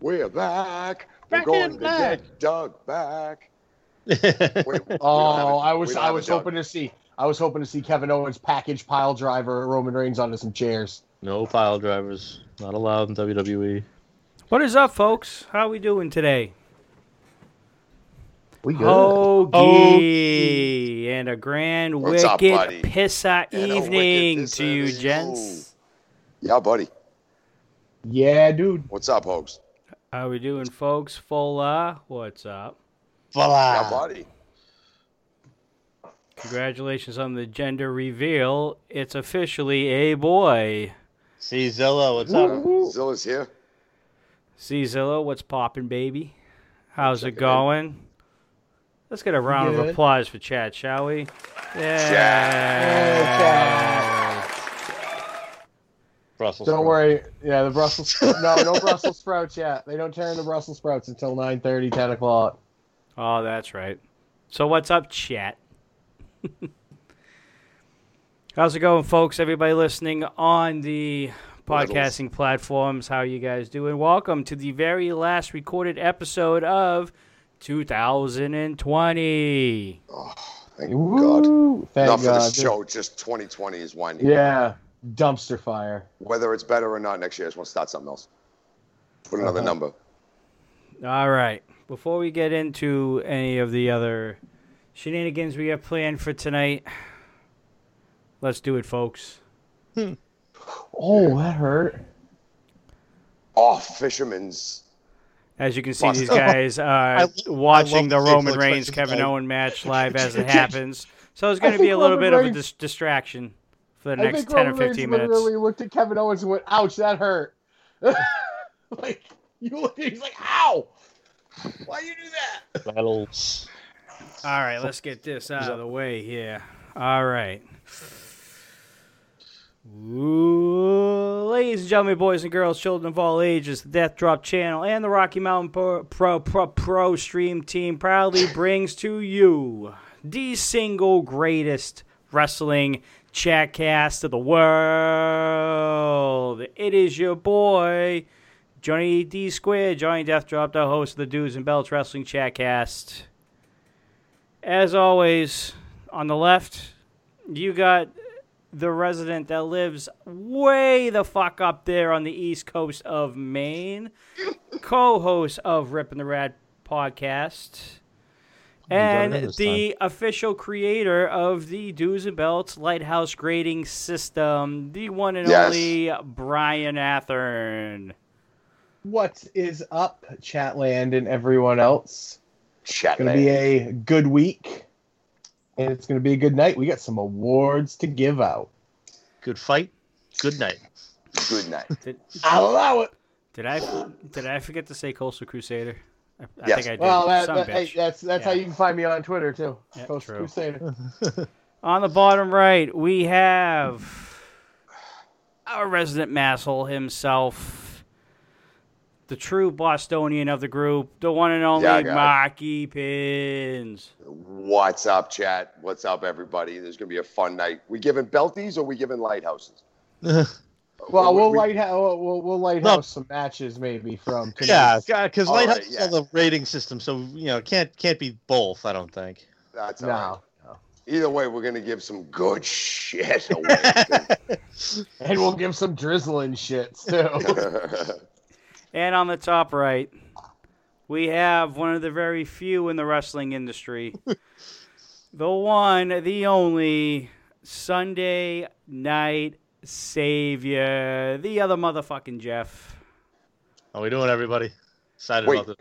We're back. Back We're going to black. get Doug back. Wait, we Oh, it. I was I was hoping to see I was hoping to see Kevin Owens package pile driver Roman Reigns onto some chairs. No pile drivers. Not allowed in. WWE. What is up, folks? How are we doing today? We Hoagie and a grand What's wicked buddy? pissa And evening wicked to you, pissa gents. Yeah, buddy. Yeah, dude. What's up, Hogs? How we doing, folks? Full uh, what's up? Yeah, Voila. buddy. Congratulations on the gender reveal. It's officially a boy. See Zilla, what's up? Zilla's here. See Zilla, what's popping, baby? How's it Check it in. going? Let's get a round of applause for Chad, shall we? Yeah. Brussels. Don't sprouts. worry. Yeah, the Brussels no, no Brussels sprouts yet. They don't turn into Brussels sprouts until 9:30, 10 o'clock. Oh, that's right. So what's up, chat? How's it going, folks? Everybody listening on the podcasting platforms, how you guys doing? Welcome to the very last recorded episode of 2020. Thank God. Thank Enough God. of this show. Just 2020 is winding. Yeah, dumpster fire. Whether it's better or not next year, I just want to start something else. Put another Uh-huh. number. All right. Before we get into any of the other shenanigans we have planned for tonight, let's do it, folks. Oh, that hurt. Oh, Fisherman's. As you can see, these guys are I watching the Roman Reigns. Kevin I- Owen match live as it happens. So it's going to be a little Roman bit of a dis- distraction for the I next think 10 or Roman Reigns minutes. literally looked at Kevin Owens and went, "Ouch, that hurt." like you look, at he's like, "Ow! Why you do that?" Battles. All right, let's get this out of the way here. All right. Ooh, ladies and gentlemen, boys and girls, children of all ages, the Death Drop channel and the Rocky Mountain Pro Pro, Pro, Pro Stream team proudly brings to you the single greatest wrestling chatcast of the world. It is your boy, Johnny D Square, Johnny Death Drop, the host of the Dudes and Belts Wrestling Chatcast. As always, on the left, you got the resident that lives way the fuck up there on the east coast of Maine, co-host of Rip and the Rad podcast, and it this the official creator of the Dudes and Belts Lighthouse Grading System, the one and Yes. only Brian Athern. What is up, Chatland and everyone else? Chat It's gonna be a good week, and it's gonna be a good night. We got some awards to give out. Good fight. Good night. Good night. Did, Allow it. did I did I forget to say Coastal Crusader? I, I Yes. think I did. Well, that, that- hey, bitch. that's that's how you can find me on Twitter too. Yeah, Coast true. Crusader. On the bottom right, we have our resident masshole himself, the true Bostonian of the group, the one and only Yeah, guy. Marky Pins. What's up, chat? What's up, everybody? There's gonna be a fun night. We giving belties or we giving lighthouses? Well, We- we'll we- lighthouse we'll, we'll, we'll lighthouse some matches maybe from yeah, tonight. because All Lighthouse right, yeah. on the rating system, so you know can't can't be both. I don't think. That's all right. No. Either way, we're gonna give some good shit away. And we'll give some drizzling shit too. And on the top right, we have one of the very few in the wrestling industry. the one, the only Sunday night savior, the other motherfucking Jeff. How we doing, everybody? Excited Wait. about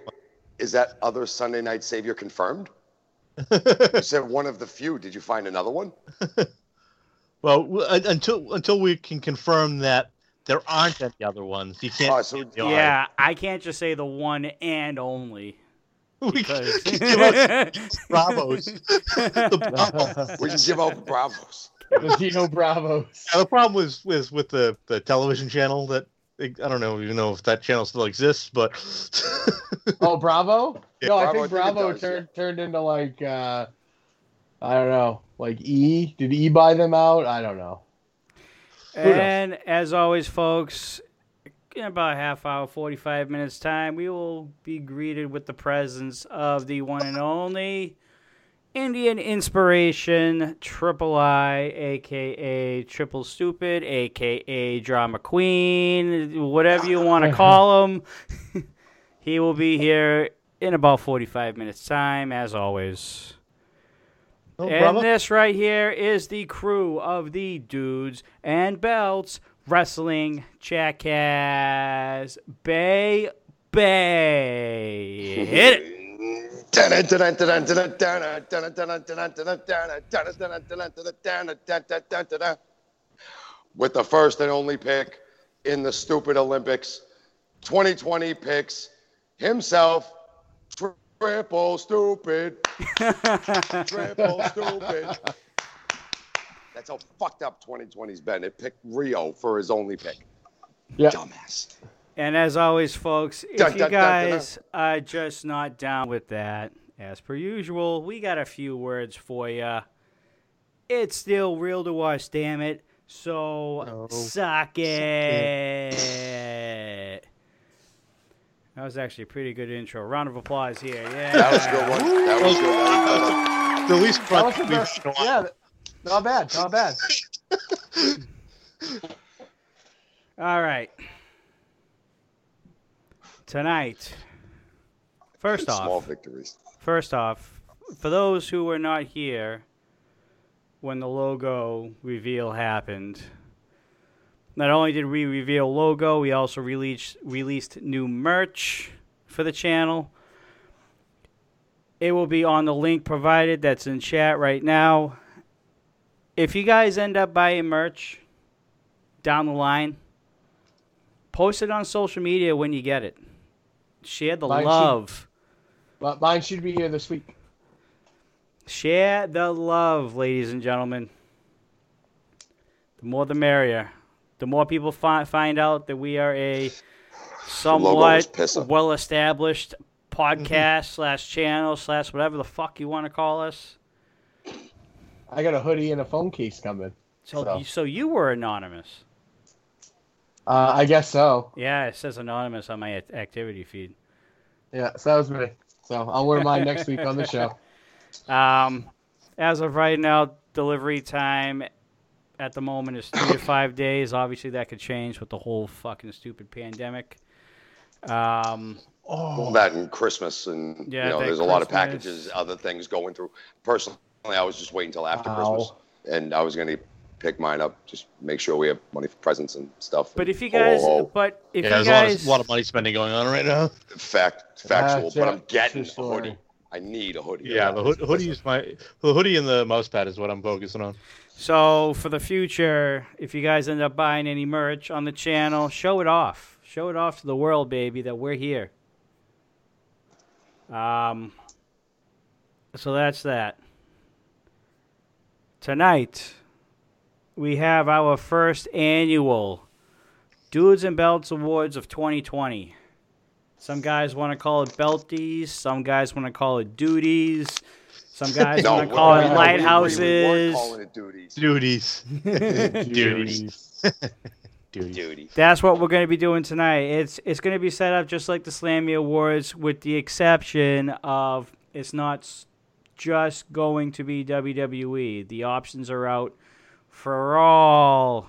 Is that other Sunday night savior confirmed? You said one of the few. Did you find another one? well, w- until until we can confirm that there aren't any other ones, you can't. Oh, so- you know, Yeah, I can't just say the one and only. we can Because give out bravos. the, problem, We can give out bravos. The Dino Bravos. yeah, the problem was was with the the television channel that I don't know even know if that channel still exists, but Oh, Bravo? Yeah, no, I Bravo, I think think it Bravo does, turned turned into like uh I don't know, like E. Did E buy them out? I don't know. knows? And as always, folks, in about a half hour, 45 minutes time, we will be greeted with the presence of the one and only Indian Inspiration Triple I, aka Triple Stupid, aka Drama Queen, whatever you want to call him. he will be here in about 45 minutes time, as always. Oh, and this right here is the crew of the Dudes and Belts Wrestling Jackass Bay Bay. Hit it. With the first and only pick in the stupid Olympics, 2020 picks himself, triple stupid, triple stupid. That's how fucked up 2020's been. It picked Rio for his only pick. Yeah. Dumbass. And as always, folks, if Dun, you dun, dun, dun, dun. guys are just not down with that, as per usual, we got a few words for you. It's still real to us, damn it. So Oh, suck it. That was actually a pretty good intro. Round of applause here. Yeah. That was a good one. That was good one. The least That was crunch we've best. Yeah, not bad, not bad. All right. Tonight, first Small off, victories. First off, for those who were not here when the logo reveal happened, not only did we reveal logo, we also released released new merch for the channel. It will be on the link provided that's in chat right now. If you guys end up buying merch down the line, post it on social media when you get it. Share the Mine love. But mine should be here this week. Share the love, ladies and gentlemen. The more the merrier. The more people fi- find out that we are a somewhat well established mm-hmm. podcast slash channel slash whatever the fuck you want to call us. I got a hoodie and a phone case coming. So, So. so you were anonymous. Uh, I guess so. Yeah, it says anonymous on my activity feed. Yeah, so that was me. So I'll wear mine next week on the show. Um, as of right now, delivery time at the moment is three to five days. Obviously, that could change with the whole fucking stupid pandemic. Um, Well, that and Christmas, and Yeah, you know, that there's a lot of packages, other things going through. Personally, I was just waiting until after Wow. Christmas, and I was going to pick mine up, just make sure we have money for presents and stuff. but if you Ho, ho, guys, ho. but if Yeah, you there's a lot, guys, of, a lot of money spending going on right now. fact, factual, That's but it. I'm getting True a hoodie. I need a hoodie. Yeah, the hood, hoodie is my the hoodie and the mouse pad is what I'm focusing on. so for the future, if you guys end up buying any merch on the channel, show it off. Show it off to the world, baby, that we're here. Um, so that's that. Tonight, we have our first annual Dudes and Belts Awards of 2020. Some guys want to call it belties. Some guys want to call it duties. Some guys No, want to call it no, lighthouses. We, weren't it duties. Duties. Duties. Duties. Duty. That's what we're going to be doing tonight. It's it's going to be set up just like the Slammy Awards, with the exception of it's not just going to be WWE. The options are out for all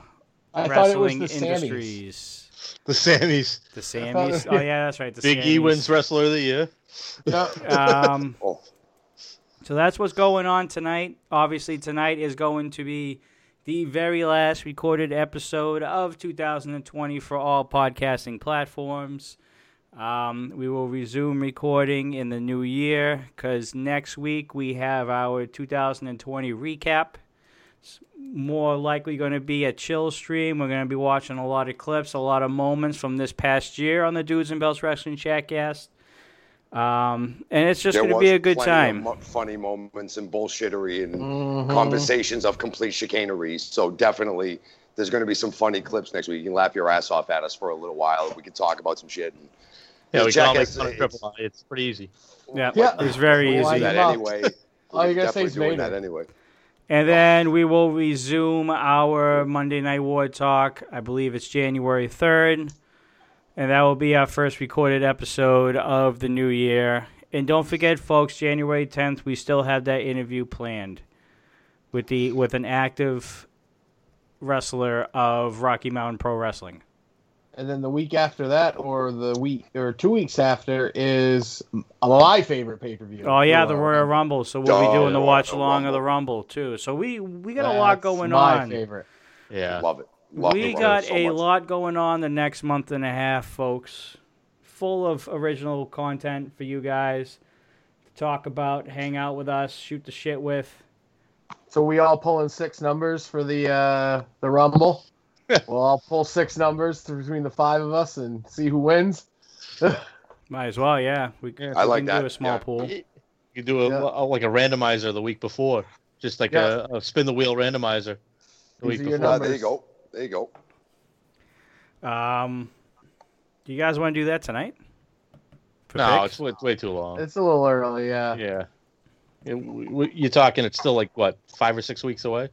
I thought it was wrestling the Sammys. industries. The Sammys. The I thought- Sammys. Oh yeah, that's right. The Big E wins Wrestler of the Year. Yeah. Um, Oh, So that's what's going on tonight. Obviously, tonight is going to be the very last recorded episode of 2020 for all podcasting platforms. Um, we will resume recording in the new year because next week we have our 2020 recap. It's more likely going to be a chill stream. We're going to be watching a lot of clips, a lot of moments from this past year on the Dudes and Belts Wrestling Chatcast. Um, and it's just going to be a good time. of mo- funny moments and bullshittery and Mhm. conversations of complete chicanery. So definitely, there's going to be some funny clips next week. You can laugh your ass off at us for a little while. We can talk about some shit. And, Yeah, we can all make fun of it's- Triple It's pretty easy. Yeah, Yeah. it's very easy. that anyway. All you We're gotta say is doing Vader. that anyway. And then we will resume our Monday Night War talk. I believe it's January 3rd. And that will be our first recorded episode of the new year. And don't forget, folks, January 10th, we still have that interview planned with the with an active wrestler of Rocky Mountain Pro Wrestling. And then the week after that, or the week or two weeks after, is my favorite pay per view. Oh yeah, the Royal Rumble. So we'll be Oh, doing the the watch Royal along of the Rumble too. So we we got a lot going my on. Favorite. Yeah. Love it. Love we it got so a much. lot going on the next month and a half, folks. Full of original content for you guys to talk about, hang out with us, shoot the shit with. So we all pulling six numbers for the uh, the Rumble. we'll pull six numbers between the five of us and see who wins. Might as well, yeah. We, Yeah. we I like can do a small yeah. pool. You could do a, Yeah. a- like a randomizer the week before, just like Yeah. a, a spin the wheel randomizer the These week before. Uh, there you go. There you go. Um, do you guys want to do that tonight? For No, picks? it's way, way too long. It's a little early, yeah. yeah. Yeah, we- we- You're talking. It's still like what five or six weeks away.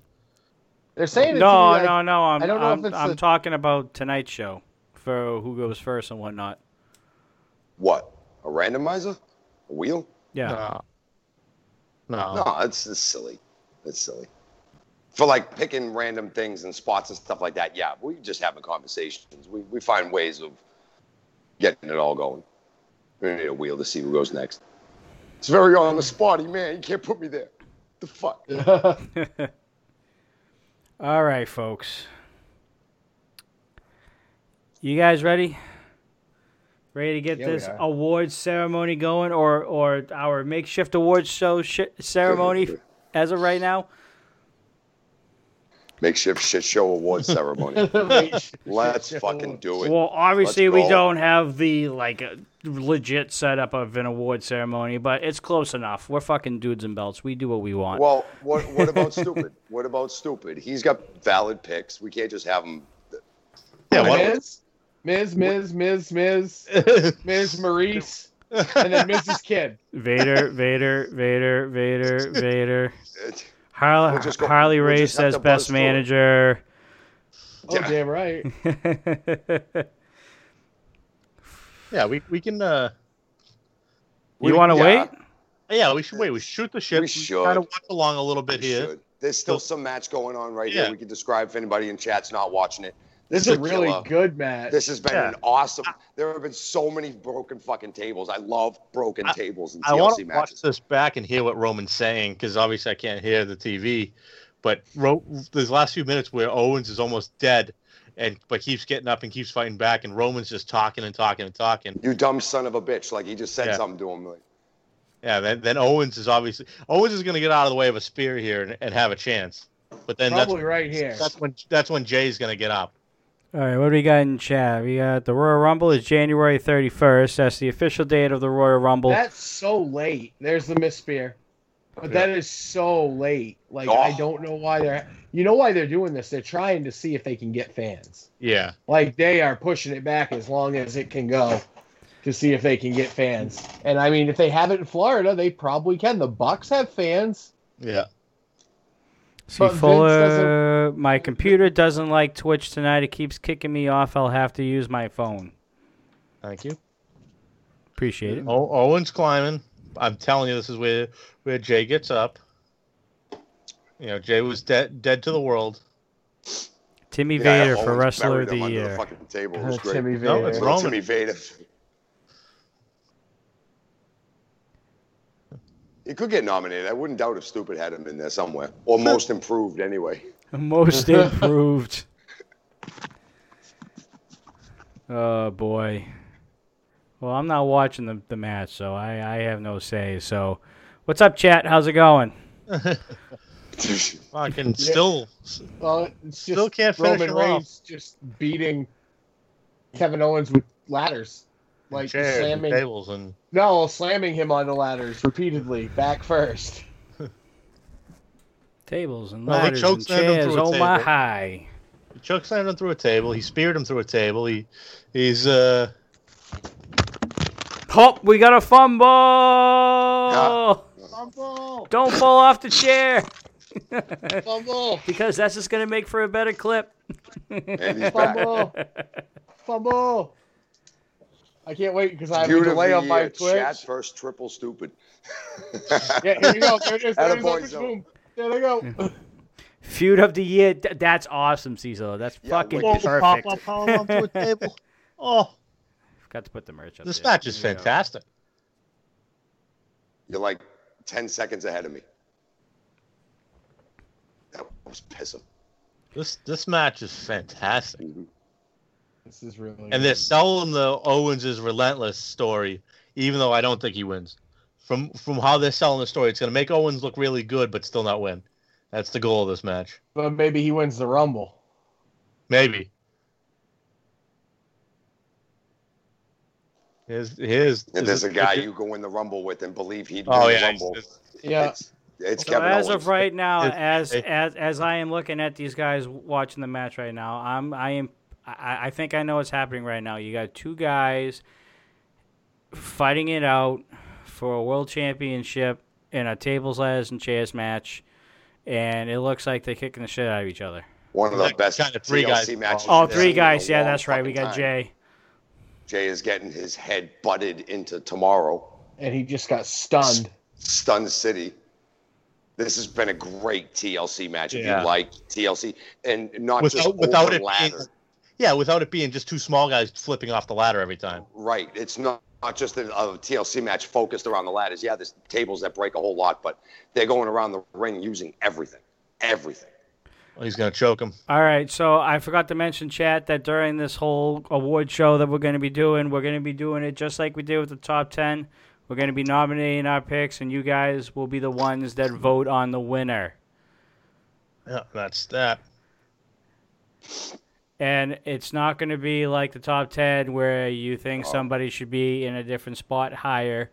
They're saying it no, like, no, no. I'm, I don't know I'm, if it's I'm a- talking about tonight's show for who goes first and whatnot. What? A randomizer? A wheel? Yeah. No. No. No, it's, it's silly. It's silly. For like picking random things and spots and stuff like that, yeah, we just having conversations. We, we find ways of getting it all going. We need a wheel to see who goes next. It's very on the spotty, man. You can't put me there. The fuck? All right, folks. You guys ready? Ready to get Yeah, this awards ceremony going, or or our makeshift awards show sh- ceremony as of right now? Makeshift shit show award ceremony. Let's fucking do it. Well, obviously we don't have the like legit setup of an award ceremony, but it's close enough. We're fucking dudes and belts. We do what we want. Well, what what about stupid? What about stupid? He's got valid picks. We can't just have him. Yeah. What, Miz, Miz, Miz, Miz, Miz, Miz, Maurice, and then Mrs. Kid. Vader, Vader, Vader, Vader, Vader. Harley, We'll just go- Harley we'll Race just as best buzz through it. manager. Oh, Yeah. damn right. yeah. We we can. uh you want to yeah. wait? Yeah. We should wait. We shoot the shit. We should. kind of walk along a little bit We here. should. There's still So- some match going on right Yeah. here. We can describe if anybody in chat's not watching it. This This is is a a really good match. This has been Yeah. an awesome. There have been so many broken fucking tables. I love broken I- tables in I want TLC to watch matches. this back and hear what Roman's saying because obviously I can't hear the TV. But Ro- these last few minutes where Owens is almost dead, and but keeps getting up and keeps fighting back, and Roman's just talking and talking and talking. You dumb son of a bitch! Like he just said Yeah. something to him. Like, Yeah, then, then Owens is obviously Owens is going to get out of the way of a spear here and, and have a chance. But then that's Probably right here. that's when that's when Jey's going to get up. All right, what do we got in chat? We got the Royal Rumble is January 31st. That's the official date of the Royal Rumble. That's so late. There's the Miss Spear. But that is so late. Like I Oh. don't know why they're you know why they're doing this. They're trying to see if they can get fans. Yeah, Like they are pushing it back as long as it can go to see if they can get fans. And I mean if they have it in Florida, they probably can. The Bucks have fans. yeah. See, But Vince Fuller, my computer doesn't like Twitch tonight. It keeps kicking me off. I'll have to use my phone. Thank you. Appreciate it. O- Owens climbing. I'm telling you, this is where where Jey gets up. You know, Jey was dead dead to the world. Timmy yeah, Vader for Wrestler of the Year. fucking table. It was uh, great. Timmy No, it's Little Roman. Timmy Vader. He could get nominated. I wouldn't doubt if Stupid had him in there somewhere, or Most Improved anyway. Most improved. oh boy. Well, I'm not watching the, the match, so I, I have no say. So, what's up, chat? How's it going? Fucking still. Well, it's just Still can't finish Roman him off. Reigns just beating Kevin Owens with ladders. Like chairs and slamming tables and No, slamming him on the ladders repeatedly, back first. Tables and Well, he ladders and chairs. through a Oh my high. he choke slammed him through a table. He speared him through a table. He he's uh Oh, we got a fumble! Fumble! Don't fall off the chair Fumble! because that's just gonna make for a better clip. And he's back. Fumble! Fumble! I can't wait because I have a Feud of delay the on my year, Twitch. Chat versus triple stupid. Yeah, here you go. There it is. There it is Attaboy, on the Zoe. boom. There they go. Feud of the year. That's awesome, Cecil. That's Yeah, fucking wicked. Pop perfect. up onto a table. Oh, Forgot to put the merch up. this there. match is There fantastic. You're like 10 seconds ahead of me. That was pissing. This this match is fantastic. Mm-hmm. This is really. And they're good. selling the Owens is relentless story, even though I don't think he wins. From from how they're selling the story, it's gonna make Owens look really good, but still not win. That's the goal of this match. But maybe he wins the Rumble. Maybe. Here's here's And is there's a guy you go in the Rumble with and believe he'd Oh win yeah, the Rumble. it's- Yeah. It's, it's So Kevin as Owens. of right now, as as as I am looking at these guys watching the match right now, I'm I am I, I think I know what's happening right now. You got two guys fighting it out for a world championship in a tables, ladders, and chairs match, and it looks like they're kicking the shit out of each other. One of the Like, best kinda three TLC guys matches. involved. Oh, three seen in a guys. Yeah, that's right. We got time. Jey. Jey is getting his head butted into tomorrow. And he just got stunned. Stunned City. This has been a great TLC match. If you like TLC, and not just without without over it ladder. Yeah, without it being just two small guys flipping off the ladder every time. Right. It's not, not just a, a TLC match focused around the ladders. Yeah, there's tables that break a whole lot, but they're going around the ring using everything. Everything. Well, he's gonna choke him. All right, so I forgot to mention, chat, that during this whole award show that we're going to be doing, we're going to be doing it just like we did with the top 10. We're going to be nominating our picks, and you guys will be the ones that vote on the winner. Yeah, that's that. And it's not going to be like the top 10 where you think Oh. somebody should be in a different spot higher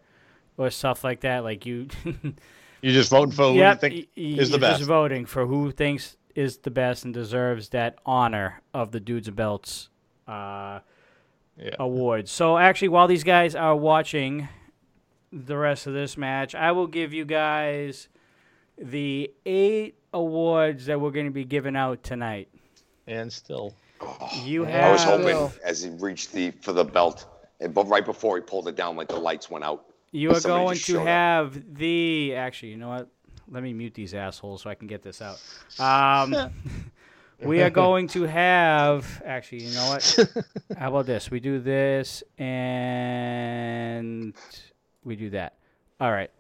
or stuff like that. Like you. You're just voting for who Yep, you think y- is the you're best. Just voting for who thinks is the best and deserves that honor of the dudes and belts uh, Yeah. awards. So actually, while these guys are watching the rest of this match, I will give you guys the eight awards that we're going to be giving out tonight. and still. You I have. I was hoping as he reached the for the belt, and but right before he pulled it down, like the lights went out. You are going to showed up. have the. Actually, you know what? Let me mute these assholes so I can get this out. Um, we are going to have. Actually, you know what? How about this? We do this and we do that. All right.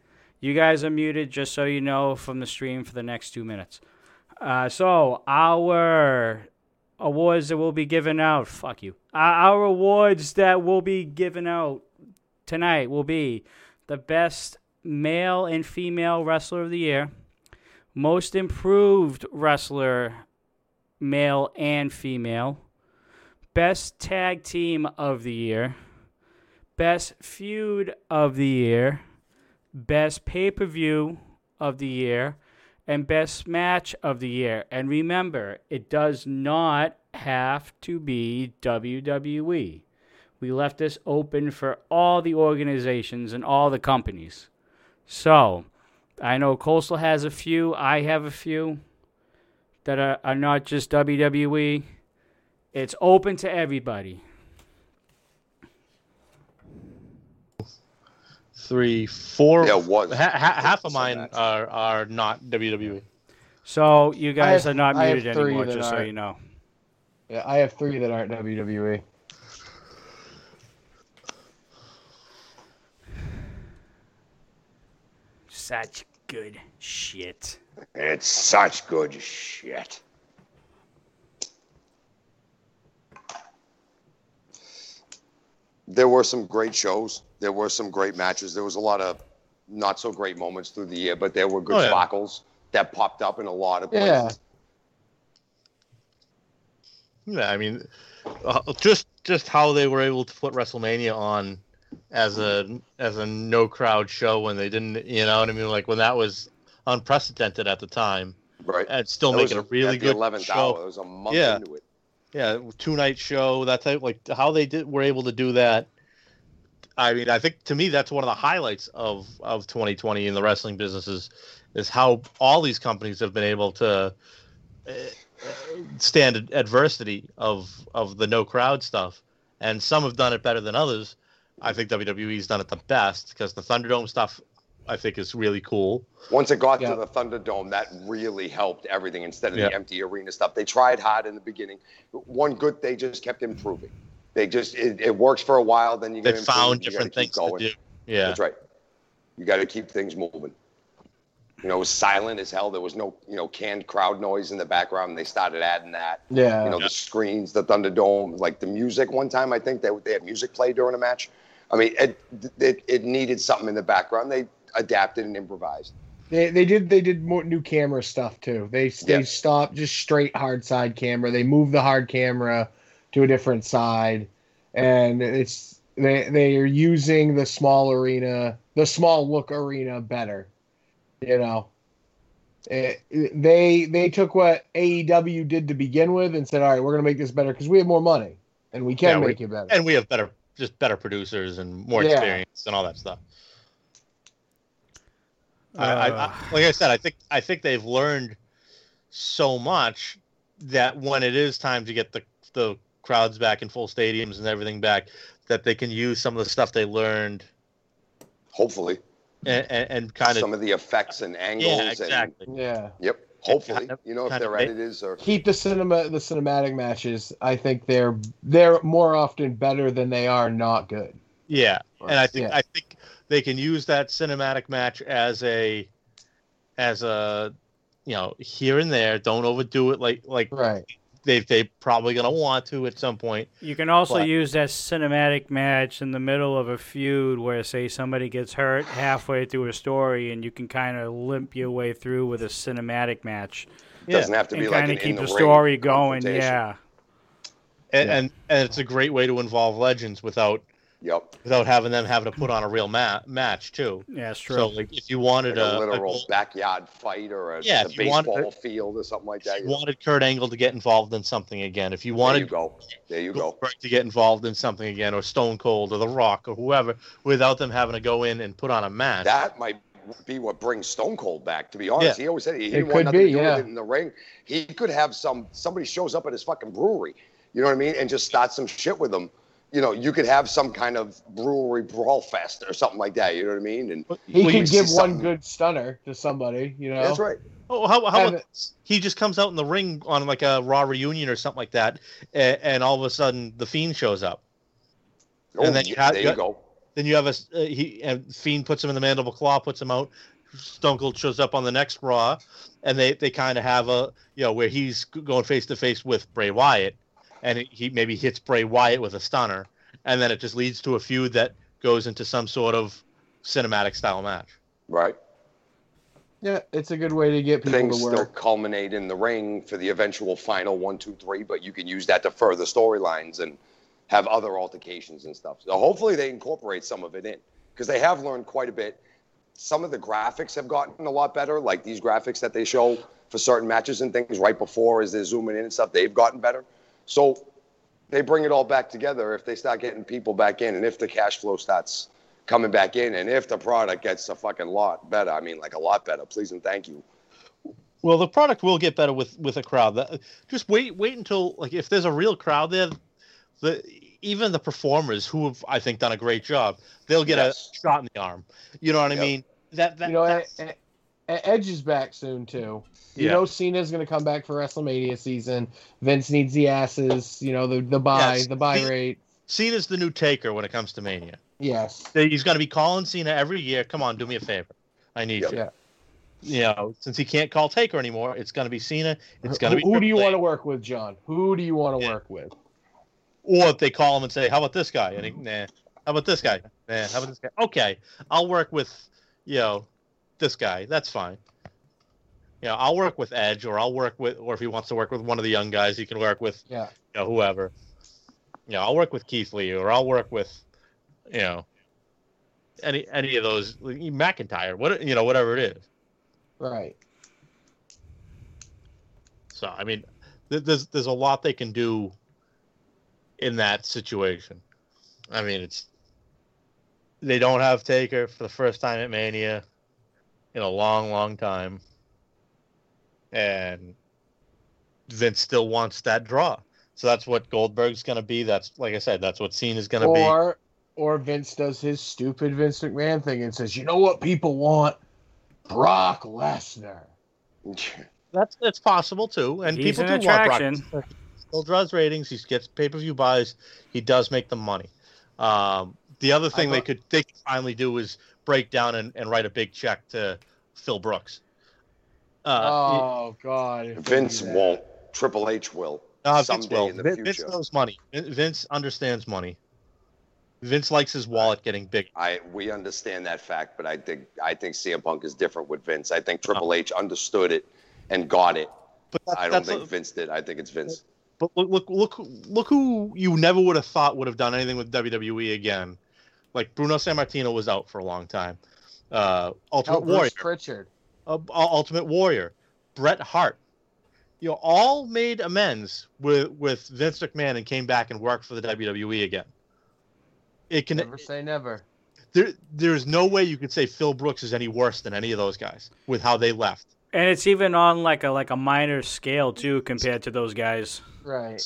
You guys are muted, just so you know, from the stream for the next two minutes. Uh, so, our awards that will be given out. Fuck you. Our awards that will be given out tonight will be the best male and female wrestler of the year, most improved wrestler, male and female, best tag team of the year, best feud of the year, best pay per view of the year, and best match of the year. And remember, it does not have to be WWE. We left this open for all the organizations and all the companies. So, I know Coastal has a few, I have a few that are, are not just WWE. It's open to everybody. Three, four. Yeah, it was. Ha- ha- half of mine that's- are are not. WWE. So, you guys have- are not I muted anymore, just so aren't. you know. Yeah, I have three that aren't. WWE. Such good shit. It's such good shit. There were some great shows. There were some great matches. There was a lot of not so great moments through the year, but there were good Oh, yeah. sparkles that popped up in a lot of places. Yeah. Yeah, I mean, uh, just just how they were able to put WrestleMania on as a as a no crowd show when they didn't, you know what I mean? Like when that was unprecedented at the time, Right. and still That making a really at the good 11th show. hour. It was a month Yeah. into it. Yeah, two night show. That type, like how they did were able to do that. I mean, I think to me that's one of the highlights of of 2020 in the wrestling businesses is how all these companies have been able to uh, stand adversity of of the no crowd stuff, and some have done it better than others. I think WWE's done it the best because the Thunderdome stuff I think is really cool. Once it got Yeah. to the Thunderdome, that really helped everything instead of Yeah. the empty arena stuff. They tried hard in the beginning. One good, they just kept improving. They just it, it works for a while, then you They get found you different keep things to going. do. Yeah. That's right. You got to keep things moving. You know, it was silent as hell. There was no, you know, canned crowd noise in the background. They started adding that. Yeah. You know, the screens, the Thunderdome, like the music. One time, I think they they had music play during a match. I mean, it it, it needed something in the background. They adapted and improvised. They, they did they did more new camera stuff too. They they Yeah. stopped just straight hard side camera. They moved the hard camera to a different side, and it's they they are using the small arena, the small look arena better. You know, Eh, they they took what AEW did to begin with and said, all right, we're gonna make this better because we have more money and we can Yeah, we- make it better. And we have better, just better producers and more Yeah. experience and all that stuff. I, I, Uh, I, like I said, I think I think they've learned so much that when it is time to get the the crowds back in full stadiums and everything back, that they can use some of the stuff they learned Hopefully, and, and, and kind of some of the effects and angles. yeah, And, exactly. yeah. yep. Hopefully, kind of- you know, if they're right, it is. Or keep the cinema the cinematic matches. I think they're they're more often better than they are not good. Yeah, and I think Yeah. I think they can use that cinematic match as a as a you know here and there. Don't overdo it like like Right. They they probably gonna want to at some point. You can also But- use that cinematic match in the middle of a feud where, say, somebody gets hurt halfway through a story, and you can kind of limp your way through with a cinematic match Yeah, doesn't have to and be like kind an of keep in the the story going. Yeah, and, Yeah. and and it's a great way to involve legends without Yep. without having them having to put on a real ma- match too. yeah, it's true. So like if you wanted Like a a, a literal gold- backyard fight or a, Yeah, a if you wanted baseball field or something like that. you you know. wanted Kurt Angle to get involved in something again, if you There you wanted go. There you go. Goldberg to get involved in something again, or Stone Cold or The Rock or whoever, without them having to go in and put on a match. That might be what brings Stone Cold back. To be honest, he always said he, he It didn't want nothing be, to do yeah. with it in the ring. He could have some somebody shows up at his fucking brewery, you know what I mean, and just start some shit with them. You know, you could have some kind of brewery brawl fest or something like that. You know what I mean? And He could you give one something- good stunner to somebody, you know. that's right. Oh, how, how Have about he just comes out in the ring on like a Raw reunion or something like that, and, and all of a sudden the Fiend shows up. Oh, And then you yeah, have- there you- you go. Then you have a uh, he and Fiend puts him in the mandible claw, puts him out. Stone Cold shows up on the next Raw, and they they kind of have a you know where he's going face to face with Bray Wyatt, and he- he maybe hits Bray Wyatt with a stunner, and then it just leads to a feud that goes into some sort of cinematic style match. Right. Yeah, it's a good way to get people Things to still work. culminate in the ring for the eventual final one, two, three, but you can use that to further storylines and have other altercations and stuff. So hopefully they incorporate some of it in because they have learned quite a bit. Some of the graphics have gotten a lot better, like these graphics that they show for certain matches and things right before as they're zooming in and stuff. They've gotten better. So they bring it all back together if they start getting people back in and if the cash flow starts coming back in and if the product gets a fucking lot better. I mean, like a lot better. Please and thank you. Well, the product will get better with with a crowd. That, just wait, wait until like if there's a real crowd there, the even the performers who have I think done a great job, they'll get Yes. a shot in the arm. You know what I mean? That that You know, that's- E- Edge is back soon too. You Yeah. know, Cena's going to come back for WrestleMania season. Vince needs the asses. You know, the the buy, Yes. the buy He- rate. Cena's the new taker when it comes to Mania. Yes. He's going to be calling Cena every year. Come on, do me a favor. I need Yep. you. Yeah. You know, since he can't call Taker anymore, it's going to be Cena. It's going to Who, be who do you want to work with, John? Who do you want to Yeah. work with? Or if they call him and say, "How about this guy?" and he, nah. How about this guy? Nah. How about this guy? Okay, I'll work with, you know, this guy. That's fine. You know, I'll work with Edge, or I'll work with, or if he wants to work with one of the young guys, he can work with, Yeah. you know, whoever. You know, I'll work with Keith Lee, or I'll work with, you know, any any of those McIntyre, what you know, whatever it is. Right. So I mean, th- there's there's a lot they can do in that situation. I mean, it's they don't have Taker for the first time at Mania in a long, long time, and Vince still wants that draw. So that's what Goldberg's going to be. That's like I said, that's what Cena's going to be. Or or Vince does his stupid Vince McMahon thing and says, "You know what people want? Brock Lesnar." That's that's possible too, and He's people an do want Brock. He Still draws ratings. He gets pay per view buys. He does make the money. Um, the other thing they could they could finally do is break down and, and write a big check to Phil Brooks. Uh, oh God, Vince won't. Triple H will. uh, Vince will. in the Vin- Vince future. knows money. Vince understands money. Vince likes his wallet getting big. I we understand that fact, but I think I think CM Punk is different with Vince. I think Triple H understood it and got it. But that's, I don't think a- Vince did. I think it's Vince. But look, look, look, look who you never would have thought would have done anything with WWE again. Like Bruno Sammartino was out for a long time. Uh, Ultimate Oh, Bruce Warrior, Pritchard. uh, Ultimate Warrior, Bret Hart. You know, all made amends with with Vince McMahon and came back and worked for the WWE again. It can Never say never. there. There's no way you could say Phil Brooks is any worse than any of those guys with how they left. And it's even on like a like a minor scale too compared to those guys. Right.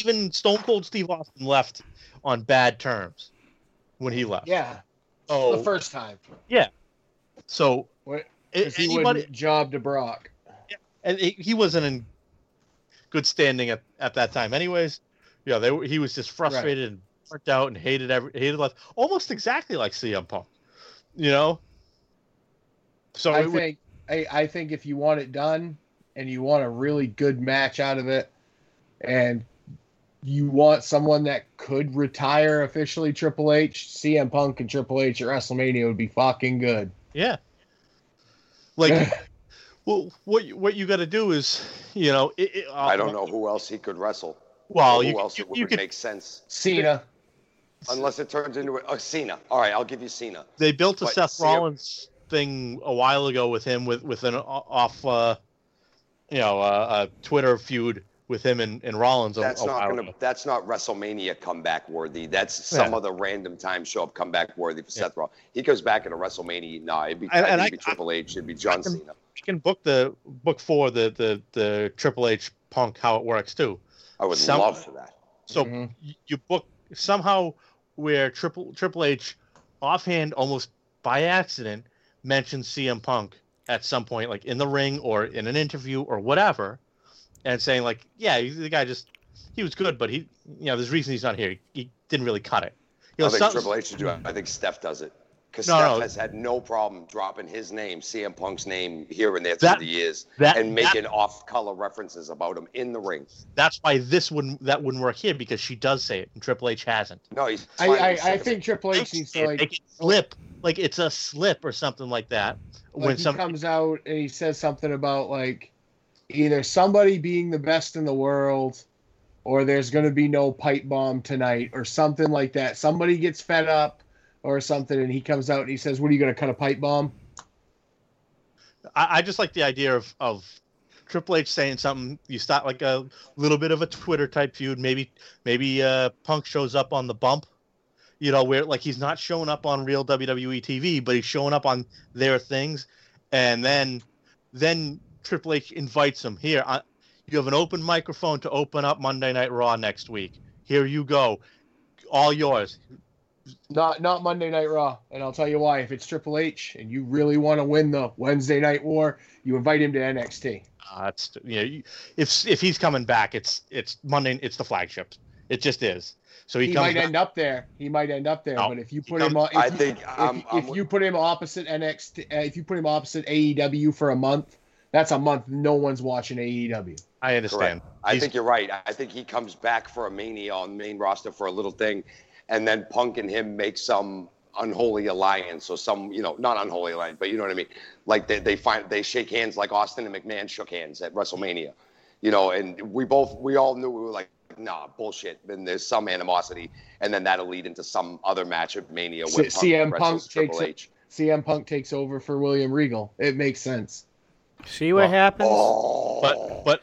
Even Stone Cold Steve Austin left on bad terms when he left. Yeah. Oh, The first time. Yeah. So What? he anybody, job to Brock. and he he wasn't in good standing at, at that time, anyways. Yeah, they he was just frustrated and burnt out and hated every hated life, almost exactly like CM Punk, you know. So I it would- think I, I think if you want it done and you want a really good match out of it and you want someone that could retire officially Triple H, CM Punk and Triple H at WrestleMania would be fucking good. yeah, like well, what you- what you got to do is, you know, it, it, uh, I don't know who else he could wrestle. Well, or who you, else you, it would you could make sense. Cena. Unless it turns into a, a Cena. All right, I'll give you Cena. they built a But Seth CM Rollins thing a while ago with him with with an off, uh, you know, uh, a Twitter feud with him and, and Rollins. A, That's a not while gonna. That's not WrestleMania comeback worthy. That's some Yeah. other random time show up comeback worthy for Yeah. Seth Rollins. He goes back in a WrestleMania. Nah, it'd be, And- and it'd I- be Triple H. It'd be John can- Cena. You can book the book for the the the Triple H Punk how it works too. I would some- love for that. So Mhm. you book somehow where Triple Triple H offhand almost by accident mentions CM Punk at some point, like in the ring or in an interview or whatever, and saying like, yeah, the guy just he was good, but he you know there's a reason he's not here. He, he didn't really cut it. You know, I think some- Triple H should do it. I think Steph does it. Because No, Steph no. has had no problem dropping his name, CM Punk's name, here and there That- the years, that- and that- making off-color references about him in the ring. that's why this wouldn't that wouldn't work here because she does say it and Triple H hasn't. No, he's. I, I, I of it. think Triple H needs to like Make slip like it's a slip or something like that. like when he some comes out and he says something about like either somebody being the best in the world or there's going to be no pipe bomb tonight or something like that somebody gets fed up or something and he comes out and he says what are you going to cut a pipe bomb I, I just like the idea of of Triple H saying something. You start like a little bit of a Twitter type feud. Maybe maybe uh, Punk shows up on the bump. You know where like he's not showing up on real WWE TV, but he's showing up on their things, and then then Triple H invites him here. I, you have an open microphone to open up Monday Night Raw next week. Here you go, all yours. not not monday night raw and i'll tell you why if it's triple h and you really want to win the wednesday night war you invite him to nxt Uh, it's you know if if he's coming back, it's it's Monday. It's the flagship. It just is. So he, he, comes might back. end up there he might end up there No, but if you he put him comes- on if, I you- think if, I'm, I'm if you put him opposite NXT, uh, if you put him opposite AEW for a month, that's a month no one's watching AEW. I understand. I He's- think you're right. I think he comes back for a mania on main roster for a little thing, and then Punk and him make some unholy alliance or some, you know, not unholy alliance, but you know what I mean. Like they, they find they shake hands like Austin and McMahon shook hands at WrestleMania, you know, and we both we all knew we were like, nah, bullshit. Then there's some animosity, and then that'll lead into some other match of Mania where C- CM Punk takes Triple H. CM Punk takes over for William Regal. It makes sense. See what Well, happens. Oh, but but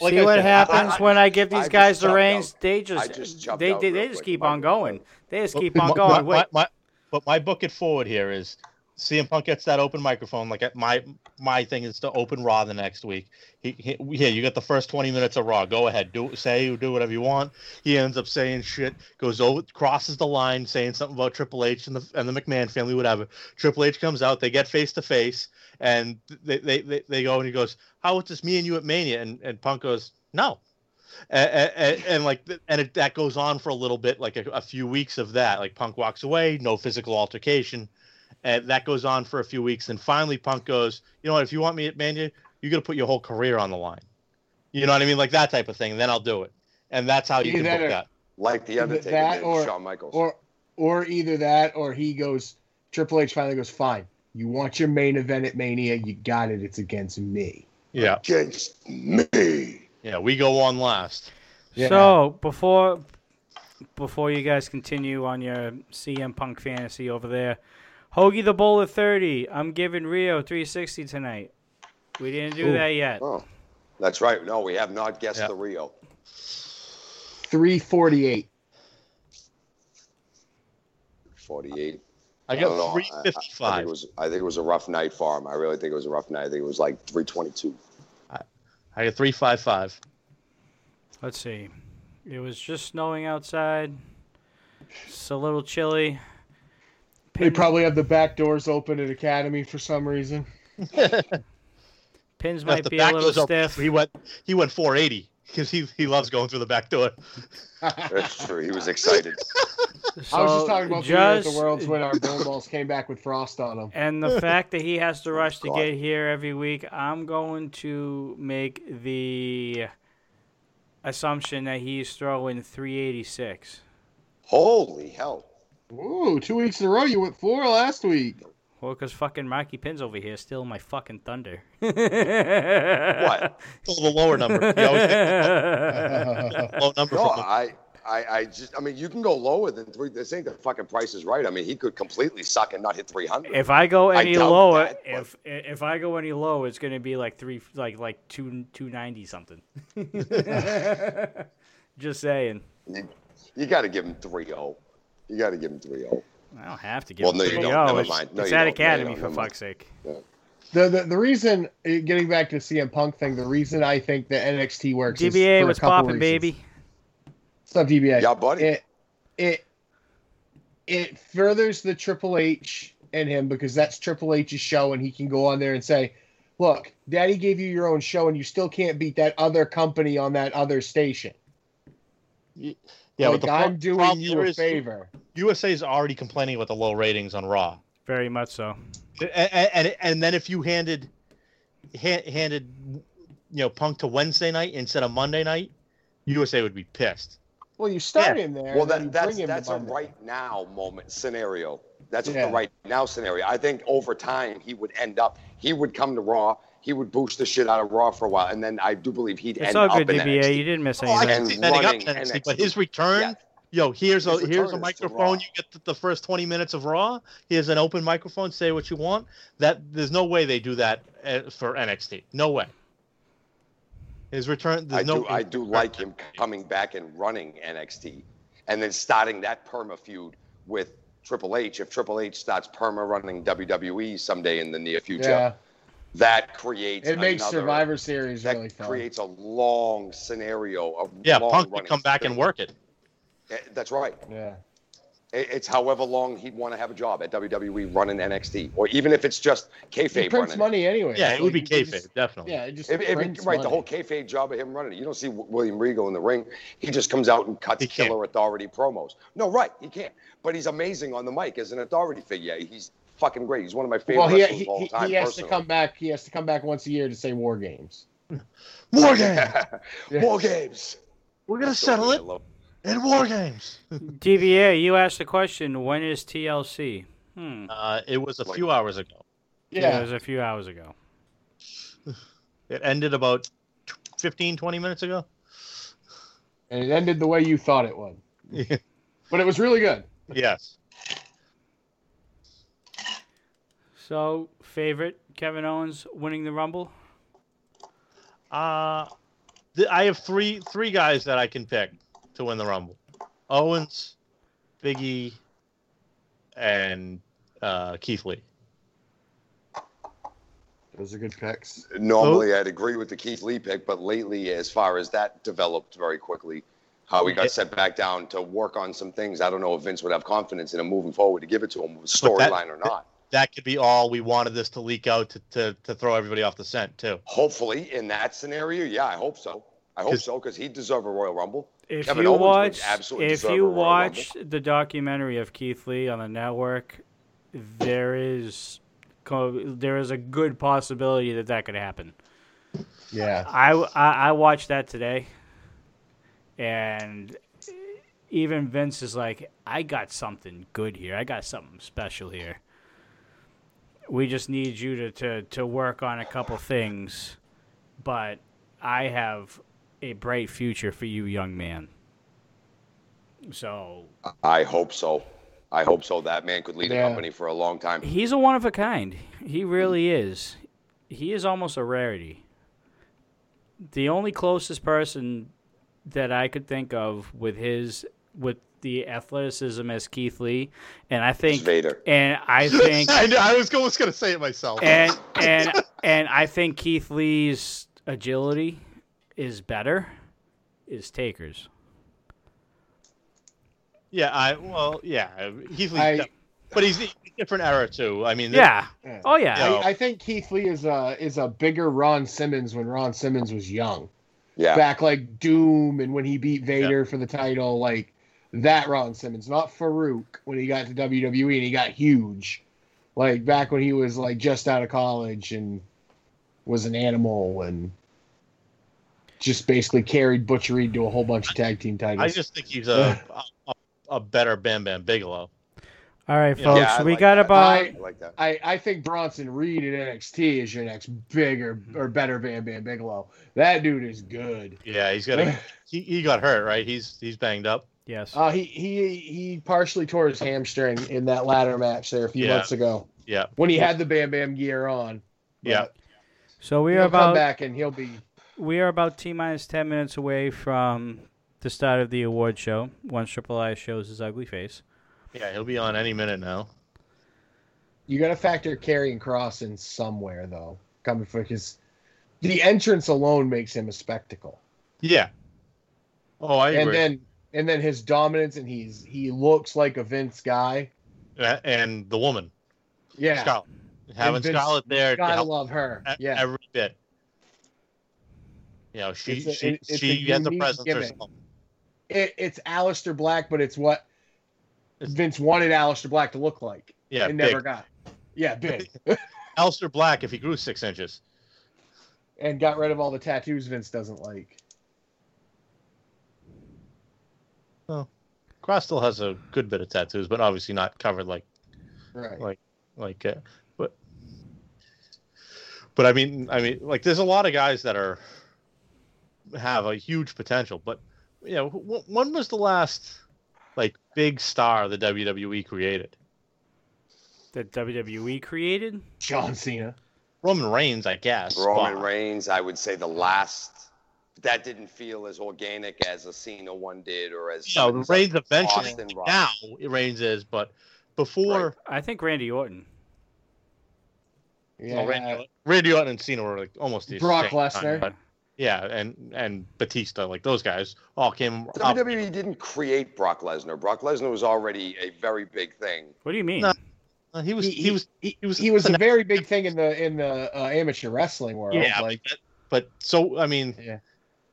like See I what said, happens I- when I give these just guys the reins. out. They I just, just they they, they just quick. keep My on going. They just keep my- on going. My, Wait, my, but my book it forward here is CM Punk gets that open microphone. Like my my thing is to open Raw the next week. He, he yeah, you get the first twenty minutes of Raw. Go ahead, do say do whatever you want. He ends up saying shit, goes over, crosses the line, saying something about Triple H and the and the McMahon family, whatever. Triple H comes out, they get face to face, and they, they they they go and he goes, "How was this me and you at Mania?" And and Punk goes, "No." And, and, and like and it, that goes on for a little bit like a, a few weeks of that like punk walks away no physical altercation and that goes on for a few weeks. And finally, Punk goes, you know what? If you want me at Mania, you got to put your whole career on the line. You know what I mean? Like that type of thing. And then I'll do it. And that's how you Either can that book or- that. Like the Undertaker that or- Shawn Michaels. Or or either that or he goes Triple H finally goes, Fine. You want your main event at Mania, you got it, it's against me. Yeah, Against me. yeah. We go on last. Yeah. So before before you guys continue on your CM Punk fantasy over there, Hoagie the Bull at thirty. I'm giving Rio 360 tonight. We didn't do Ooh. that yet. Oh, that's right. No, we have not guessed Yeah. the Rio. Three forty eight. 48. I don't got three fifty five. I- I- I, think it was. I think it was a rough night for him. I really think it was a rough night. I think it was like 322. I got three five five. Let's see. It was just snowing outside. It's a little chilly. They probably have the back doors open at Academy for some reason. Pins If might be a back little door's open, stiff. He went he went four eighty because he he loves going through the back door. That's true. He was excited. I was just talking about the the Worlds when our bull balls came back with frost on them. And the fact that he has to oh, rush to get here every week, I'm going to make the assumption that he's throwing 386. Holy hell! Ooh, two weeks in a row. You went four last week. Well, because fucking Marky Pins over here stealing my fucking thunder. What? Still the lower number. He always low number No, I, I, I just. I mean, you can go lower than three. This ain't the fucking Price is Right. I mean, he could completely suck and not hit 300. If I go any doubt lower, that, but- if if I go any lower, it's gonna be like three, like like two two ninety something. Just saying. you, you got to give him 3-0. You got to give him 3-0. I don't have to give Well, him three don't. oh, Never mind. No, it's you at don't. No, Academy for Never fuck's sake. The, the the reason uh, getting back to CM Punk thing, the reason I think that NXT works is DBA for was couple popping, reasons. baby. What's up, DBA? Yeah, buddy. It it it furthers the Triple H and him because that's Triple H's show, and he can go on there and say, "Look, Daddy gave you your own show, and you still can't beat that other company on that other station. Yeah, like, but the pro- I'm doing problem you a is favor." USA is already complaining about the low ratings on Raw. Very much so. and, and and then if you handed ha- handed you know Punk to Wednesday night instead of Monday night, USA would be pissed. Well, you start him there. Well, then that, that's bring him to that's a Monday. right now moment scenario. That's Yeah. the right now scenario. I think over time he would end up. He would come to Raw. He would boost the shit out of Raw for a while, and then I do believe he'd It's end all up good, in DBA. NXT. You didn't miss Oh, I anything. can see And setting up running NXT, but his return, Yeah. yo, here's a here's a microphone. You get the, the first twenty minutes of Raw. Here's an open microphone. Say what you want. That there's no way they do that uh, for NXT. No way. His return. There's I no. do I do like him coming back and running NXT, and then starting that perma feud with Triple H. If Triple H starts perma running WWE someday in the near future, Yeah, that creates it makes another- Survivor Series that really fun. creates a long scenario of Yeah, long Punk would come back and work it. Eh, That's right. yeah. It's however long he'd want to have a job at WWE running NXT, or even if it's just kayfabe. He kayfabe prints running. money anyway. Yeah, it would be Like, he kayfabe, just- definitely. Yeah, it just If, if, prints right, the money. whole kayfabe job of him running it. You don't see William Regal in the ring. He just comes out and cuts He can't. killer authority promos. No, right, he can't. But he's amazing on the mic as an authority figure. He's fucking great. He's one of my favorite Well, he, wrestlers he, of all time. he has personally. to come back. He has to come back once a year to say War Games. War game. Yeah. War games. We're gonna So settle it love- in war games. DBA, you asked the question, when is TLC? Hmm. Uh, it was a Like- few hours ago. Yeah. it was a few hours ago. It ended about 15, 20 minutes ago. and it ended the way you thought it would, Yeah. but it was really good. yes. So, favorite Kevin Owens winning the Rumble? Uh, th- I have three three guys that I can pick to win the Rumble: Owens, Biggie, and uh, Keith Lee. Those are good picks. Normally, I'd agree with the Keith Lee pick, but lately, as far as that developed very quickly, how he got set back down to work on some things, I don't know if Vince would have confidence in him moving forward to give it to him, storyline or not. That could be all we wanted this to leak out to, to, to throw everybody off the scent too. Hopefully, in that scenario, yeah, I hope so. I hope 'Cause- so because he deserve a Royal Rumble. If Kevin you Owens watch, absolutely if you Royal watch the documentary of Keith Lee on the network, there is there is a good possibility that that could happen. Yeah. I, I, I watched that today, and even Vince is like, I got something good here. I got something special here. We just need you to, to, to work on a couple things, but I have a bright future for you, young man. So I hope so. I hope so. That man could lead a company for a long time. he's a one of a kind. He really is. He is almost a rarity. The only closest person that I could think of with his with the athleticism as Keith Lee, and I It's think Vader. and I think I, know, I was going to say it myself. and and and I think Keith Lee's agility is better. Is Taker's. yeah, I well, yeah, Keith Lee, I- but he's a different era too. I mean, Yeah. Yeah. Oh yeah. Yeah. I, I think Keith Lee is a is a bigger Ron Simmons when Ron Simmons was young. Yeah. Back like Doom and when he beat Vader for the title, like that Ron Simmons, not Farouk when he got to WWE and he got huge. Like back when he was like just out of college and was an animal and just basically carried Butcher Reed to a whole bunch of tag team titles. I just think he's a a, a better Bam Bam Bigelow. All right, folks. Yeah, we like got that. about I- I like that. I, I think Bronson Reed in NXT is your next bigger mm-hmm. or better Bam Bam Bigelow. That dude is good. Yeah, he's got a, he, he got hurt, right? He's he's banged up. Yes. Uh, he he he partially tore his hamstring in that ladder match there a few Yeah. months ago Yeah, when he had the Bam Bam gear on. But Yeah. So we he'll are come about back and he'll be we are about t minus ten minutes away from the start of the award show. Once Triple I shows his ugly face. yeah, he'll be on any minute now. you got to factor Karrion Kross in somewhere though. Coming for because the entrance alone makes him a spectacle, Yeah. Oh, I and agree. then and then his dominance and he's he looks like a Vince guy. Uh, and the woman, Yeah, Scarlett, having Vince- Scarlett there, gotta love her. Yeah, every bit. You know, she a- she it- she has a presence gimmick. herself. it, it's Aleister Black, but it's what It's- Vince wanted Aleister Black to look like. Yeah, and big. never got. Yeah, big. Aleister Black if he grew six inches. and got rid of all the tattoos Vince doesn't like. Kross still has a good bit of tattoos, but obviously not covered like Right. Like- like uh, but but I mean I mean like there's a lot of guys that are have a huge potential, but you know when was the last like big star the WWE created? That WWE created. John Cena. Roman Reigns, I guess. Roman but- Reigns, I would say the last. That didn't feel as organic as a Cena one did, or as You know, some Reigns the eventually Austin Rock. now Reigns is, but before I think Randy Orton. Yeah. well, Randy, Randy Orton and Cena were like almost the Brock same time, Lesnar. yeah, and and Batista, like those guys, all came up. WWE didn't create Brock Lesnar. Brock Lesnar was already a very big thing. What do you mean? No. Uh, He was He, he, was he, he was he was a very big thing in the in the uh, amateur wrestling world. yeah, like but, but so I mean, Yeah.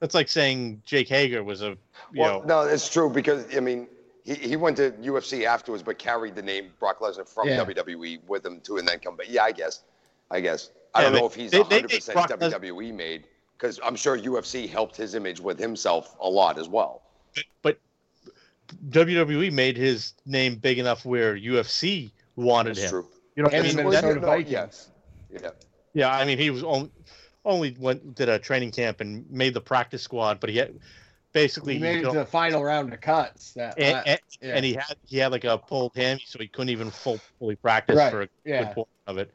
That's like saying Jake Hager was a you Well, know no, it's true because I mean he, he went to UFC afterwards, but carried the name Brock Lesnar from Yeah. WWE with him too, and then come But Yeah, I guess. I guess. I Yeah, don't know if he's they- they 100 made percent Brock Les- WWE made because I'm sure UFC helped his image with himself a lot as well. but WWE made his name big enough where UFC wanted That's him. true. you know, I mean, the that- Minnesota no, Vikings. Yeah. Yeah, I mean he was only only went did a training camp and made the practice squad, but he had basically He made you it to the final round of cuts. That and, and, yeah. and he had he had like a pulled hammy, so he couldn't even full, fully practice Right, for a yeah. good portion of it.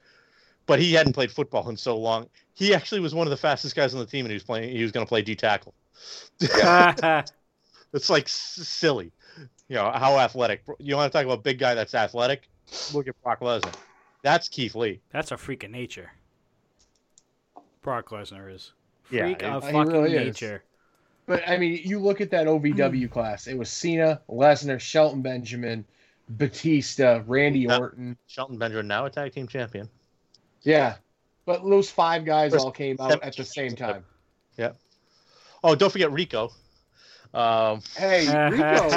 But he hadn't played football in so long. He actually was one of the fastest guys on the team, and he was playing. He was going to play D tackle. It's like s- silly, you know how athletic. You want to talk about a big guy that's athletic? Look at Brock Lesnar. That's Keith Lee. That's a freak of nature. Brock Lesnar is. Yeah, Freak it- of he fucking really is. But I mean, you look at that OVW class. It was Cena, Lesnar, Shelton Benjamin, Batista, Randy Yeah. Orton. Shelton Benjamin now a tag team champion. Yeah, but those five guys First all came out at the same time. time. Oh, don't forget Rico. Um, Hey, Rico.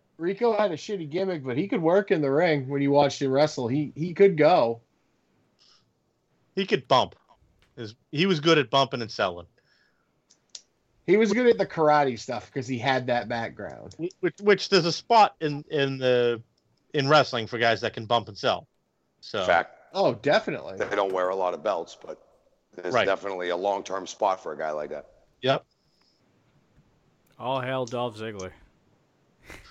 Rico had a shitty gimmick, but he could work in the ring when you watched him wrestle. He he could go. He could bump. He was good at bumping and selling. He was good at the karate stuff because he had that background. Which, which there's a spot in in the in wrestling for guys that can bump and sell. So Fact. Oh, definitely. They don't wear a lot of belts, but there's Right. definitely a long term spot for a guy like that. yep. All hail Dolph Ziggler.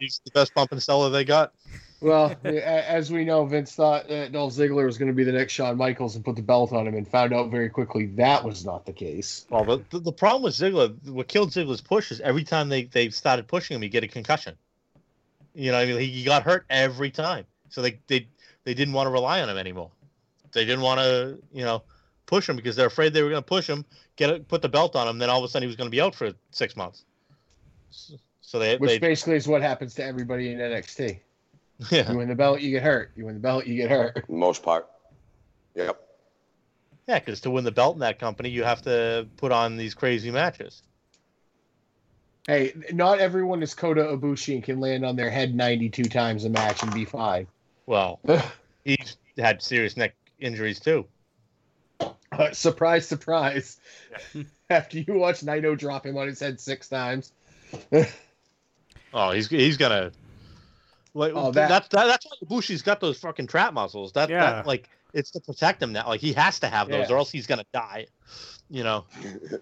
He's the best bump and seller they got. Well, as we know, Vince thought that Dolph Ziggler was going to be the next Shawn Michaels and put the belt on him, and found out very quickly that was not the case. Well, the, the, problem with Ziggler, what killed Ziggler's push is every time they, they started pushing him, he get a concussion. You know, I mean, he, he got hurt every time. So they, they they didn't want to rely on him anymore. They didn't want to, you know, push him because they're afraid they were going to push him, get it, put the belt on him, then all of a sudden he was going to be out for six months. So- So they, Which they basically is what happens to everybody in NXT. Yeah, You win the belt, you get hurt. You win the belt, you get hurt. Most part. Yep. yeah, because to win the belt in that company, you have to put on these crazy matches. Hey, not everyone is Kota Ibushi and can land on their head 92 times a match and be fine. Well, he's had serious neck injuries too. Uh, surprise, surprise. After you watch Naito drop him on his head six times. Oh, he's he's gonna. Like Oh, that- that's that, that's why Ibushi's got those fucking trap muscles. That, Yeah. that like it's to protect him now. Like he has to have those, Yeah. or else he's gonna die. You know.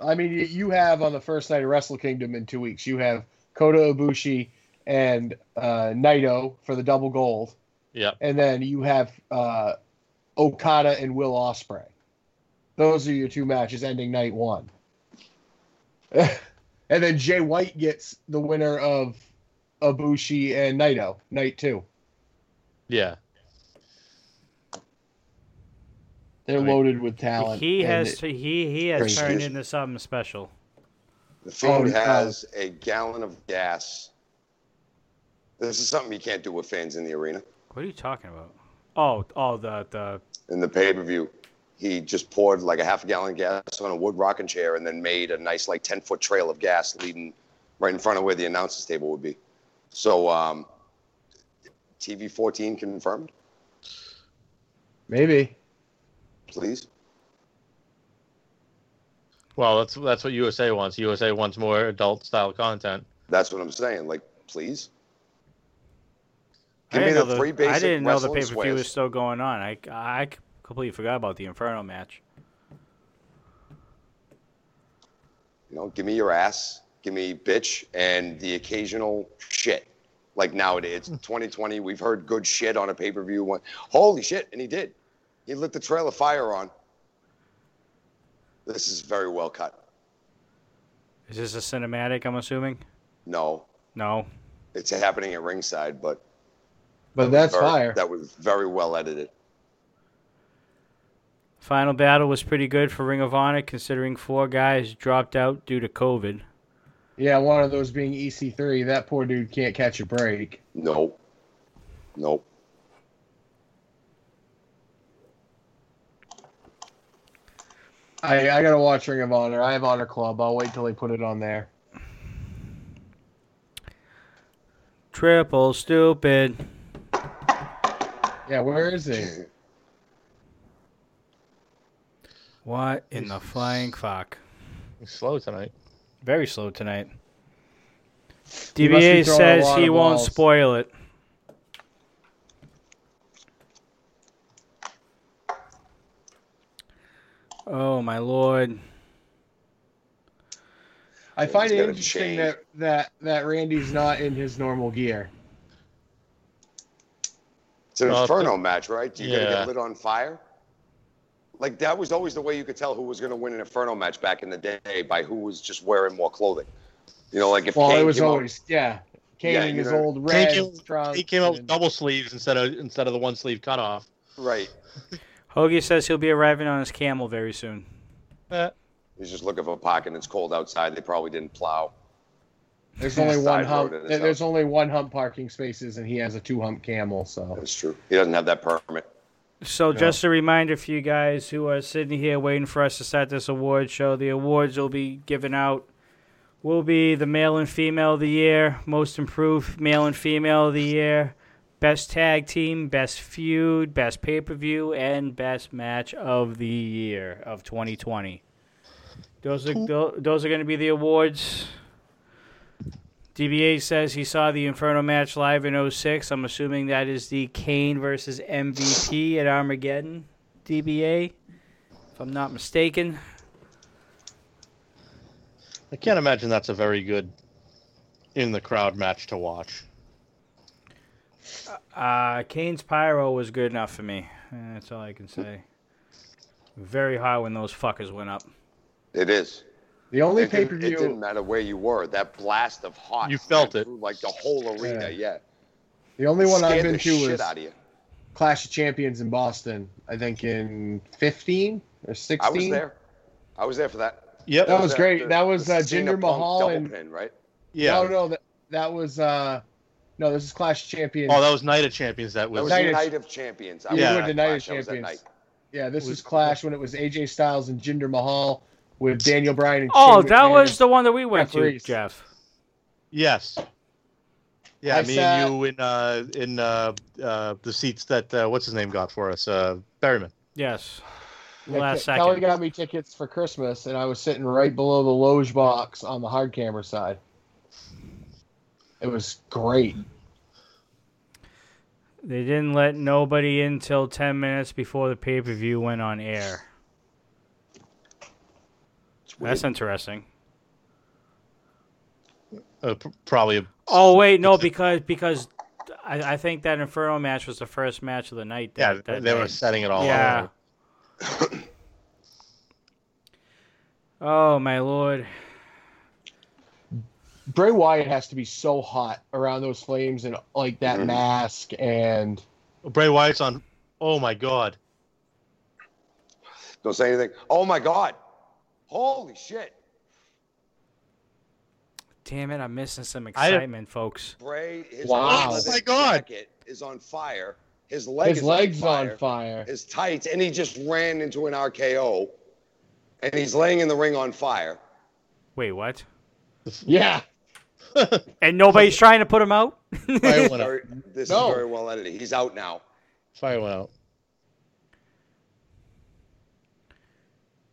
I mean, you have on the first night of Wrestle Kingdom in two weeks, you have Kota Ibushi and uh, Naito for the double gold. Yep. And then you have uh, Okada and Will Ospreay. Those are your two matches ending night one. and then Jay White gets the winner of Ibushi and Naito, night two. Yeah. They're I mean, loaded with talent. he and has he he has Crazy. turned into something special. The Fiend Oh, has a gallon of gas. This is something you can't do with fans in the arena. What are you talking about? Oh, oh, the the In the pay per view, he just poured like a half a gallon of gas on a wood rocking chair and then made a nice like 10 foot trail of gas leading right in front of where the announcer's table would be. So, um, TV 14 confirmed, Maybe. please. Well, that's that's what USA wants. USA wants more adult style content. That's what I'm saying. Like, please. I Give me didn't, the know three the, I basic didn't know the pay per view was still going on. I I completely forgot about the Inferno match. You know, give me your ass, give me bitch, and the occasional shit. Like nowadays, hmm. it's 2020. We've heard good shit on a pay per view. One, Holy shit! And he did. He lit the trail of fire on. This is very well cut. Is this a cinematic? I'm assuming. No, No. it's happening at ringside, but But that's very- fire. That was very well edited. Final battle was pretty good for Ring of Honor, considering four guys dropped out due to COVID. Yeah, one of those being EC3. That poor dude can't catch a break. Nope. Nope. I, I gotta watch Ring of Honor. I have Honor Club. I'll wait till they put it on there. Triple stupid. Yeah, where is he? What in the flying fuck? He's slow tonight. Very slow tonight. He DBA throwing says he of won't balls. spoil it. Oh my lord. I find He's it interesting chain. that, that that Randy's not in his normal gear. It's an Well, inferno match, right? You gotta get lit on fire. Like that was always the way you could tell who was gonna win an inferno match back in the day by who was just wearing more clothing. You know, like if Well, Kane it was came out- always yeah. Kane Yeah, in his know, old Kane red came, trunks. he came out with double sleeves instead of instead of the one sleeve cut off. Right. Hoagie says he'll be arriving on his camel very soon. Eh, He's just looking for a pocket and it's cold outside. They probably didn't plow. There's only one hump. There's house. only one hump parking spaces, and he has a two hump camel. So That's true. He doesn't have that permit. So, just a reminder for you guys who are sitting here waiting for us to start this award show. The awards will be given out. Will be the male and female of the year, most improved male and female of the year, best tag team, best feud, best pay per view, and best match of the year of 2020. Those are those are going to be the awards. DBA says he saw the Inferno match live in 06. I'm assuming that is the Kane versus MVP at Armageddon. DBA, if I'm not mistaken. I can't imagine that's a very good in the crowd match to watch. Uh, Kane's pyro was good enough for me. That's all I can say. Very high when those fuckers went up. It is. The only It pay didn't, per it didn't matter where you were. That blast of hot. You felt it. through, like the whole arena. Yeah. Yeah. the only one I've been to was out of you. Clash of Champions in Boston. I think in 15 or 16. I was there. I was there for that. Yep. That was at great. the- That was, the uh, Jinder Punk Mahal double and- pin, right? yeah. No, no, that that was uh, no, this is Clash of Champions. Oh, that was Night of Champions. That That was. was Night of- Night of Champions. I You was were at the Night of Clash. I was at Champions. night. yeah, this was- was Clash when it was AJ Styles and Jinder Mahal with Daniel Bryan and Oh, Shane that was the one that we went to, referees. Jeff. Yes. Yeah, I me sat- and you in uh, in uh, uh, the seats that uh, what's his name got for us, uh, Berryman. Yes. Yeah, Last Ke- Kelly got me tickets for Christmas, and I was sitting right below the loge box on the hard camera side. It was great. They didn't let nobody in till 10 minutes before the pay per view went on air. It's weird. That's interesting. Uh, pr- probably. A, Oh wait, no, because because I, I think that Inferno match was the first match of the night. yeah, That, that they were setting it all Yeah. up. Oh my lord. Bray Wyatt has to be so hot around those flames and like that Mhm. mask and Bray Wyatt's on. Oh my God. Don't say anything. Oh my God! Holy shit! Damn it, I'm missing some I- excitement, folks. Bray, his Wow. Oh my God. jacket is on fire. His leg his is legs on fire. on fire. His tights, and he just ran into an RKO, and he's laying in the ring on fire. Wait, what? Yeah. And nobody's trying to put him out? Fire went out. This No. is very well edited. He's out now. Fire went out.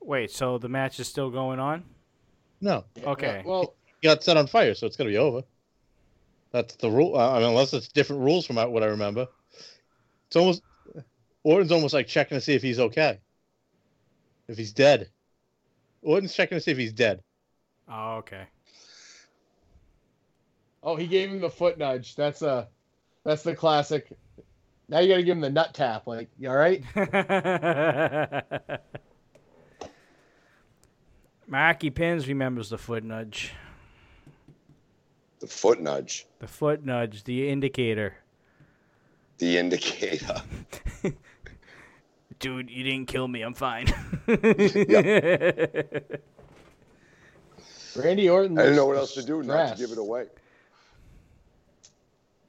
Wait, so the match is still going on? No, Okay. Well, he got set on fire, so it's gonna be over. That's the rule. Uh, I mean, unless it's different rules from what I remember. It's almost Orton's almost like checking to see if he's okay. If he's dead. Orton's checking to see if he's dead. Oh, okay. oh, he gave him the foot nudge. That's a that's the classic. Now you got to give him the nut tap. Like, you all right? Marky Pins remembers the foot nudge. The foot nudge, The foot nudge, the indicator. the indicator. Dude, you didn't kill me. I'm fine. Randy Orton. I didn't know what else to do not to give it away.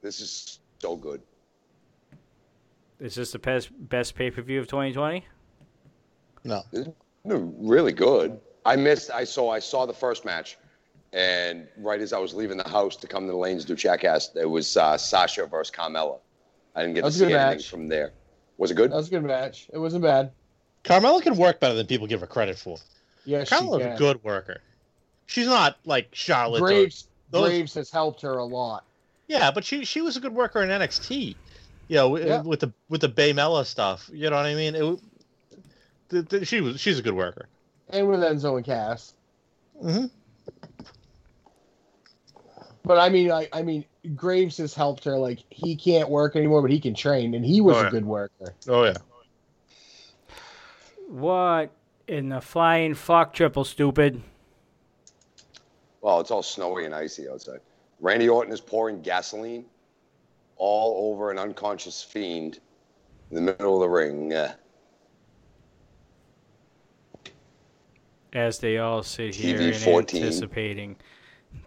This is so good. Is this the best best pay per view of 2020? No. No, really good. I missed. I saw. I saw the first match, and right as I was leaving the house to come to the lanes to do Jackass, it was uh, Sasha versus Carmella. I didn't get That to see anything match. from there. Was it good? That was a good match. It wasn't bad. Carmella can work better than people give her credit for. Yeah, she Carmella's a good worker. She's not like Charlotte. or- Graves those- Graves has helped her a lot. yeah, but she she was a good worker in NXT. You know, Yeah. with the with the Baymella stuff. You know what I mean? It, the, the, she was she's a good worker. And with Enzo and Cass. Mm-hmm. But I mean, I, I mean, Graves has helped her. Like he can't work anymore, but he can train, and he was Oh, a good worker. Oh yeah. What in the flying fuck, triple stupid? Well, it's all snowy and icy outside. Randy Orton is pouring gasoline all over an unconscious fiend in the middle of the ring. Uh, As they all sit here TV and 14. anticipating.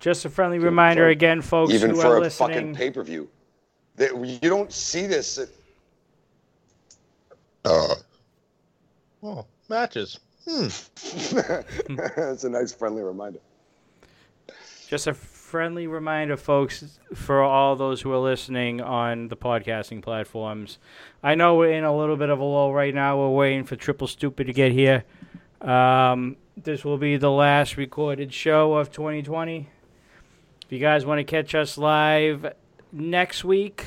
Just a friendly reminder again, folks even who for are a fucking pay per view. You don't see this. At, Oh, matches. Hmm. That's a nice friendly reminder. Just a friendly reminder, folks, for all those who are listening on the podcasting platforms. I know we're in a little bit of a lull right now. We're waiting for Triple Stupid to get here. Um, this will be the last recorded show of 2020. If you guys want to catch us live next week,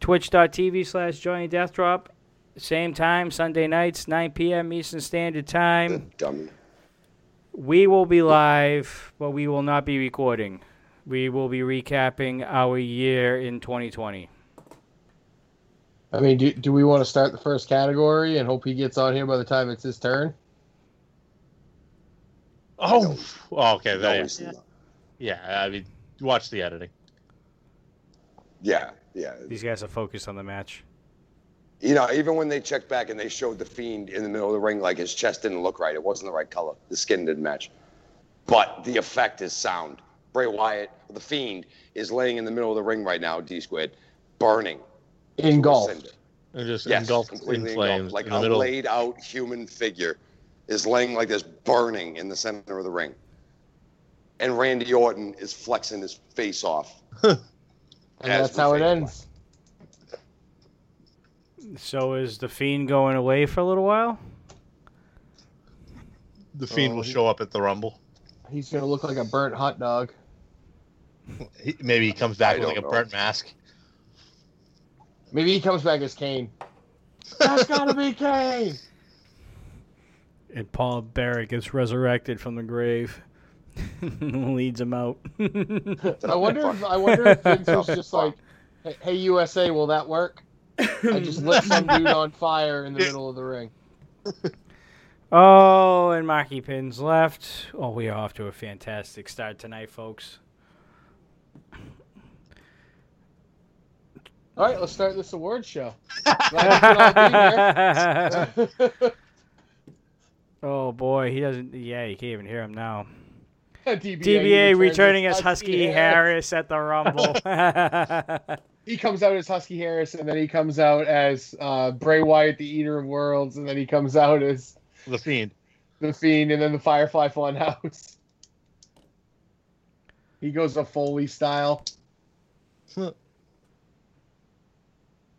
twitch.tv slash Johnny Death Drop. Same time, Sunday nights, 9 p.m. Eastern Standard Time. Dummy. We will be live, but we will not be recording. We will be recapping our year in 2020. I mean, do, do we want to start the first category and hope he gets on here by the time it's his turn? Oh, oh, okay. No, There, he's yeah. yeah, I mean, watch the editing. Yeah, yeah. These guys are focused on the match. You know, even when they checked back and they showed the fiend in the middle of the ring, like his chest didn't look right. It wasn't the right color. The skin didn't match. But the effect is sound. Bray Wyatt, the fiend, is laying in the middle of the ring right now, D squared, burning. to a Engulfed. cinder. And just Yes, engulfed in completely flames engulfed. Like in the a middle. laid out human figure is laying like this, burning in the center of the ring. And Randy Orton is flexing his face off. And that's how it fade away. ends. So is the Fiend going away for a little while? The fiend Oh, will uh, he- show up at the rumble. He's going to look like a burnt hot dog. He, maybe he comes back I with like a burnt mask. Maybe he comes back as Kane. That's got to be Kane. And Paul Bearer gets resurrected from the grave. Leads him out. I wonder if I wonder if Vince was just like, "Hey, hey USA, will that work?" I just lit some dude on fire in the middle of the ring. oh, and Marky Pins left. Oh, we are off to a fantastic start tonight, folks. All right, let's start this award show. Glad you could all be here. Oh boy, he doesn't. Yeah, you can't even hear him now. DBA, DBA returning as Husky Harris at the Rumble. He comes out as Husky Harris, and then he comes out as uh, Bray Wyatt, the Eater of Worlds, and then he comes out as The fiend. the Fiend, and then the Firefly Funhouse. He goes a Foley style.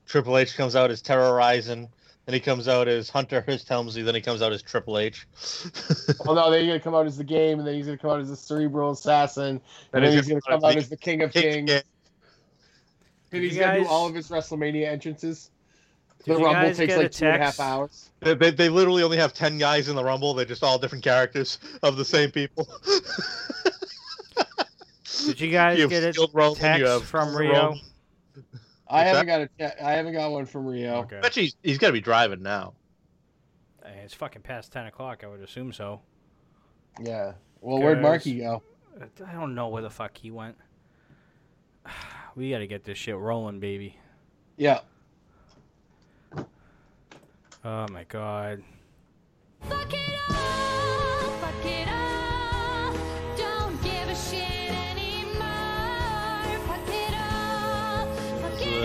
Triple H comes out as terrorizing. Then he comes out as Hunter Hearst Helmsley. Then he comes out as Triple H. Oh no, they're gonna come out as the game, and then he's gonna come out as the Cerebral Assassin, and then he's gonna come out as the King of Kings, and he's you gonna do all of his WrestleMania entrances. Did the Rumble takes like two and a half hours. They, they, they literally only have 10 guys in the Rumble. They're just all different characters of the same people. Did you guys You get a Skilled Roman, text have from Roman. Rio? I What's haven't got a te- I haven't got one from Rio. Okay. bet he's, he's got to be driving now. Uh, It's fucking past 10 o'clock, I would assume so. Yeah. Well, where'd Marky go? I don't know where the fuck he went. We gotta get this shit rolling, baby. Yeah. Oh my god. Fuck it all, fuck it all.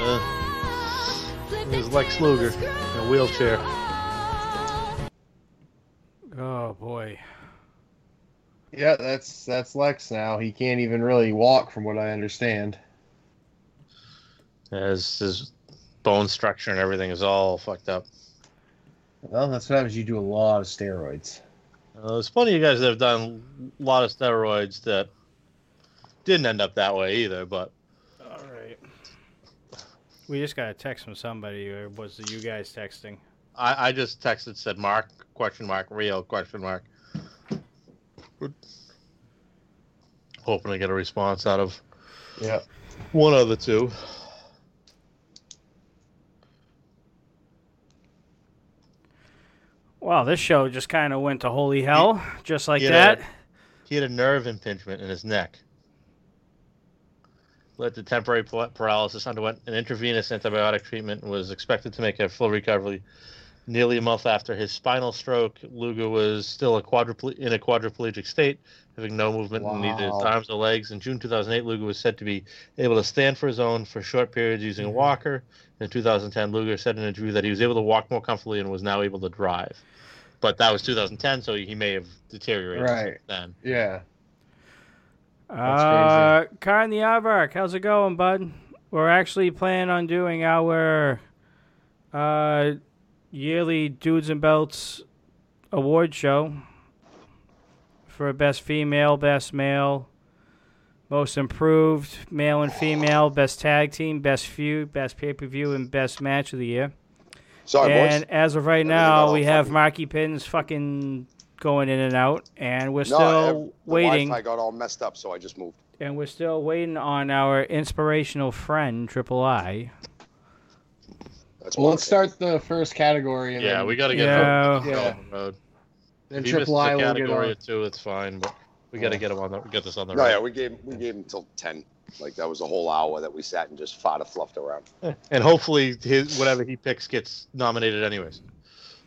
Fuck it Uh, all. Flip there's the Lex Luger in a wheelchair. Oh boy. Yeah, that's that's Lex now. He can't even really walk, from what I understand. His, his bone structure and everything is all fucked up. Well, that's what happens. You do a lot of steroids. Uh, there's plenty of guys that have done a lot of steroids that didn't end up that way either, but Alright. We just got a text from somebody, or was it you guys texting? I, I just texted said Mark question mark real question mark. Hoping to get a response out of Yeah. one of the two. Wow, this show just kind of went to holy hell, just like Yeah. that. He had a nerve impingement in his neck. Led to temporary paralysis, underwent an intravenous antibiotic treatment, and was expected to make a full recovery. Nearly a month after his spinal stroke, Luger was still a quadruple- in a quadriplegic state, having no movement in either his arms or legs. In June 2008, Luger was said to be able to stand for his own for short periods using a mm-hmm. walker. In 2010, Luger said in an interview that he was able to walk more comfortably and was now able to drive. But that was 2010, so he may have deteriorated Right. then. Yeah. Uh, Karen the Aardvark, how's it going, bud? We're actually planning on doing our uh, yearly Dudes and Belts award show for best female, best male, most improved male and female, best tag team, best feud, best pay per view, and best match of the year. Sorry, and boys. as of right now, we have funny. Marky Pins fucking going in and out, and we're No, still ev- the waiting. Wi-Fi got all messed up, so I just moved. And we're still waiting on our inspirational friend, Triple I. That's Well, let's start the first category. And Yeah, then, we got to get Yeah. him Yeah. on road. then If he misses Triple I a will get category or on. two, it's fine, but we got to get him on the get this on the No, road. yeah, we gave we gave him till ten. Like that was a whole hour that we sat and just farted fluffed around. And hopefully, his whatever he picks gets nominated anyways.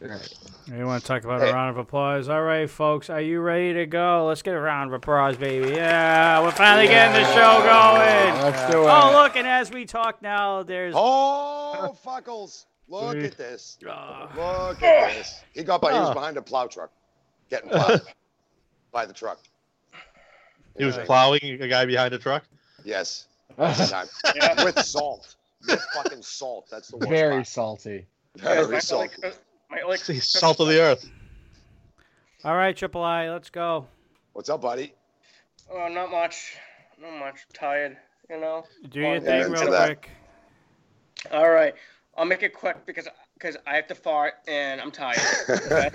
Right. You want to talk about Hey. a round of applause? All right, folks, are you ready to go? Let's get a round of applause, baby. Yeah, we're finally getting the show going. Let's do it. Oh, look, and as we talk now, there's. Oh, fuckles! Look at this. Ah. Look at this. He got by. He was Oh. behind a plow truck, getting plowed by the truck. He was Yeah. plowing a guy behind a truck. Yes. With salt. With fucking salt. That's the worst Very part. salty. Very my, salty. only, my only He's salt of the earth. All right, Triple I, let's go. What's up, buddy? Oh, not much. Not much. Tired, you know. Do your Yeah, thing into real that. quick. All right. I'll make it quick because because I have to fart and I'm tired. Okay?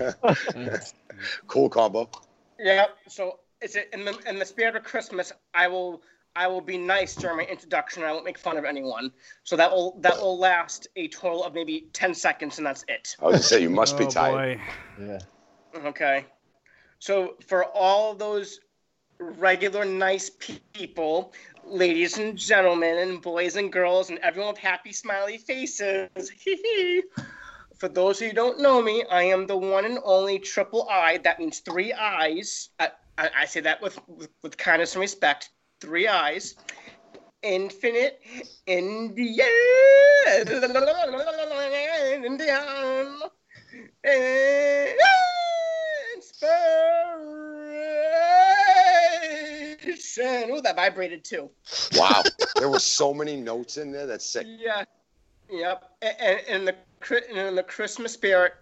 cool combo. yeah. So it's a, in the in the spirit of Christmas, I will I will be nice during my introduction. I won't make fun of anyone. So that will that will last a total of maybe ten seconds, and that's it. I was gonna say you must be Oh, tired. boy. Yeah. Okay. So for all those regular nice people, ladies and gentlemen, and boys and girls, and everyone with happy smiley faces, for those who don't know me, I am the one and only triple I. That means three eyes. I, I, I say that with, with with kindness and respect. Three eyes. Infinite Indian. Indian. Inspiration. Ooh, that vibrated too. Wow. there were so many notes in there. That's sick. Yeah. Yep. And, and, the and in the Christmas spirit,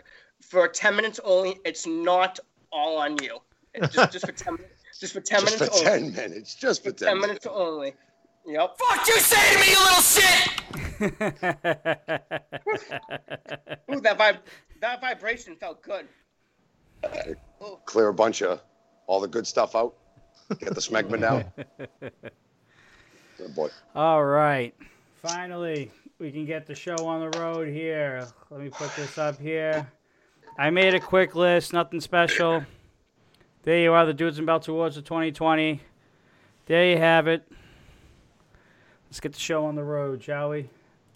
for ten minutes only, it's not all on you. It's just, just for ten minutes. Just for ten Just for minutes only. ten minutes. Just for For ten, ten minutes only. Yep. Fuck you say to me, you little shit! Ooh, that vib- that vibration felt good. Uh, clear a bunch of all the good stuff out. Get the smegma down. Good boy. All right. Finally, we can get the show on the road here. Let me put this up here. I made a quick list, nothing special. There you are, the Dudes and Belts Awards of 2020. There you have it. Let's get the show on the road, shall we?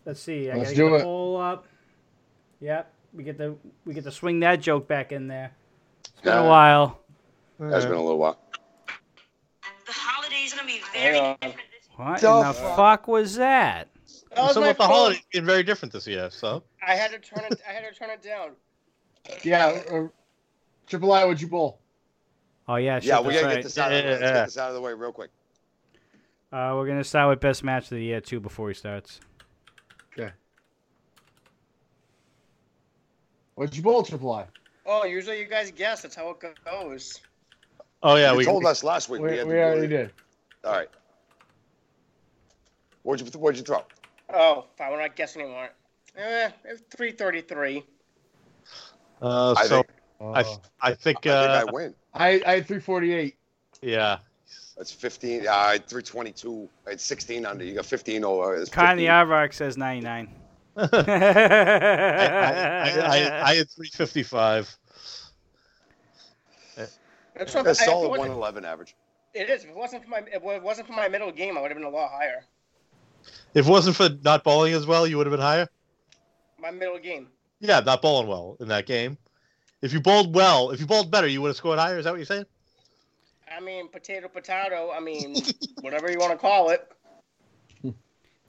Let's see. I Let's gotta do get the it. poll up. Yep. We get the we get to swing that joke back in there. It's been a Yeah. while. Has been a little while. The holidays gonna be Hang very on. different this What The in the fuck? fuck was that? That was so my with the phone. holidays being very different this year, so I had to turn it. I had to turn it down. Yeah. Uh, Triple I, would you bowl? Oh yeah, shit, Yeah, we that's gotta right. get this out of the way. Let's get this out of the way real quick. Uh, we're gonna start with best match of the year too before he starts. Yeah. What'd you bowl, Triple I? Oh, usually you guys guess. That's how it goes. oh yeah, you we told us last week. We, we, had we already did. All right. What'd you What'd you throw? Oh, fine. We're not guessing anymore. Eh, three thirty-three. Uh, I so think, I, Oh. I think, I uh, think I win. I, I had 348. yeah. That's 15. Uh, I had 322. I had 16 under. You got 15 over. It's Kyle the 15. Aardvark says 99. I, I, I, I, I had 355. That's That's not, I- it solid wasn't- 111 average. It is. If it wasn't for my, if it wasn't for my middle game, I would have been a lot higher. If it wasn't for not bowling as well, you would have been higher. My middle game. Yeah, not bowling well in that game. If you bowled well, if you bowled better, you would have scored higher. Is that what you're saying? I mean, potato, potato. I mean, whatever you want to call it.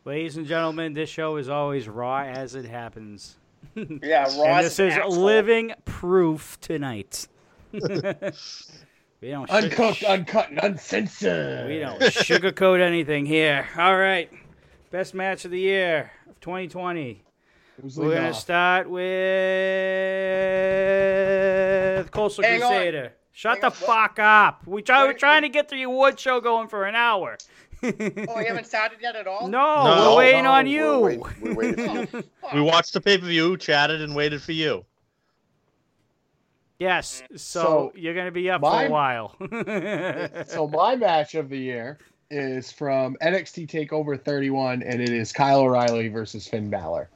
Ladies and gentlemen, this show is always raw as it happens. Yeah, Ross. and this is asshole. living proof tonight. we don't su- Uncooked, uncut, and uncensored. we don't sugarcoat anything here. All right, best match of the year of 2020. Who's We're gonna off? start with Coastal Hang on. Crusader. Shut Hang the on. fuck up. We try, we're trying to get through your wood show going for an hour. Oh, you haven't started yet at all? No, No. we're waiting No, on We're you. waiting- we're waiting for you. Oh. We watched the pay per view, chatted, and waited for you. Yes, so, So, you're gonna be up for a while. So my match of the year is from NXT Takeover 31, and it is Kyle O'Reilly versus Finn Balor.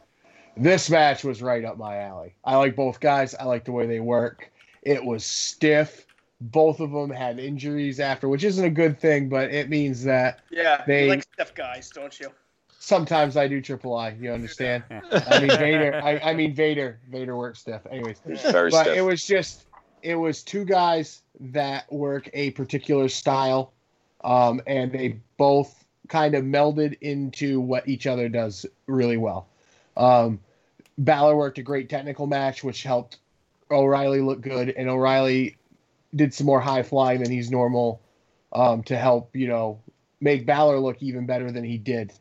This match was right up my alley. I like both guys. I like the way they work. It was stiff. Both of them had injuries after, which isn't a good thing, but it means that Yeah, They- you like stiff guys, don't you? sometimes I do triple I. You understand? I mean Vader. I, I mean Vader. Vader works stiff. Anyways, very but stiff. it was just it was two guys that work a particular style um, and they both kind of melded into what each other does really well um, Balor worked a great technical match which helped O'Reilly look good and O'Reilly did some more high flying than he's normal um, to help you know make Balor look even better than he did.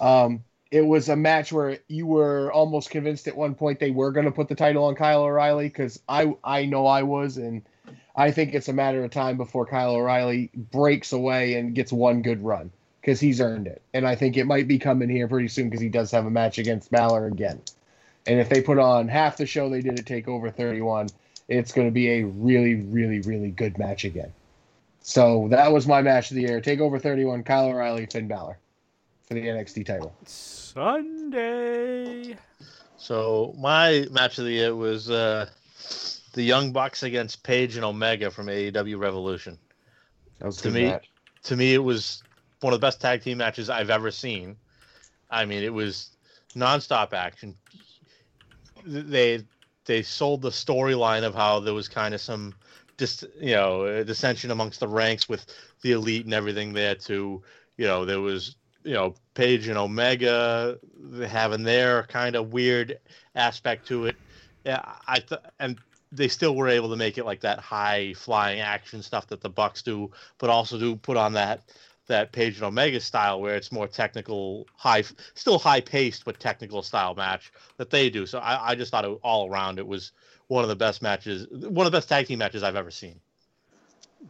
Um, it was a match where you were almost convinced at one point they were going to put the title on Kyle O'Reilly because I I know I was, and I think it's a matter of time before Kyle O'Reilly breaks away and gets one good run because he's earned it, and I think it might be coming here pretty soon because he does have a match against Balor again, and if they put on half the show they did at Takeover 31, it's going to be a really really really good match again. So that was my match of the year. Takeover 31, Kyle O'Reilly, Finn Balor for the NXT title. Sunday. So my match of the year was uh, the Young Bucks against Page and Omega from AEW Revolution. That was To good me- match. To me, it was one of the best tag team matches I've ever seen. I mean, it was nonstop action. They they sold the storyline of how there was kind of some dis, you know dissension amongst the ranks with the elite and everything there too. You know, there was you know Page and Omega having their kind of weird aspect to it. Yeah, I th- and they still were able to make it like that high flying action stuff that the Bucks do, but also do put on that that Page and Omega style where it's more technical, high, still high paced but technical style match that they do. So I, I just thought it, all around it was one of the best matches, one of the best tag team matches I've ever seen.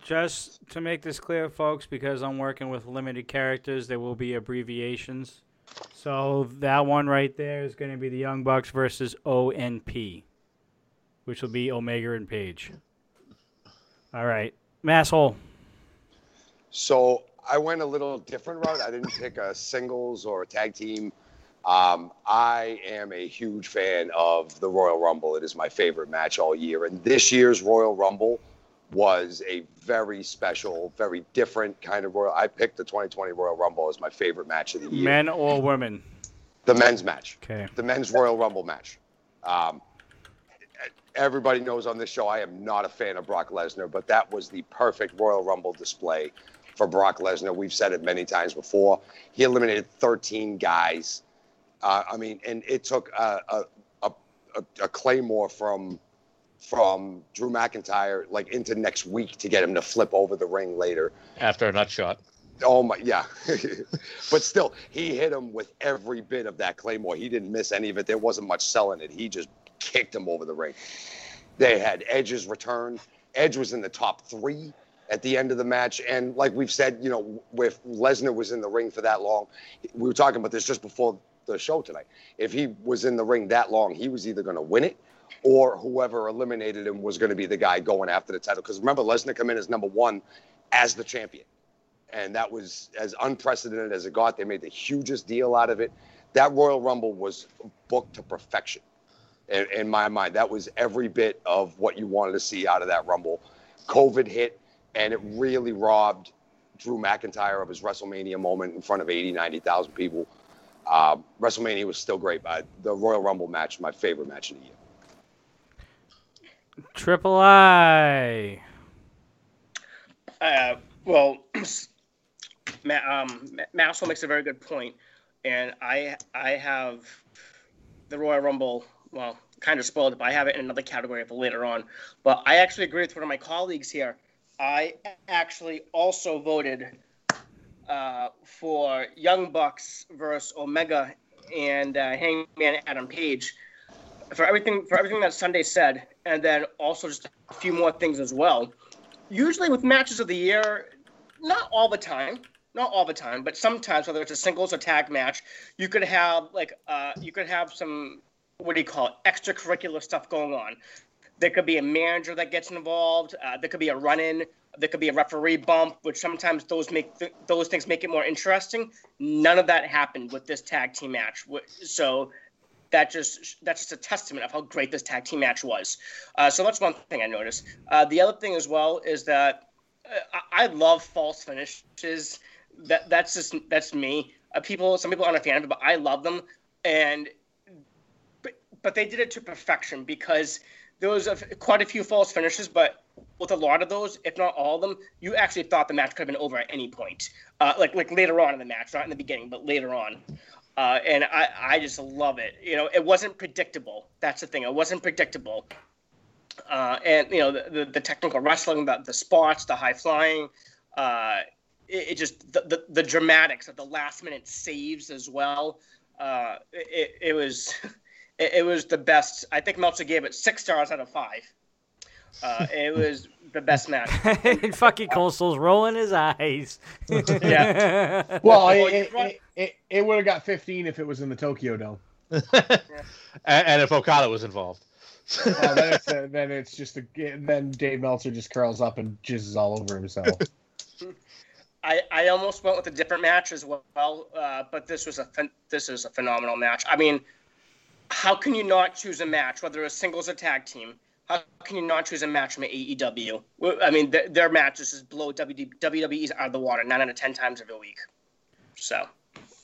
Just to make this clear, folks, because I'm working with limited characters, there will be abbreviations. So that one right there is going to be the Young Bucks versus ONP, which will be Omega and Page. All right, masshole. So I went a little different route. I didn't pick a singles or a tag team. Um, I am a huge fan of the Royal Rumble. It is my favorite match all year. And this year's Royal Rumble was a very special, very different kind of Royal. I picked the 2020 Royal Rumble as my favorite match of the year. Men or women? The men's match Okay. the men's Royal Rumble match. Um, everybody knows on this show I am not a fan of Brock Lesnar, but that was the perfect Royal Rumble display for Brock Lesnar. We've said it many times before. He eliminated 13 guys. Uh, I mean, and it took a, a, a, a, a claymore from from Drew McIntyre like into next week to get him to flip over the ring later. After a nut shot, Oh my, yeah. but still, he hit him with every bit of that claymore. He didn't miss any of it. There wasn't much selling it. He just kicked him over the ring. They had Edge's return. Edge was in the top three at the end of the match, and like we've said, you know, if Lesnar was in the ring for that long, we were talking about this just before the show tonight. If he was in the ring that long, he was either going to win it. Or whoever eliminated him was going to be the guy going after the title. Because remember, Lesnar come in as number one as the champion and that was as unprecedented as it got. They made the hugest deal out of it. That Royal Rumble was booked to perfection. In, in my mind, that was every bit of what you wanted to see out of that Rumble. COVID hit, and it really robbed Drew McIntyre of his WrestleMania moment in front of 80, 90,000 people. Uh, WrestleMania was still great, but the Royal Rumble match, my favorite match of the year. Triple I. Uh, well, Ma- um, Ma- Maxwell makes a very good point, and I I have the Royal Rumble. Well, kind of spoiled it, but I have it in another category for later on. But I actually agree with one of my colleagues here. I actually also voted uh, for Young Bucks versus Omega and uh, Hangman Adam Page for everything for everything that Sunday said, and then also just a few more things as well. Usually with matches of the year, not all the time, not all the time, but sometimes whether it's a singles or tag match, you could have like uh, you could have some what do you call it extracurricular stuff going on. There could be a manager that gets involved. Uh, there could be a run-in. There could be a referee bump, which sometimes those make th- those things make it more interesting. None of that happened with this tag team match. So that just that's just a testament of how great this tag team match was. Uh, so that's one thing I noticed. Uh, the other thing as well is that uh, I, I love false finishes. That that's just that's me. Uh, people, some people aren't a fan of it, but I love them. And but but they did it to perfection because there was a, quite a few false finishes, but with a lot of those, if not all of them, you actually thought the match could have been over at any point. Uh, like like later on in the match, not in the beginning, but later on. Uh, and I, I just love it. You know, it wasn't predictable. That's the thing. It wasn't predictable. Uh, and you know, the, the, the technical wrestling, the, the spots, the high flying, uh, it, it just the, the, the dramatics of the last minute saves as well. Uh, it, it was it, it was the best. I think Meltzer gave it six stars out of five. Uh, it was the best match. and fucking Coastal's rolling his eyes. Yeah. Well, Well, it, it, it, it, it would have got 15 if it was in the Tokyo Dome. and, and if Okada was involved. Well, then it's uh, then it's just a, then Dave Meltzer just curls up and jizzes all over himself. I, I almost went with a different match as well, uh, but this was a this is a phenomenal match. I mean, how can you not choose a match, whether it's singles or tag team? How can you not choose a match from AEW? I mean, th- their matches just blow WWE's out of the water nine out of ten times every week. So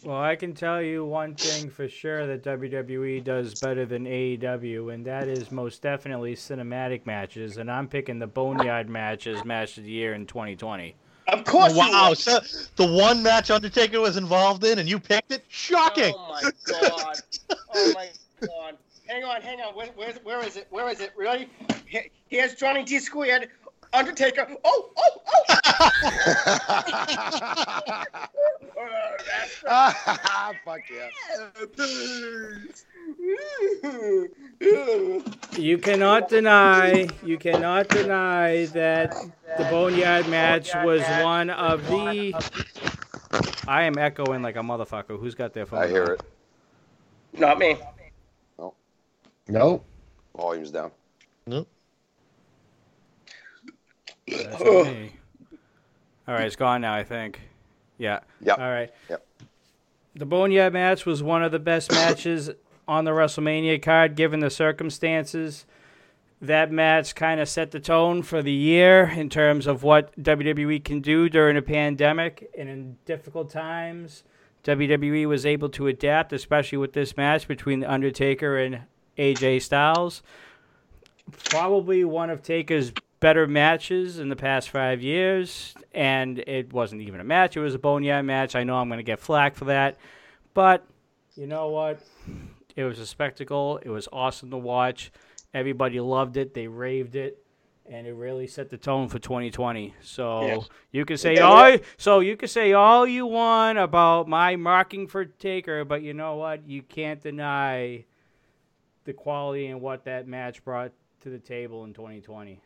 Well, I can tell you one thing for sure that WWE does better than AEW, and that is most definitely cinematic matches. And I'm picking the Boneyard matches match of the year in 2020. of course, Wow, would. so the one match Undertaker was involved in and you picked it? Shocking! Oh my god! Oh my god! Hang on, hang on. Where, where, where is it? Where is it? Really? He- Here's Johnny D squared. Undertaker. Oh, oh, oh! Oh, Fuck yeah. You cannot deny, you cannot deny that the Boneyard match was one of the. I am echoing like a motherfucker. Who's got their phone? I hear it. Not me. Nope. Volume's down. That's me. All right, it's gone now. I think. Yeah. Yeah. All right. Yep. The Boneyard match was one of the best matches on the WrestleMania card, given the circumstances. That match kind of set the tone for the year in terms of what WWE can do during a pandemic and in difficult times. WWE was able to adapt, especially with this match between The Undertaker and AJ Styles. Probably one of Taker's better matches in the past five years, and it wasn't even a match; it was a boneyard match. I know I'm going to get flack for that, but you know what? It was a spectacle. It was awesome to watch. Everybody loved it. They raved it, and it really set the tone for 2020. So Yes. you can say Yeah, all so you can say all you want about my marking for Taker, but you know what? You can't deny the quality and what that match brought to the table in 2020.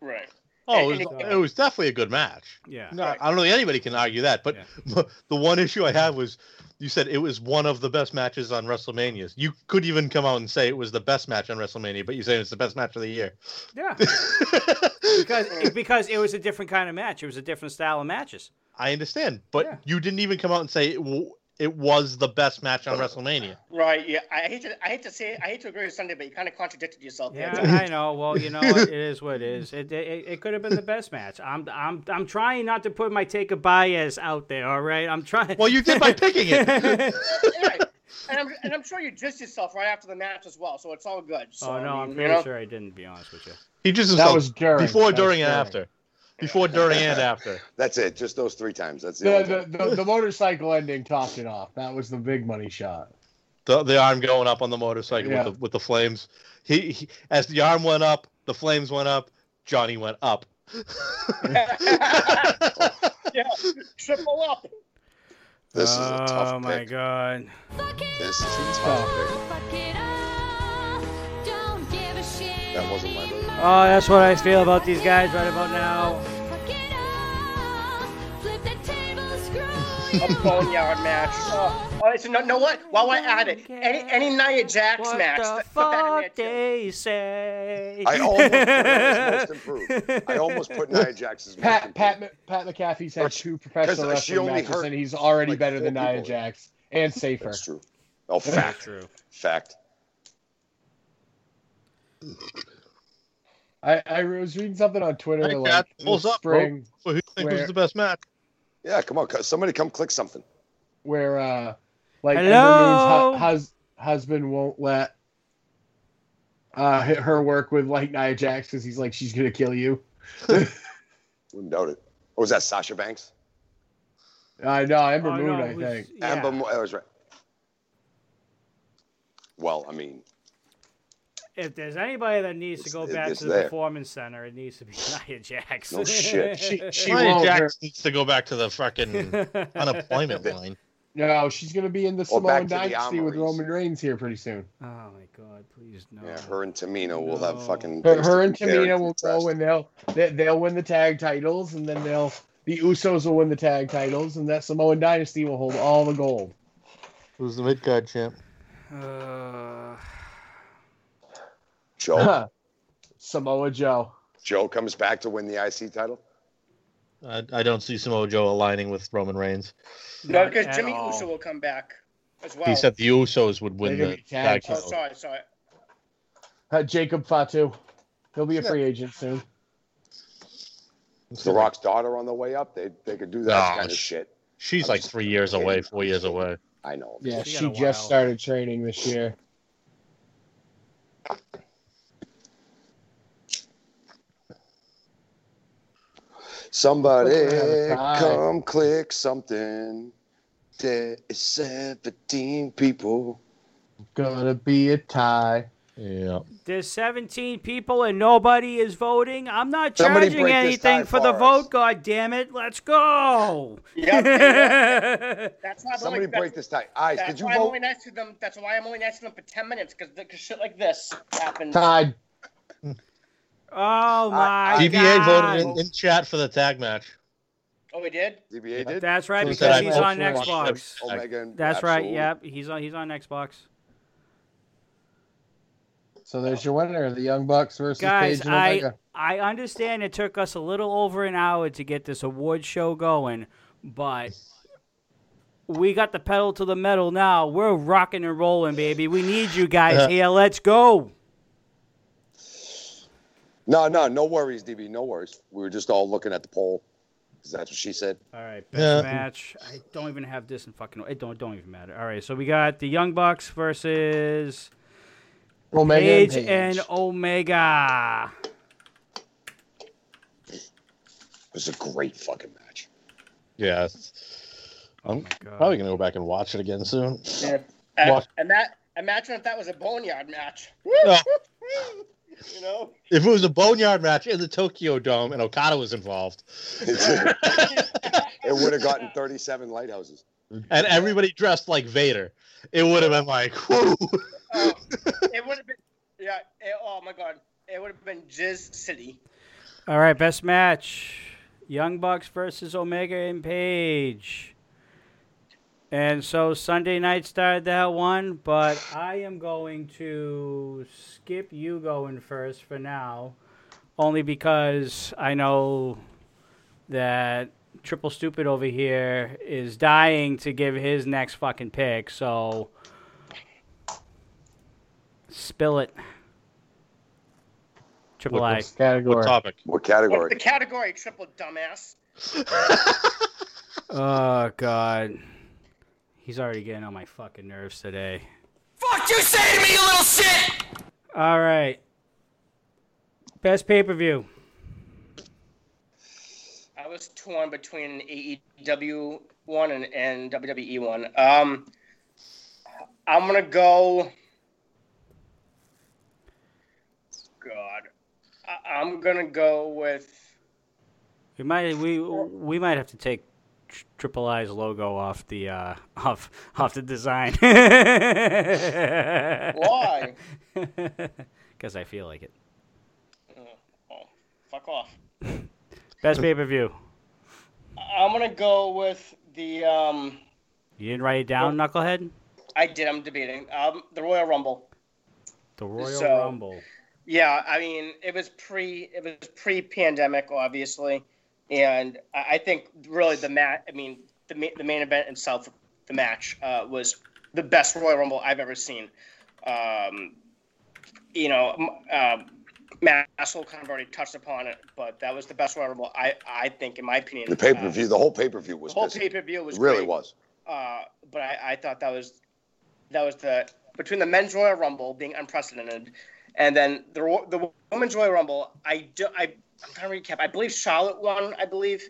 Right. Oh, it was, and- it was definitely a good match. Yeah. No, I don't think anybody can argue that. But the one issue I have was you said it was one of the best matches on WrestleMania. You could even come out and say it was the best match on WrestleMania, but you say it's the best match of the year. Yeah. because because it was a different kind of match. It was a different style of matches. I understand, but Yeah. you didn't even come out and say it, w- it was the best match on WrestleMania. Right. Yeah. I hate to. I hate to say. I hate to agree with Sunday, but you kind of contradicted yourself. Yeah, John. I know. Well, you know, it is what it is. It, it, it could have been the best match. I'm I'm I'm trying not to put my Taker bias out there. All right, I'm trying. Well, you did by picking it. Right. and I'm and I'm sure you just yourself right after the match as well, so it's all good. So, oh no, I I'm mean, pretty you know? sure I didn't. Be honest with you. He just That was during. before, That was during, and during. after. Before, during, and after. That's it. Just those three times. That's the, The, the, the, the motorcycle ending topped it off. That was the big money shot. The, the arm going up on the motorcycle Yeah. with, the, with the flames. He, he as the arm went up, the flames went up. Johnny went up. yeah, triple up. This is a tough Oh my pick. god. This is a tough pick. fuck it all. Don't give a shit That wasn't my move. Oh, that's what I feel about these guys right about now. Fuck it all. Flip the table, screw A boneyard match. Oh, oh so no, know what? While we're at it, any any Nia Jax What match, the th- put that in there fuck too. they say? I almost put her as most improved. I almost put Nia Jax as Pat. Pat Pat McAfee's had Or- two uh, professional 'cause she wrestling only matches, hurt, and he's already like, better than Nia people. Jax and safer. That's true. Oh, fact. True. Fact. I, I was reading something on Twitter Hey, like Pat, this pulls up, spring Well, who do you think was the best match? Yeah, come on. Somebody come click something. where uh like Hello? Ember Moon's hu- hus- husband won't let uh hit her work with like Nia Jax because he's like she's gonna kill you. Wouldn't doubt it. Or was that Sasha Banks? I know Ember Oh, Moon, no, I it was- think. yeah. Amber Mo- that was right. Well, I mean, If there's anybody that needs to go it- back it's to the there. performance center, it needs to be Nia Jax. No shit. She she Nia. Jax Her- needs to go back to the fucking unemployment line. no, she's gonna be in the Or Samoan Dynasty with Roman Reigns here pretty soon. Oh my god, please no. yeah, her and Tamina will have fucking. Her, her and compare Tamina will go and they'll they, they'll win the tag titles, and then they'll the Usos will win the tag titles, and that Samoan Dynasty will hold all the gold. Who's the mid card champ? Uh, Joe. Samoa Joe. Joe comes back to win the IC title. I, I don't see Samoa Joe aligning with Roman Reigns. No, not because Jimmy all. Uso will come back as well. He said the Usos would win the tag tag Oh, title. sorry, sorry. Uh, Jacob Fatu. He'll be a free agent soon. The Rock's daughter on the way up. They they could do that Oh, kind of sh- shit. She's I'm like three years kidding. away, four years away. I know. Yeah, She she, just started training this year. Somebody Have a tie. come click something. There is 17 people. Gonna be a tie. Yeah. there's 17 people and nobody is voting. I'm not charging anything tie for the us. vote. God damn it! Let's go. Yep. that's why I'm Somebody only, break that's, this tie. Eyes, that's did you why I'm only next to them. That's why I'm only next to them for 10 minutes because shit like this happens. Tied. Oh uh, my uh, I- DBA god! voted in, in chat for the tag match. Oh, we did. DBA did? That's right because that he's on vote for Xbox. Omega and That's right. Absolute. Yep, he's on. He's on Xbox. So there's your winner, the Young Bucks versus Guys, Page and I I understand it took us a little over an hour to get this award show going, but we got the pedal to the metal now. We're rocking and rolling, baby. We need you guys here. Let's go. No, no, no worries, DB. No worries. We were just all looking at the poll because that's what she said. All right, best Yeah. match. I don't even have this in fucking. It don't don't even matter. All right, so we got the Young Bucks versus Omega Page and, Page. and Omega. It was a great fucking match. Yeah. Oh I'm probably gonna go back and watch it again soon. Yeah. And, What? and that imagine if that was a boneyard match. Oh. you know. If it was a boneyard match in the Tokyo Dome and Okada was involved, it would have gotten 37 lighthouses. and everybody dressed like Vader, it would have been like, whoo. Oh, it would have been. Yeah. It, oh my god. It would have been Jizz City. All right, best match: Young Bucks versus Omega and Page. And so Sunday night started that one, but I am going to skip you going first for now, only because I know that Triple Stupid over here is dying to give his next fucking pick. So spill it. Triple What- I. What's category. What topic? What What's category? the category, triple dumbass? Oh God. He's already getting on my fucking nerves today. Fuck you say to me, you little shit! All right. Best pay per view. I was torn between an AEW one and, and WWE one. Um, I'm gonna go. God, I, I'm gonna go with. We might we we might have to take Tr- Triple I's logo off the uh, off off the design. Why? Because I feel like it. Oh, fuck off. Best pay per view. I'm gonna go with the. Um, You didn't write it down, Knucklehead. I did. I'm debating. Um, the Royal Rumble. The Royal So- Rumble. Yeah, I mean, it was pre it was pre-pandemic, obviously, and I think really the mat. I mean, the ma- the main event itself, the match, uh, was the best Royal Rumble I've ever seen. Um, you know, uh, Matt Asshole kind of already touched upon it, but that was the best Royal Rumble I I think, in my opinion. The pay per view, the whole pay per view Uh, was the whole pay per view was It really great. was. Uh, but I, I thought that was that was the between the men's Royal Rumble being unprecedented, and then the the women's Royal Rumble. I do I I'm trying to recap. I believe Charlotte won. I believe.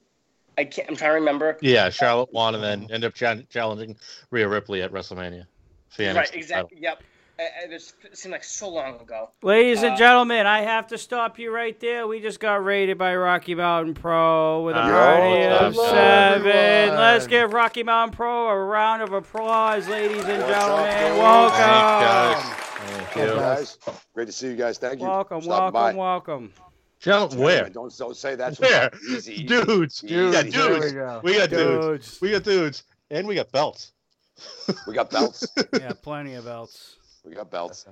I can't. I'm trying to remember. Yeah, Charlotte won and then ended up cha- challenging Rhea Ripley at WrestleMania. for the right. title. Exactly. Yep. It, just- it seemed like so long ago. Ladies and Uh, gentlemen, I have to stop you right there. We just got rated by Rocky Mountain Pro with a Yo, party of seven. everyone. Let's give Rocky Mountain Pro a round of applause, ladies and What's gentlemen. dude? Welcome. Thanks, guys. Thank Hey, you. guys, great to see you guys. Thank you. Welcome, welcome, by. welcome. Gentlemen, where? Don't, don't say that. Where? Easy. Dudes. Easy. We Dudes, there we dudes. go. We got dudes. Dudes. We got dudes. And we got belts. We got belts. Yeah, plenty of belts. we got belts.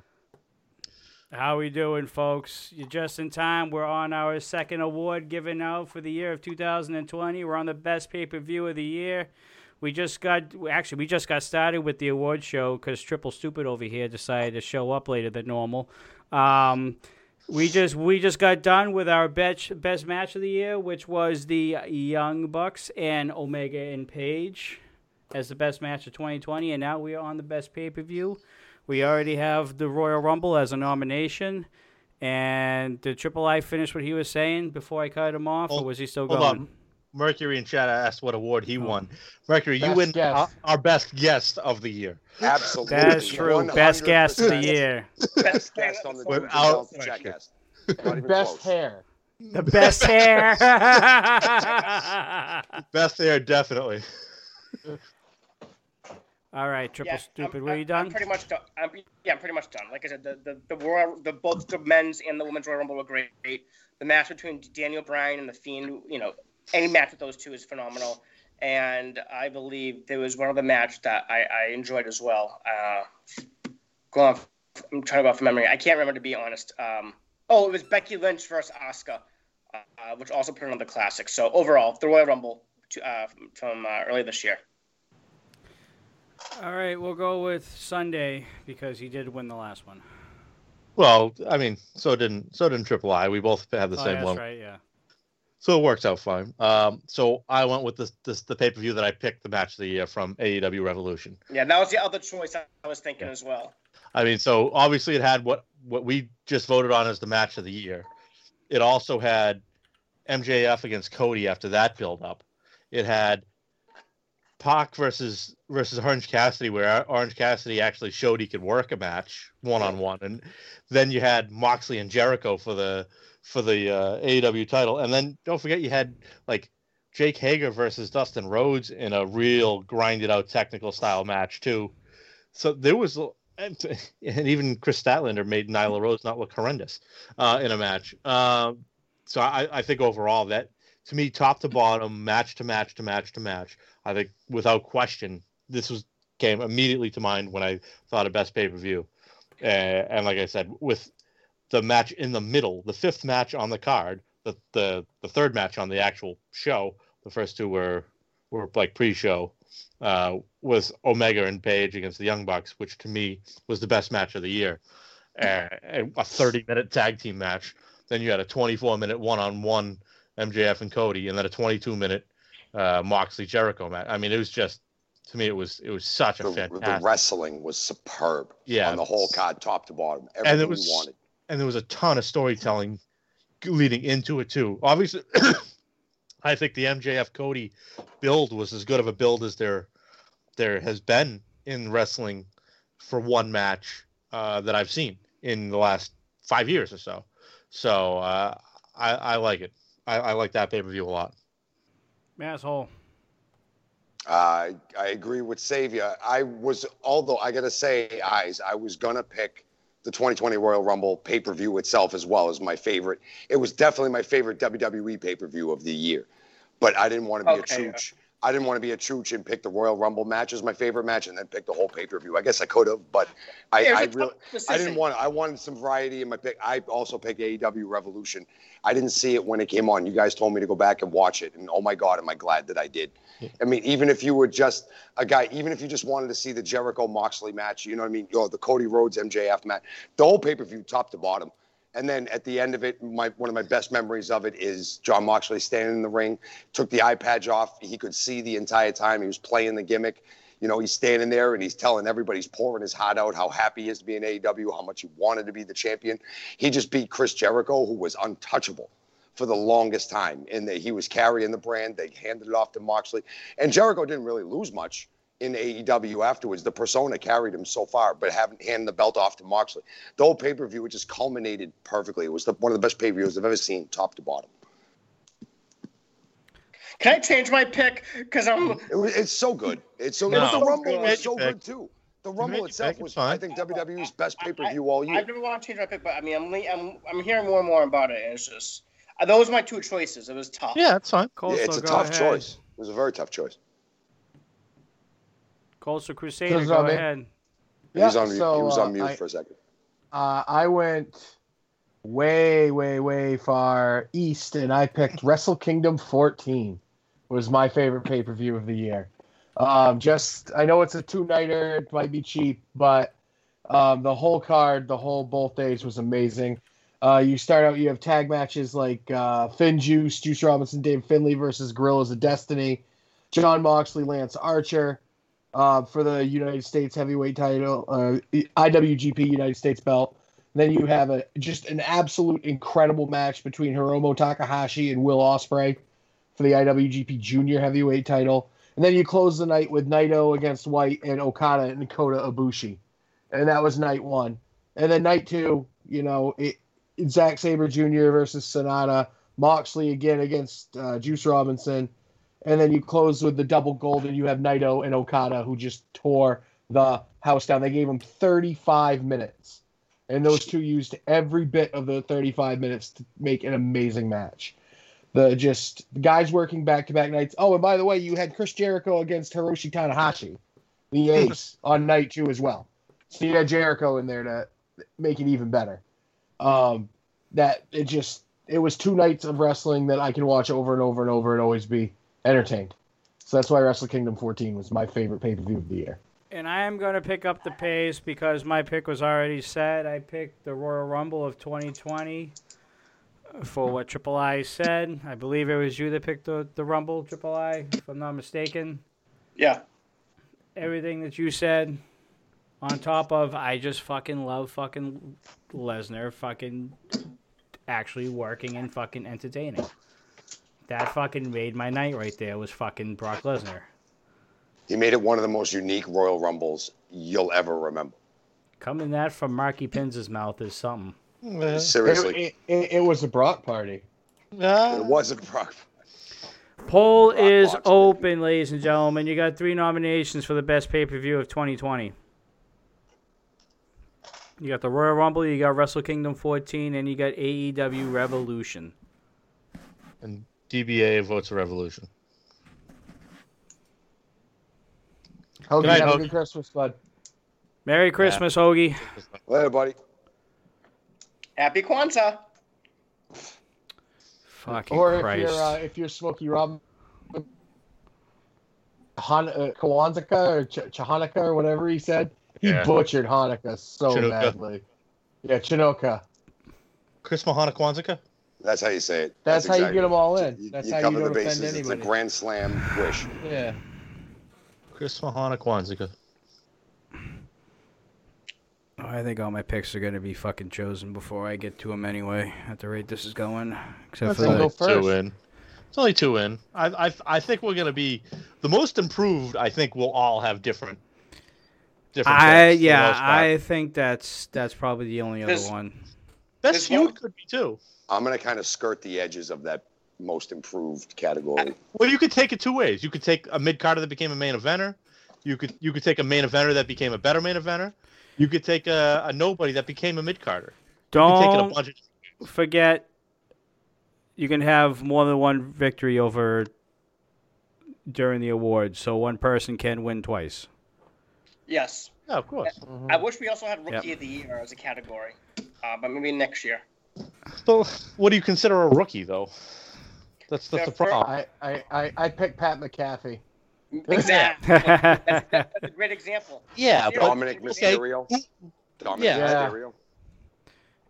How we doing, folks? You're just in time. We're on our second award given out for the year of 2020. We're on the best pay-per-view of the year. We just got actually we just got started with the award show because Triple Stupid over here decided to show up later than normal. Um, we just we just got done with our best best match of the year, which was the Young Bucks and Omega and Page as the best match of 2020, and now we are on the best pay-per-view. We already have the Royal Rumble as a nomination. And did Triple I finish what he was saying before I cut him off, or was he still hold going? on. Mercury in chat asked what award he Oh. won. Mercury, you win guest. our, our best guest of the year. Absolutely. That's true. Best guest of the year. Best guest on the Without Dudes and Belts question. Jackass. Not Best close. hair. The best hair. Best hair, definitely. All right, Triple Yeah, Stupid. I'm, Were you done? I'm pretty much done. I'm, yeah, I'm pretty much done. Like I said, the the, the Royal, the both the men's and the women's Royal Rumble were great. The match between Daniel Bryan and the Fiend, you know, any match with those two is phenomenal. And I believe there was one other match that I, I enjoyed as well. Uh, go on, I'm trying to go off memory. I can't remember to be honest. Um, oh, it was Becky Lynch versus Asuka, uh, which also put on the classic. So overall, the Royal Rumble to, uh, from, from uh, earlier this year. All right, we'll go with Sunday because he did win the last one. Well, I mean, so didn't so didn't Triple I. We both have the Oh, same that's one. That's right. Yeah. So it works out fine. Um, so I went with this, this the pay per view that I picked the match of the year from AEW Revolution. Yeah, that was the other choice I was thinking as well. I mean, so obviously it had what what we just voted on as the match of the year. It also had MJF against Cody after that build up. It had Pac versus versus Orange Cassidy, where Orange Cassidy actually showed he could work a match one on one, and then you had Moxley and Jericho for the for the uh, AEW title, and then don't forget you had like Jake Hager versus Dustin Rhodes in a real grinded out technical style match too. So there was, and, and even Kris Statlander made Nyla Rose not look horrendous uh, in a match. Um, so I, I think overall that to me, top to bottom, match to match to match to match, I think without question, this was came immediately to mind when I thought of best pay per view. Uh, and like I said, with the match in the middle, the fifth match on the card, the the, the third match on the actual show, the first two were were like pre-show, uh, was Omega and Page against the Young Bucks, which to me was the best match of the year. Uh, a 30 minute tag team match. Then you had a 24 minute one on one MJF and Cody, and then a 22 minute uh, Moxley Jericho match. I mean, it was just To me, it was it was such a The, the wrestling was superb. Yeah. On the whole card, top to bottom. And Everything it was- wanted. And there was a ton of storytelling leading into it too. Obviously, I think the MJF Cody build was as good of a build as there there has been in wrestling for one match uh, that I've seen in the last five years or so. So uh, I, I like it. I, I like that pay per view a lot. Asshole. Uh, I agree with Savior. I was, although I gotta say, eyes, I was gonna pick the 2020 Royal Rumble pay per view itself as well as my favorite. It was definitely my favorite WWE pay per view of the year, but I didn't want to be Okay. a chooch. I didn't want to be a chooch and pick the Royal Rumble match as my favorite match and then pick the whole pay per view. I guess I could have, but I, It was I a tough really. I didn't want. I wanted some variety in my pick. I also picked AEW Revolution. I didn't see it when it came on. You guys told me to go back and watch it, and oh my god, am I glad that I did. I mean, even if you were just a guy, even if you just wanted to see the Jericho Moxley match, you know what I mean, or the Cody Rhodes MJF match, the whole pay per view, top to bottom. And then at the end of it, my one of my best memories of it is Jon Moxley standing in the ring, took the eye patch off. He could see the entire time. He was playing the gimmick. You know, he's standing there and he's telling everybody, he's pouring his heart out, how happy he is to be in AEW, how much he wanted to be the champion. He just beat Chris Jericho, who was untouchable for the longest time. And he was carrying the brand. They handed it off to Moxley. And Jericho didn't really lose much in AEW afterwards. The persona carried him so far, but having handed the belt off to Moxley. The whole pay per view, it just culminated perfectly. It was the, one of the best pay per views I've ever seen, top to bottom. Can I change my pick? Because I'm. It was, it's so good. It's so No. good. The Rumble Good. was so Make good too. The Rumble itself was, fine. I think, WWE's best pay per view all year. I've never want to change my pick, but I mean, I'm I'm I'm hearing more and more about it, and it's just uh, those were my two choices. It was tough. Yeah, that's fine. Yeah, Coastal, it's a tough ahead. choice. It was a very tough choice. Coastal Crusader, Goes go on me. ahead. he was Yeah, on, so, he was on uh, mute I- for a second. Uh, I went way, way, way far east, and I picked Wrestle Kingdom 14. Was my favorite pay per view of the year. Um, just I know it's a two nighter, it might be cheap, but um, the whole card, the whole both days was amazing. Uh, you start out, you have tag matches like uh, FinJuice, Juice Robinson, Dave Finlay versus Guerrillas of Destiny, Jon Moxley, Lance Archer uh, for the United States heavyweight title, uh, IWGP United States belt. Then you have a just an absolute incredible match between Hiromu Takahashi and Will Ospreay for the IWGP Junior Heavyweight title. And then you close the night with Naito against White and Okada and Kota Ibushi. And that was night one. And then night two, you know, it, Zack Sabre Jr. versus Sanada, Moxley again against uh, Juice Robinson. And then you close with the double gold, and you have Naito and Okada who just tore the house down. They gave him 35 minutes. And those two used every bit of the 35 minutes to make an amazing match. The just the guys working back to back nights. Oh, and by the way, you had Chris Jericho against Hiroshi Tanahashi, the ace, on night two as well. So you had Jericho in there to make it even better. Um, that it just it was two nights of wrestling that I can watch over and over and over and always be entertained. So that's why Wrestle Kingdom 14 was my favorite pay per view of the year. And I am going to pick up the pace because my pick was already set. I picked the Royal Rumble of 2020 for what Triple I said. I believe it was you that picked the, the Rumble, Triple I, if I'm not mistaken. Yeah. Everything that you said, on top of I just fucking love fucking Lesnar fucking actually working and fucking entertaining. That fucking made my night right there was fucking Brock Lesnar. He made it one of the most unique Royal Rumbles you'll ever remember. Coming that from Marky Pins' mouth is something. Uh, Seriously, It, it, it was a Brock party. uh, it wasn't Brock. Poll Rock is box, open, ladies and gentlemen. You got three nominations for the best pay per view of 2020. You got the Royal Rumble, you got Wrestle Kingdom 14, and you got AEW Revolution. and DBA votes Revolution. Hope Good night, have a Hope. good Christmas, bud. Merry Christmas, Hoagie. Later, buddy. Happy Kwanzaa. Fucking Or if Christ. you're uh, if you're Smokey Robinson, Han- uh, Kawanzaa or Ch- Chahanukkah or whatever he said, he Yeah. butchered Hanukkah so Chinooka. badly. Yeah, Chinoka. Chris Mahana Kwanzaa? That's how you say it. That's, how you get them all in. You, That's you how cover you the don't offend bases. It's a grand slam wish. Yeah. Chris Mahana Kwanzaa. Oh, I think all my picks are going to be fucking chosen before I get to them anyway. At the rate this is going, except Let's for all the, go Two first. in. It's only two in. I I I think we're gonna be the most improved. I think we'll all have different. Different. I picks for the yeah. I think that's that's probably the only other one. best this feud one- could be too. I'm gonna kind of skirt the edges of that most improved category. Well, you could take it two ways. You could take a mid carder that became a main eventer. You could you could take a main eventer that became a better main eventer. You could take a, a nobody that became a mid carder. You could take it a Don't bunch of forget, you can have more than one victory over during the awards, so one person can win twice. Yes. Yeah, of course. Mhm. I wish we also had Rookie Yep. of the Year as a category, uh, but maybe next year. So, what do you consider a rookie though? That's that's the Yeah, for- problem. I, I, I, I picked Pat McAfee. Exactly. that's, that's, that's a great example. Yeah, but- Dominic okay. Mysterio. Dominic Yeah. Yeah. Mysterio.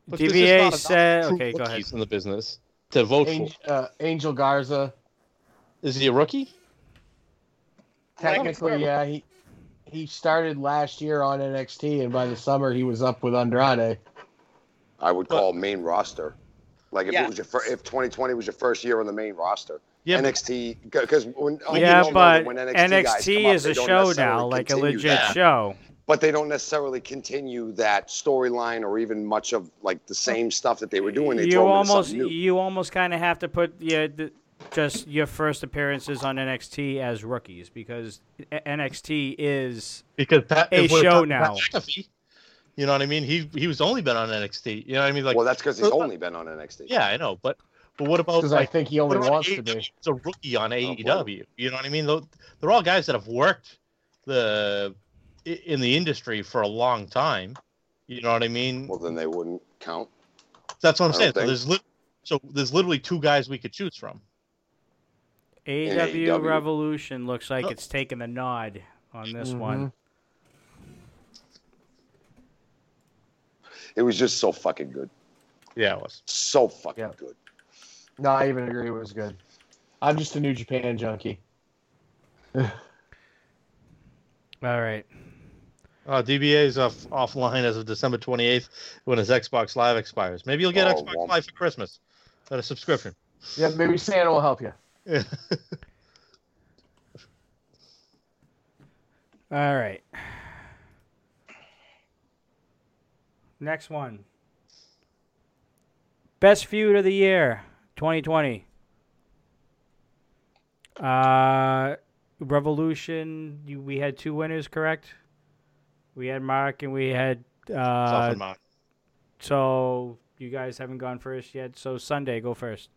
But there's DBA said- okay, go ahead. rookies in the business to vote Angel, for. uh, Angel Garza. Is he a rookie? Technically, yeah, he he started last year on NXT, and by the summer he was up with Andrade. I would call main roster. Like if Yeah. it was your fir- if 2020 was your first year on the main roster. Yeah, NXT because when yeah, we all know that but when NXT, NXT, guys come up, is they a show now, like a legit that. show. but they don't necessarily continue that storyline or even much of like the same stuff that they were doing. They You throw them into almost you almost kind of have to put yeah, the, just your first appearances on NXT as rookies because NXT is because Pat, A if show now. Pat McAfee, you know what I mean? He he was only been on NXT. You know what I mean? Like, well, that's because he's uh, only been on NXT. yeah, I know, but but what about Because I think he only about wants to be. He's a rookie on boy. AEW. You know what I mean? They're, they're all guys that have worked the in the industry for a long time. You know what I mean? Well, then they wouldn't count. That's what I'm I saying. So there's lit- so there's literally two guys we could choose from. AEW AEW. Revolution looks like Oh. it's taking the nod on this Mhm. one. It was just so fucking good. Yeah, it was. So fucking Yeah. good. No, I even agree it was good. I'm just a New Japan junkie. All right. Uh, DBA is off offline as of December 28th when his Xbox Live expires. Maybe you'll get Oh, Xbox won't. Live for Christmas at a subscription. Yeah, maybe Santa will help you. Yeah. All right. Next one. Best feud of the year, 2020. Uh, Revolution. You, we had two winners, correct? We had Mark and we had. Uh, about- so you guys haven't gone first yet. So Sunday, go first.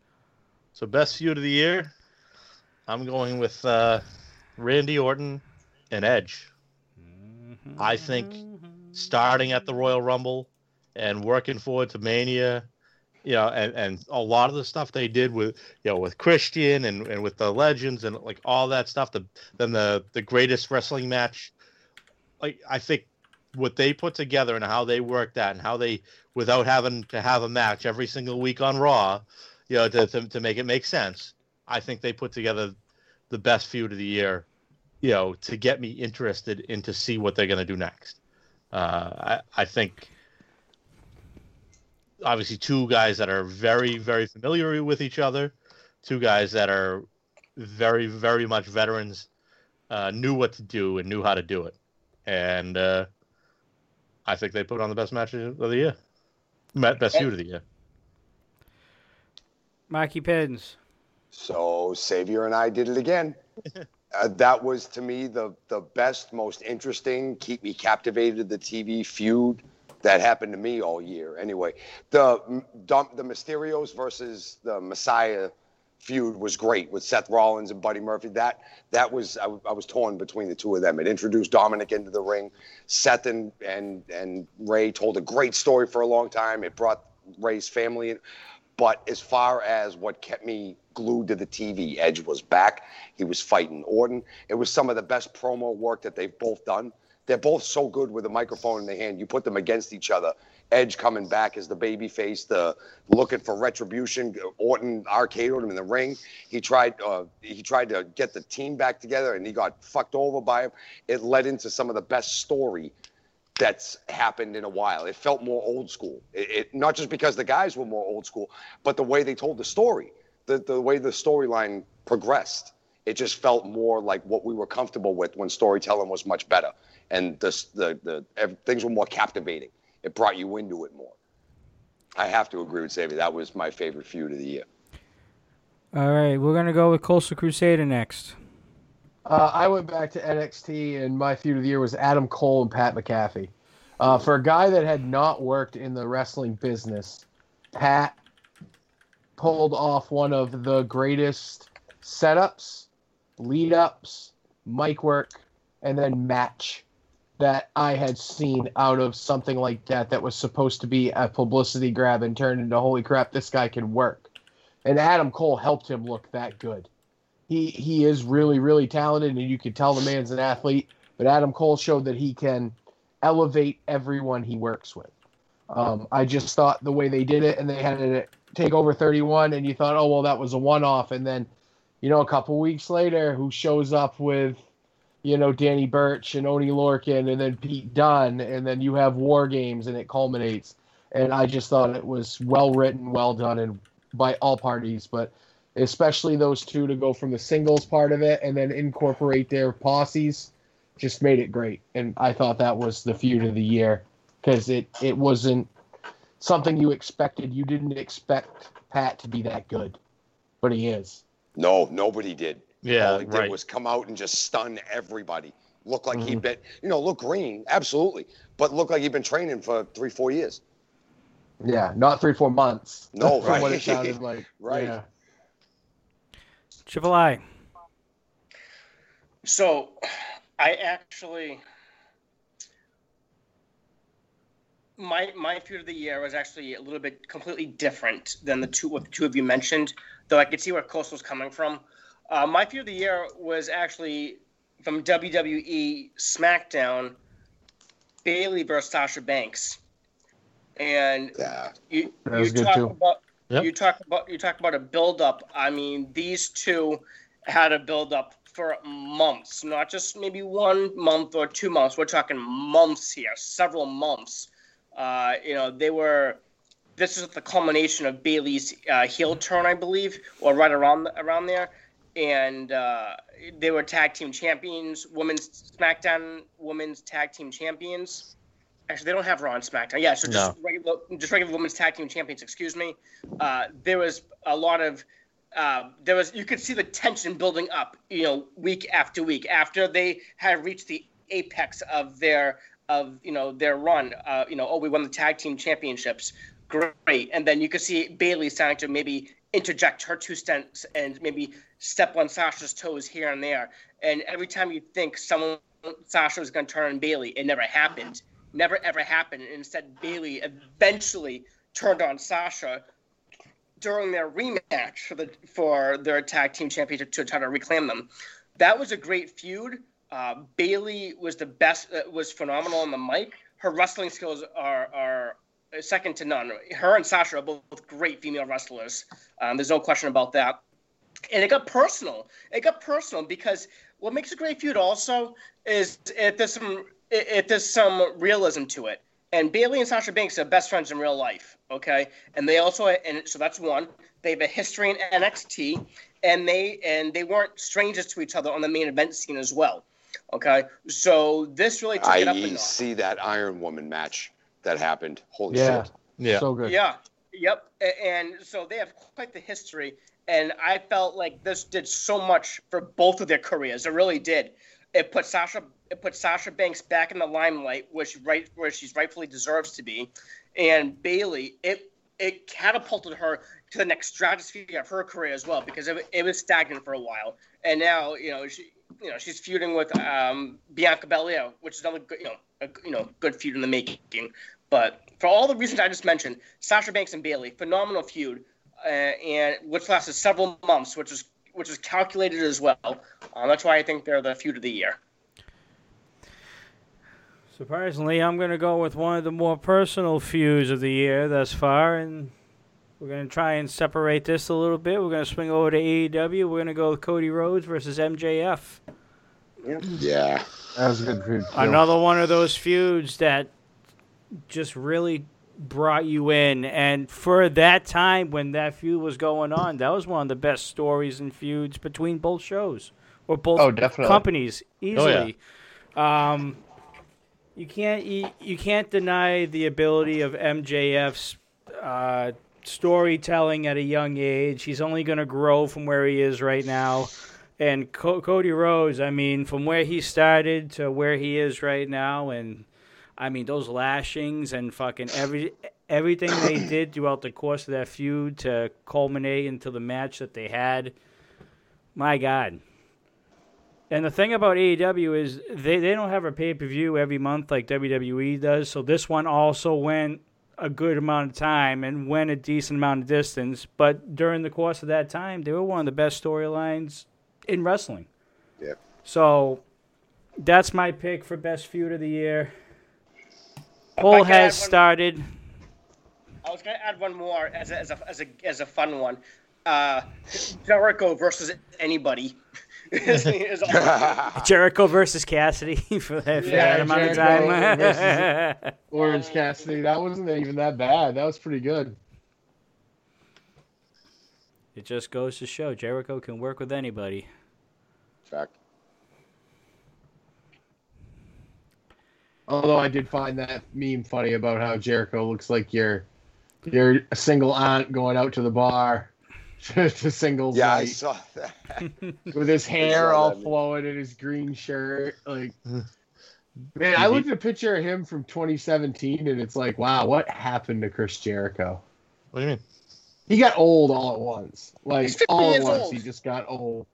So best feud of the year, I'm going with uh, Randy Orton and Edge. I think starting at the Royal Rumble and working forward to Mania, you know, and, and a lot of the stuff they did with you know with Christian and, and with the legends and like all that stuff, the then the the greatest wrestling match, like I think what they put together and how they worked that and how they without having to have a match every single week on Raw, you know, to, to, to make it make sense. I think they put together the best feud of the year, you know, to get me interested in to see what they're going to do next. Uh, I, I think obviously two guys that are very, very familiar with each other, two guys that are very, very much veterans, uh, knew what to do and knew how to do it. And uh, I think they put on the best match of the year, best feud of the year. Mikey Pins. So Savior and I did it again. Uh, that was to me the the best, most interesting, keep me captivated the TV feud that happened to me all year. Anyway, the the Mysterios versus the Messiah feud was great with Seth Rollins and Buddy Murphy. That that was I was torn between the two of them. It introduced Dominic into the ring. Seth and and and Rey told a great story for a long time. It brought Rey's family in. But as far as what kept me glued to the TV, Edge was back. He was fighting Orton. It was some of the best promo work that they've both done. They're both so good with a microphone in their hand. You put them against each other, Edge coming back as the babyface, the looking for retribution. Orton RKO'd him in the ring. He tried uh, he tried to get the team back together, and he got fucked over by him. It led into some of the best story that's happened in a while. It felt more old school. It, it not just because the guys were more old school, but the way they told the story, the the way the storyline progressed. It just felt more like what we were comfortable with when storytelling was much better, and the the, the ev- things were more captivating. It brought you into it more. I have to agree with Xavier. That was my favorite feud of the year. All right, we're gonna go with Coastal Crusader next. Uh, I went back to NXT, and my feud of the year was Adam Cole and Pat McAfee. Uh, for a guy that had not worked in the wrestling business, Pat pulled off one of the greatest setups, lead ups, mic work, and then match that I had seen out of something like that that was supposed to be a publicity grab and turned into holy crap, this guy can work. And Adam Cole helped him look that good he he is really really talented and you can tell the man's an athlete but adam cole showed that he can elevate everyone he works with. Um, i just thought the way they did it and they had it take over 31 and you thought oh well that was a one-off and then you know a couple weeks later who shows up with you know danny burch and oney lorcan and then pete Dunne, and then you have war games and it culminates. And i just thought it was well written well done and by all parties but especially those two to go from the singles part of it and then incorporate their posses just made it great and i thought that was the feud of the year because it it wasn't something you expected you didn't expect pat to be that good but he is No, nobody did. Yeah, All he did right. was come out and just stun everybody. Look like Mm-hmm. he'd been, you know, look green, absolutely, but look like he'd been training for three, four years. yeah not three four months No, from what right. it sounded like Right. yeah. Triple I. So, I actually my my feud of the year was actually a little bit completely different than the two what the two of you mentioned. Though I could see where Coastal's coming from. Uh, my feud of the year was actually from WWE SmackDown, Bayley versus Sasha Banks, and Yeah. you That was you good talk too. about Yep. you talk about you talk about a build up. I mean, these two had a build up for months, not just maybe one month or two months. We're talking months here, several months. Uh, you know, they were. This is the culmination of Bayley's uh, heel turn, I believe, or right around around there, and uh, they were tag team champions, women's SmackDown women's tag team champions. Actually, they don't have Raw and SmackDown. Yeah, so just regular, just regular women's tag team champions. Excuse me. Uh, there was a lot of, uh, there was you could see the tension building up. You know, week after week after they had reached the apex of their of you know their run. Uh, you know, oh, we won the tag team championships. Great, and then you could see Bayley starting to maybe interject her two cents and maybe step on Sasha's toes here and there. And every time you think someone Sasha was going to turn on Bayley, it never happened. Never ever happened. And instead, Bayley eventually turned on Sasha during their rematch for the for their tag team championship to try to reclaim them. That was a great feud. Uh, Bayley was the best. Uh, was phenomenal on the mic. Her wrestling skills are are second to none. Her and Sasha are both great female wrestlers. Um, there's no question about that. And it got personal. It got personal because what makes a great feud also is if there's some if there's some realism to it. And Bayley and Sasha Banks are best friends in real life. Okay, and they also and so that's one. They have a history in NXT, and they and they weren't strangers to each other on the main event scene as well. Okay, so this really took it up a I notch. see that Iron Woman match that happened. Holy Yeah. shit. Yeah. so good Yeah. Yep. And so they have quite the history. And I felt like this did so much for both of their careers. It really did. It put Sasha it put Sasha Banks back in the limelight, which right where she's rightfully deserves to be. And Bayley, it it catapulted her to the next stratosphere of her career as well because it, it was stagnant for a while. And now, you know, she you know, she's feuding with um, Bianca Belair, which is another good, you know, a, you know, good feud in the making. But for all the reasons I just mentioned, Sasha Banks and Bayley, phenomenal feud, uh, and which lasted several months, which is which is calculated as well. Um, that's why I think they're the feud of the year. Surprisingly, I'm going to go with one of the more personal feuds of the year thus far, and we're going to try and separate this a little bit. We're going to swing over to AEW. We're going to go with Cody Rhodes versus MJF. Yeah. That was a good feud. too. Another one of those feuds that just really brought you in. And for that time when that feud was going on, that was one of the best stories and feuds between both shows or both Oh, definitely. companies easily. Um, you can't you, you can't deny the ability of MJF's uh, storytelling at a young age. He's only going to grow from where he is right now. And Co- Cody Rhodes, I mean, from where he started to where he is right now, and I mean those lashings and fucking every everything they did throughout the course of that feud to culminate into the match that they had. My God. And the thing about AEW is they, they don't have a pay per view every month like WWE does. So this one also went a good amount of time and went a decent amount of distance. But during the course of that time, they were one of the best storylines in wrestling. Yeah. So that's my pick for best feud of the year. I Poll has one- started. I was gonna add one more as a as a as a, as a fun one. Uh, Jericho versus anybody. is, is awesome. Jericho versus Cassidy for that, Yeah, that amount of time. Orange Cassidy. That wasn't even that bad. That was pretty good. it just goes to show Jericho can work with anybody. Fact. Although I did find that meme funny about how Jericho looks like you're you're single aunt going out to the bar to singles Yeah, I saw that. with his hair all that meme. flowing in his green shirt. Like, man, I looked at a picture of him from 2017 and it's like, wow, what happened to Chris Jericho? What do you mean? He got old all at once. Like He's 50 all at once, old. he just got old.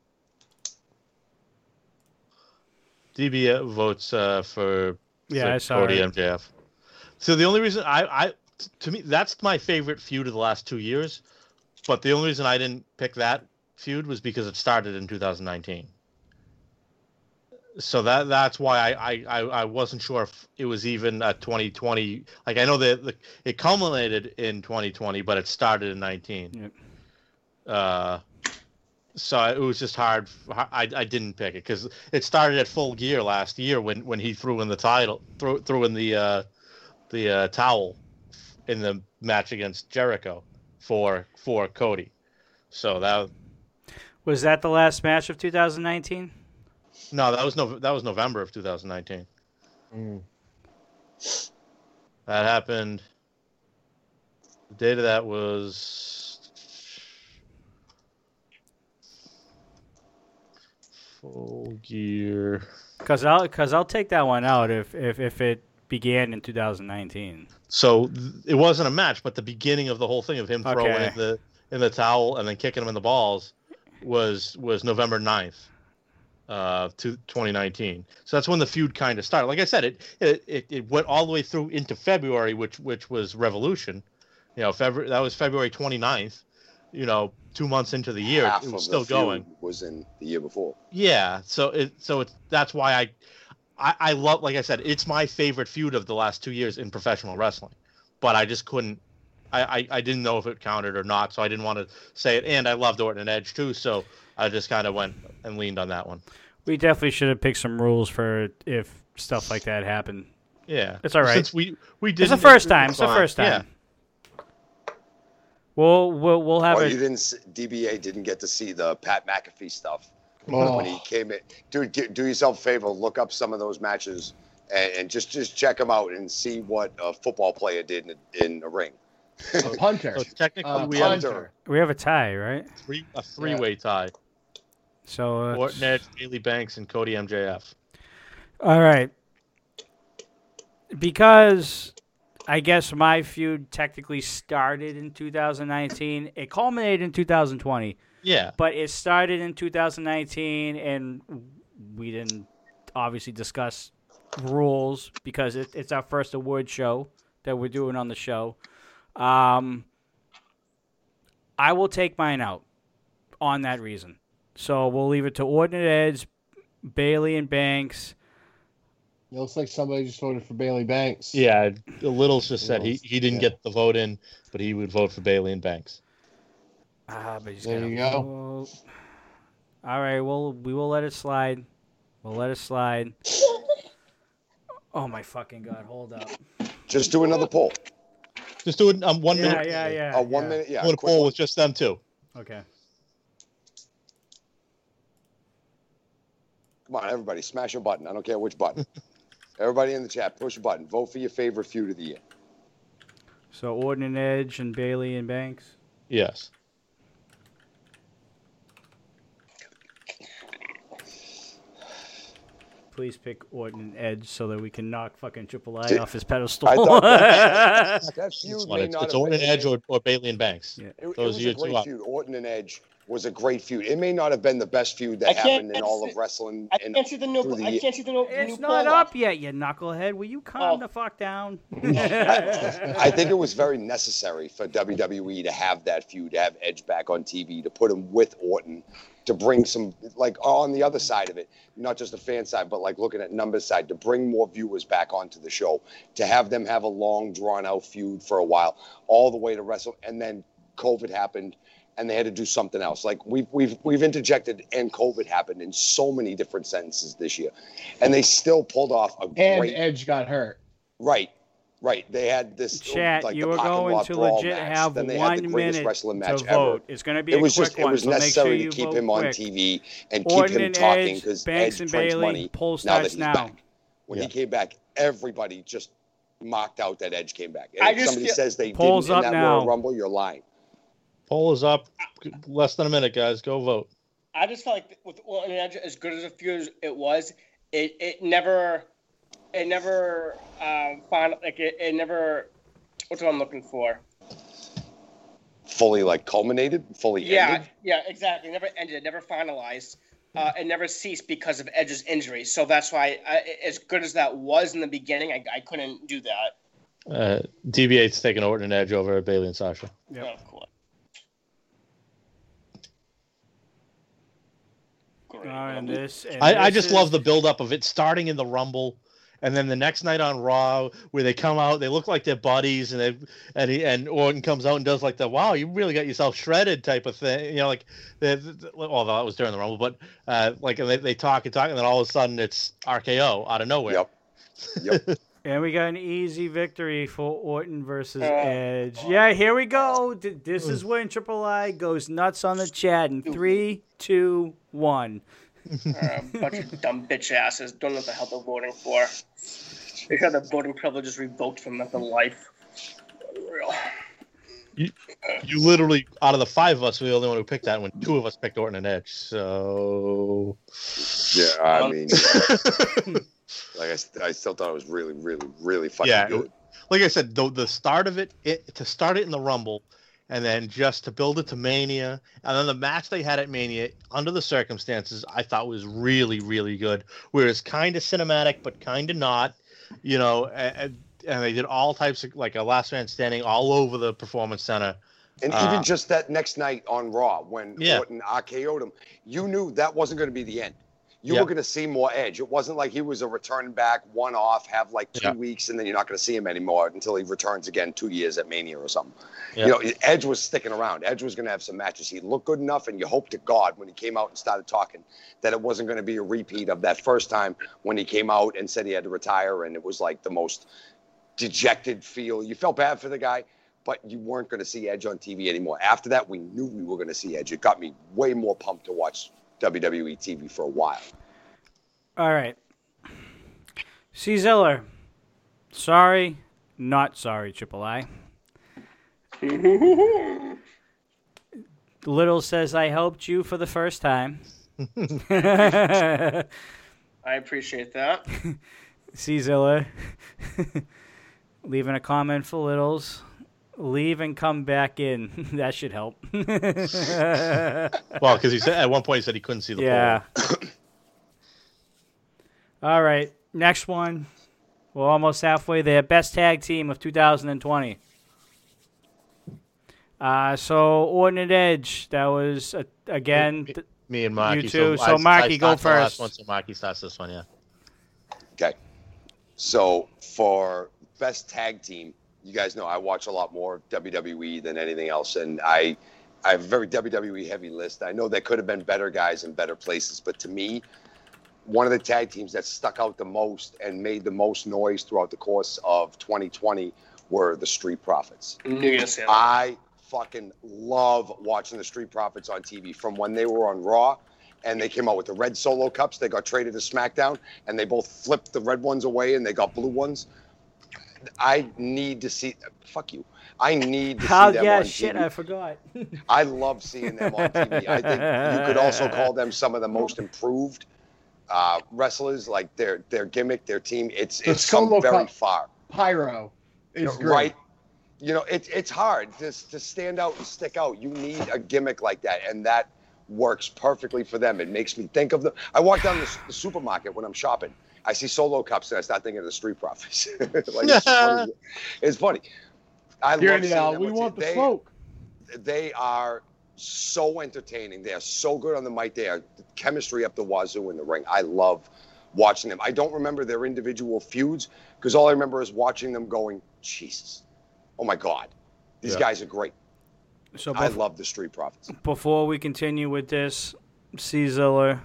DB votes uh, for Yeah, for I saw Cody. MJF. So the only reason I, I to me that's my favorite feud of the last two years, but the only reason I didn't pick that feud was because it started in 2019. So that that's why I, I, I, wasn't sure if it was even a 2020. Like I know that the, it culminated in 2020, but it started in 19. Yep. Uh, so it was just hard. I, I didn't pick it because it started at full gear last year when, when he threw in the title, threw, threw in the uh, the uh, towel in the match against Jericho for for Cody. So that Was that the last match of 2019? no, that was no that was November of 2019. Mm. That happened. The date of that was full gear. Because I'll because I'll take that one out if if if it began in 2019. So th- it wasn't a match, but the beginning of the whole thing of him throwing Okay. in the in the towel and then kicking him in the balls was was November 9th, uh, to 2019. So that's when the feud kind of started. Like I said, it, it it it went all the way through into February, which which was Revolution. You know, February that was February 29th. You know, two months into the year, Half it of was the still feud going. Was in the year before. Yeah, so it so it's that's why I, I I love like I said, it's my favorite feud of the last two years in professional wrestling, but I just couldn't, I I, I didn't know if it counted or not, so I didn't want to say it. And I loved Orton and Edge too, so I just kind of went and leaned on that one. We definitely should have picked some rules for if stuff like that happened. Yeah, It's all right. Since we we did It's the first time. It's the first time. Yeah, We'll we'll we'll have Oh, it. you didn't. s- DBA didn't get to see the Pat McAfee stuff Oh. when he came in. Dude, get, do yourself a favor. Look up some of those matches and, and just just check them out and see what a football player did in, in a ring. A punter. so technically Uh, we have a. We have a tie, right? three a three way tie: So uh, Orton, Edge, Banks, and Cody MJF. all right. Because I guess my feud technically started in 2019. It culminated in 2020. Yeah, but it started in 2019 and we didn't obviously discuss rules because it, it's our first award show that we're doing on the show um, i will take mine out on that reason so we'll leave it to ordinate edge bayley and banks It looks like somebody just voted for Bayley Banks. Yeah, Littles just said he, he didn't yeah. get the vote in, but he would vote for Bayley and Banks. Ah, but he's There gonna you go. vote. All right, well, we will let it slide. We'll let it slide. Oh my fucking god! Hold up. Just do another poll. Just do it um, one Yeah, minute. yeah, yeah. yeah. A one yeah. minute, yeah. One quick poll one. with just them two. Okay. Come on, everybody, smash a button. I don't care which button. everybody in the chat, push a button. Vote for your favorite feud of the year. So Orton and Edge and Bayley and Banks. Yes. Please pick Orton and Edge so that we can knock fucking Triple I off his pedestal. I thought That feud It's, may it's, it's Orton and Edge or, or Bayley and Banks. Yeah. It, it Those was are a your two great feud. Orton and Edge was a great feud. It may not have been the best feud that happened in all of wrestling. I can't see the new. the I can't see the new. it's new not poll up yet, you knucklehead. Will you calm Oh. the fuck down? I think it was very necessary for WWE to have that feud, to have Edge back on TV, to put him with Orton, to bring some, like on the other side of it, not just the fan side, but like looking at numbers side, to bring more viewers back onto the show, to have them have a long, drawn out feud for a while, all the way to wrestle. And then COVID happened. And they had to do something else. Like we've we've we've interjected, and COVID happened in so many different sentences this year, and they still pulled off a And great Edge got hurt. Right, right. They had this Chat, like you the are parking going lot to brawl legit match. have then they one had the greatest minute wrestling to match vote. ever. It's going to be It a was quick just it was so make sure necessary to keep vote him on quick. TV and Orton keep him and talking because Banks Edge and prints Bayley, money poll now that starts he's now. back. When Yeah. he came back, everybody just mocked out that Edge came back. And I if just somebody feel- says they Polls didn't in that now. Royal Rumble, you're lying. Poll is up. Less than a minute, guys. Go vote. I just felt like with Orton and Edge, as good as a feud as it was, it, it never, it never um, found like it, it never. What's what I'm looking for? Fully like culminated, fully Yeah, ended. yeah, exactly. Never ended. It never finalized. Uh, it never ceased because of Edge's injury. So that's why, I, as good as that was in the beginning, I, I couldn't do that. Uh, DBA's taking Orton and Edge over Bayley and Sasha. Yeah, Of course. Great. Uh, and this, and I, I this just love the buildup of it starting in the Rumble, and then the next night on Raw, where they come out, they look like they're buddies, and they and he, and Orton comes out and does like the "Wow, you really got yourself shredded" type of thing, you know, like the, the well, that was during the Rumble, but uh, like and they, they talk and talk, and then all of a sudden it's RKO out of nowhere. Yep. Yep. And we got an easy victory for Orton versus Uh, Edge. Yeah, here we go. This is when Triple I goes nuts on the chat in three, two, one. Uh, a bunch of dumb bitch asses. Don't know what the hell they're voting for. They had their voting privileges revoked from them for life. Real. You literally, out of the five of us, we're the only one who picked that. When two of us picked Orton and Edge, so Yeah, I mean, like I, I still thought it was really, really, really fucking Yeah, it- good. like I said, the the start of it, it to start it in the Rumble, and then just to build it to Mania, and then the match they had at Mania, under the circumstances, I thought was really really good. Where it's kind of cinematic, but kind of not, you know. And, and they did all types of like a last man standing all over the performance center. And Uh, even just that next night on Raw when Yeah. Orton RKO'd him, you knew that wasn't going to be the end. You Yeah. were going to see more Edge. It wasn't like he was a return back, one off, have like two Yeah. weeks, and then you're not going to see him anymore until he returns again two years at Mania or something. Yeah. You know, Edge was sticking around. Edge was going to have some matches. He looked good enough, and you hope to God when he came out and started talking that it wasn't going to be a repeat of that first time when he came out and said he had to retire, and it was like the most dejected feel. You felt bad for the guy, but you weren't going to see Edge on TV anymore. After that, we knew we were going to see Edge. It got me way more pumped to watch WWE TV for a while. All right. C. Ziller. Sorry, not sorry, Triple I. Little says, I helped you for the first time. I appreciate that. C. Ziller. Leaving a comment for Littles. Leave and come back in. that should help. Well, because he said at one point he said he couldn't see the Yeah. All right. Next one. We're almost halfway there. Best tag team of 2020. Uh, so Orton and Edge. That was uh, again. th- Me and Marky. You too. So I- Marky, I go started the last first. One, so Marky starts this one. Yeah. Okay. So for best tag team, you guys know I watch a lot more WWE than anything else, and I I have a very WWE heavy list. I know there could have been better guys in better places, but to me, one of the tag teams that stuck out the most and made the most noise throughout the course of 2020 were the Street Profits. Mm-hmm. Knew you were gonna say that. I fucking love watching the Street Profits on TV from when they were on Raw and they came out with the red solo cups. They got traded to SmackDown and they both flipped the red ones away and they got blue ones. I need to see. Fuck you. I need to see Oh see them yeah, on shit, I forgot. I love seeing them on TV. I think you could also call them some of the most improved uh, wrestlers. Like their their gimmick, their team. It's The it's come very cup. far. Pyro is great. Right. You know, it, it's hard to, to stand out and stick out. You need a gimmick like that, and that works perfectly for them. It makes me think of them. I walk down the, the supermarket when I'm shopping. I see solo cups, and I start thinking of the Street Profits. like, it's, funny. it's funny. I Here love in the them we want the They- smoke. they are so entertaining. They are so good on the mic. They are chemistry up the wazoo in the ring. I love watching them. I don't remember their individual feuds because all I remember is watching them going, Jesus, oh my God, these Yeah. guys are great. So I love the Street Profits. before we continue with this, C Ziller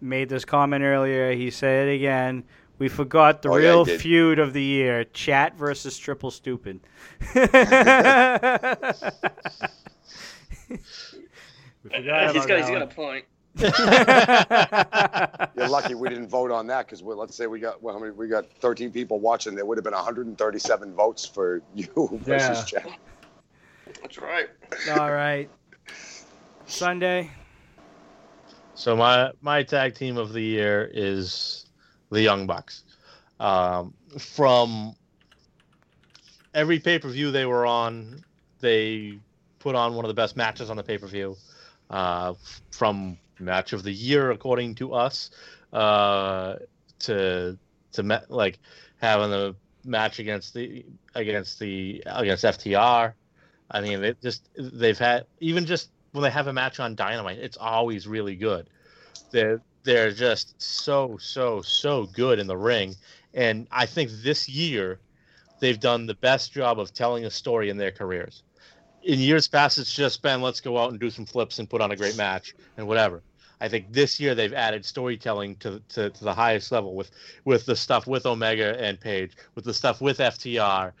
made this comment earlier. He said it again. We forgot the Oh, real did. feud of the year: Chat versus Triple Stupid. we forgot he's got he's that got a point. You're lucky we didn't vote on that because let's say we got well, how many, we got 13 people watching. There would have been 137 votes for you versus Yeah. Chad. That's right. All right. Sunday. So my my tag team of the year is the Young Bucks. Um, from every pay per view they were on, they put on one of the best matches on the pay per view. Uh, from match of the year according to us, uh, to to like having a match against the against the against FTR. I mean, they just they've had even just when they have a match on Dynamite, it's always really good. They're they're just so so so good in the ring, and I think this year they've done the best job of telling a story in their careers. In years past, it's just been let's go out and do some flips and put on a great match and whatever. I think this year they've added storytelling to, to, to the highest level with with the stuff with Omega and Page, with the stuff with FTR.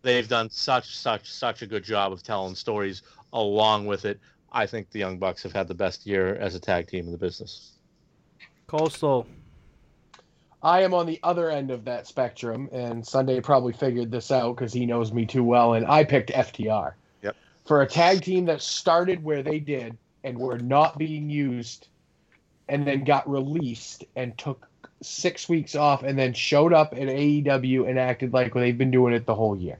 They've done such such such a good job of telling stories along with it. I think the Young Bucks have had the best year as a tag team in the business. Coastal. I am on the other end of that spectrum, and Sunday probably figured this out because he knows me too well, and I picked FTR. Yep. For a tag team that started where they did and were not being used, and then got released and took six weeks off, and then showed up at AEW and acted like they've been doing it the whole year.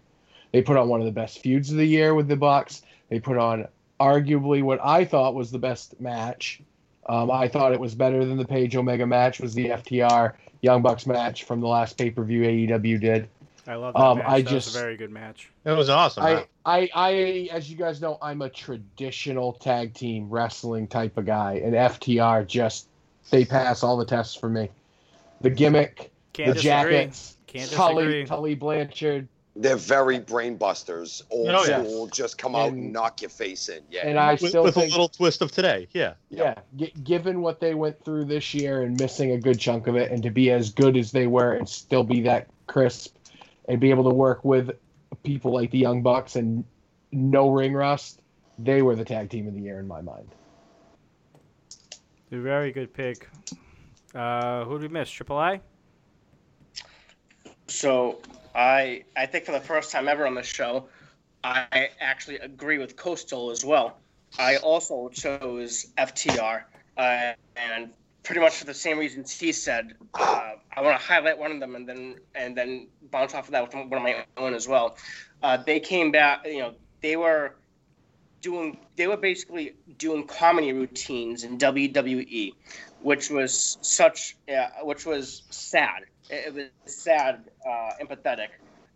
They put on one of the best feuds of the year with the Bucks. They put on arguably what I thought was the best match. Um, I thought it was better than the Page Omega match. Was the FTR Young Bucks match from the last pay per view AEW did. I love that Um, match. I that just- was a very good match. It was awesome. I, I, I, as you guys know, I'm a traditional tag team wrestling type of guy, and FTR just they pass all the tests for me. The gimmick, Can't the disagree. jackets, Can't Tully, disagree. Tully Blanchard, They're very brainbusters, old Oh, yeah. school, just come out and And- knock your face in. Yeah. and I with, still with think a little twist of today. Yeah. yeah, g- given what they went through this year and missing a good chunk of it, and to be as good as they were and still be that crisp, and be able to work with people like the Young Bucks and no ring rust, they were the tag team of the year in my mind. A very good pick. Uh, who did we miss? Triple I? So I I think for the first time ever on the show, I actually agree with Coastal as well. I also chose FTR, uh, and pretty much for the same reasons he said. Uh, I want to highlight one of them and then and then bounce off of that with one of my own as well. Uh, they came back, you know, they were doing they were basically doing comedy routines in WWE, which was such uh, which was sad. It, was sad, uh, empathetic.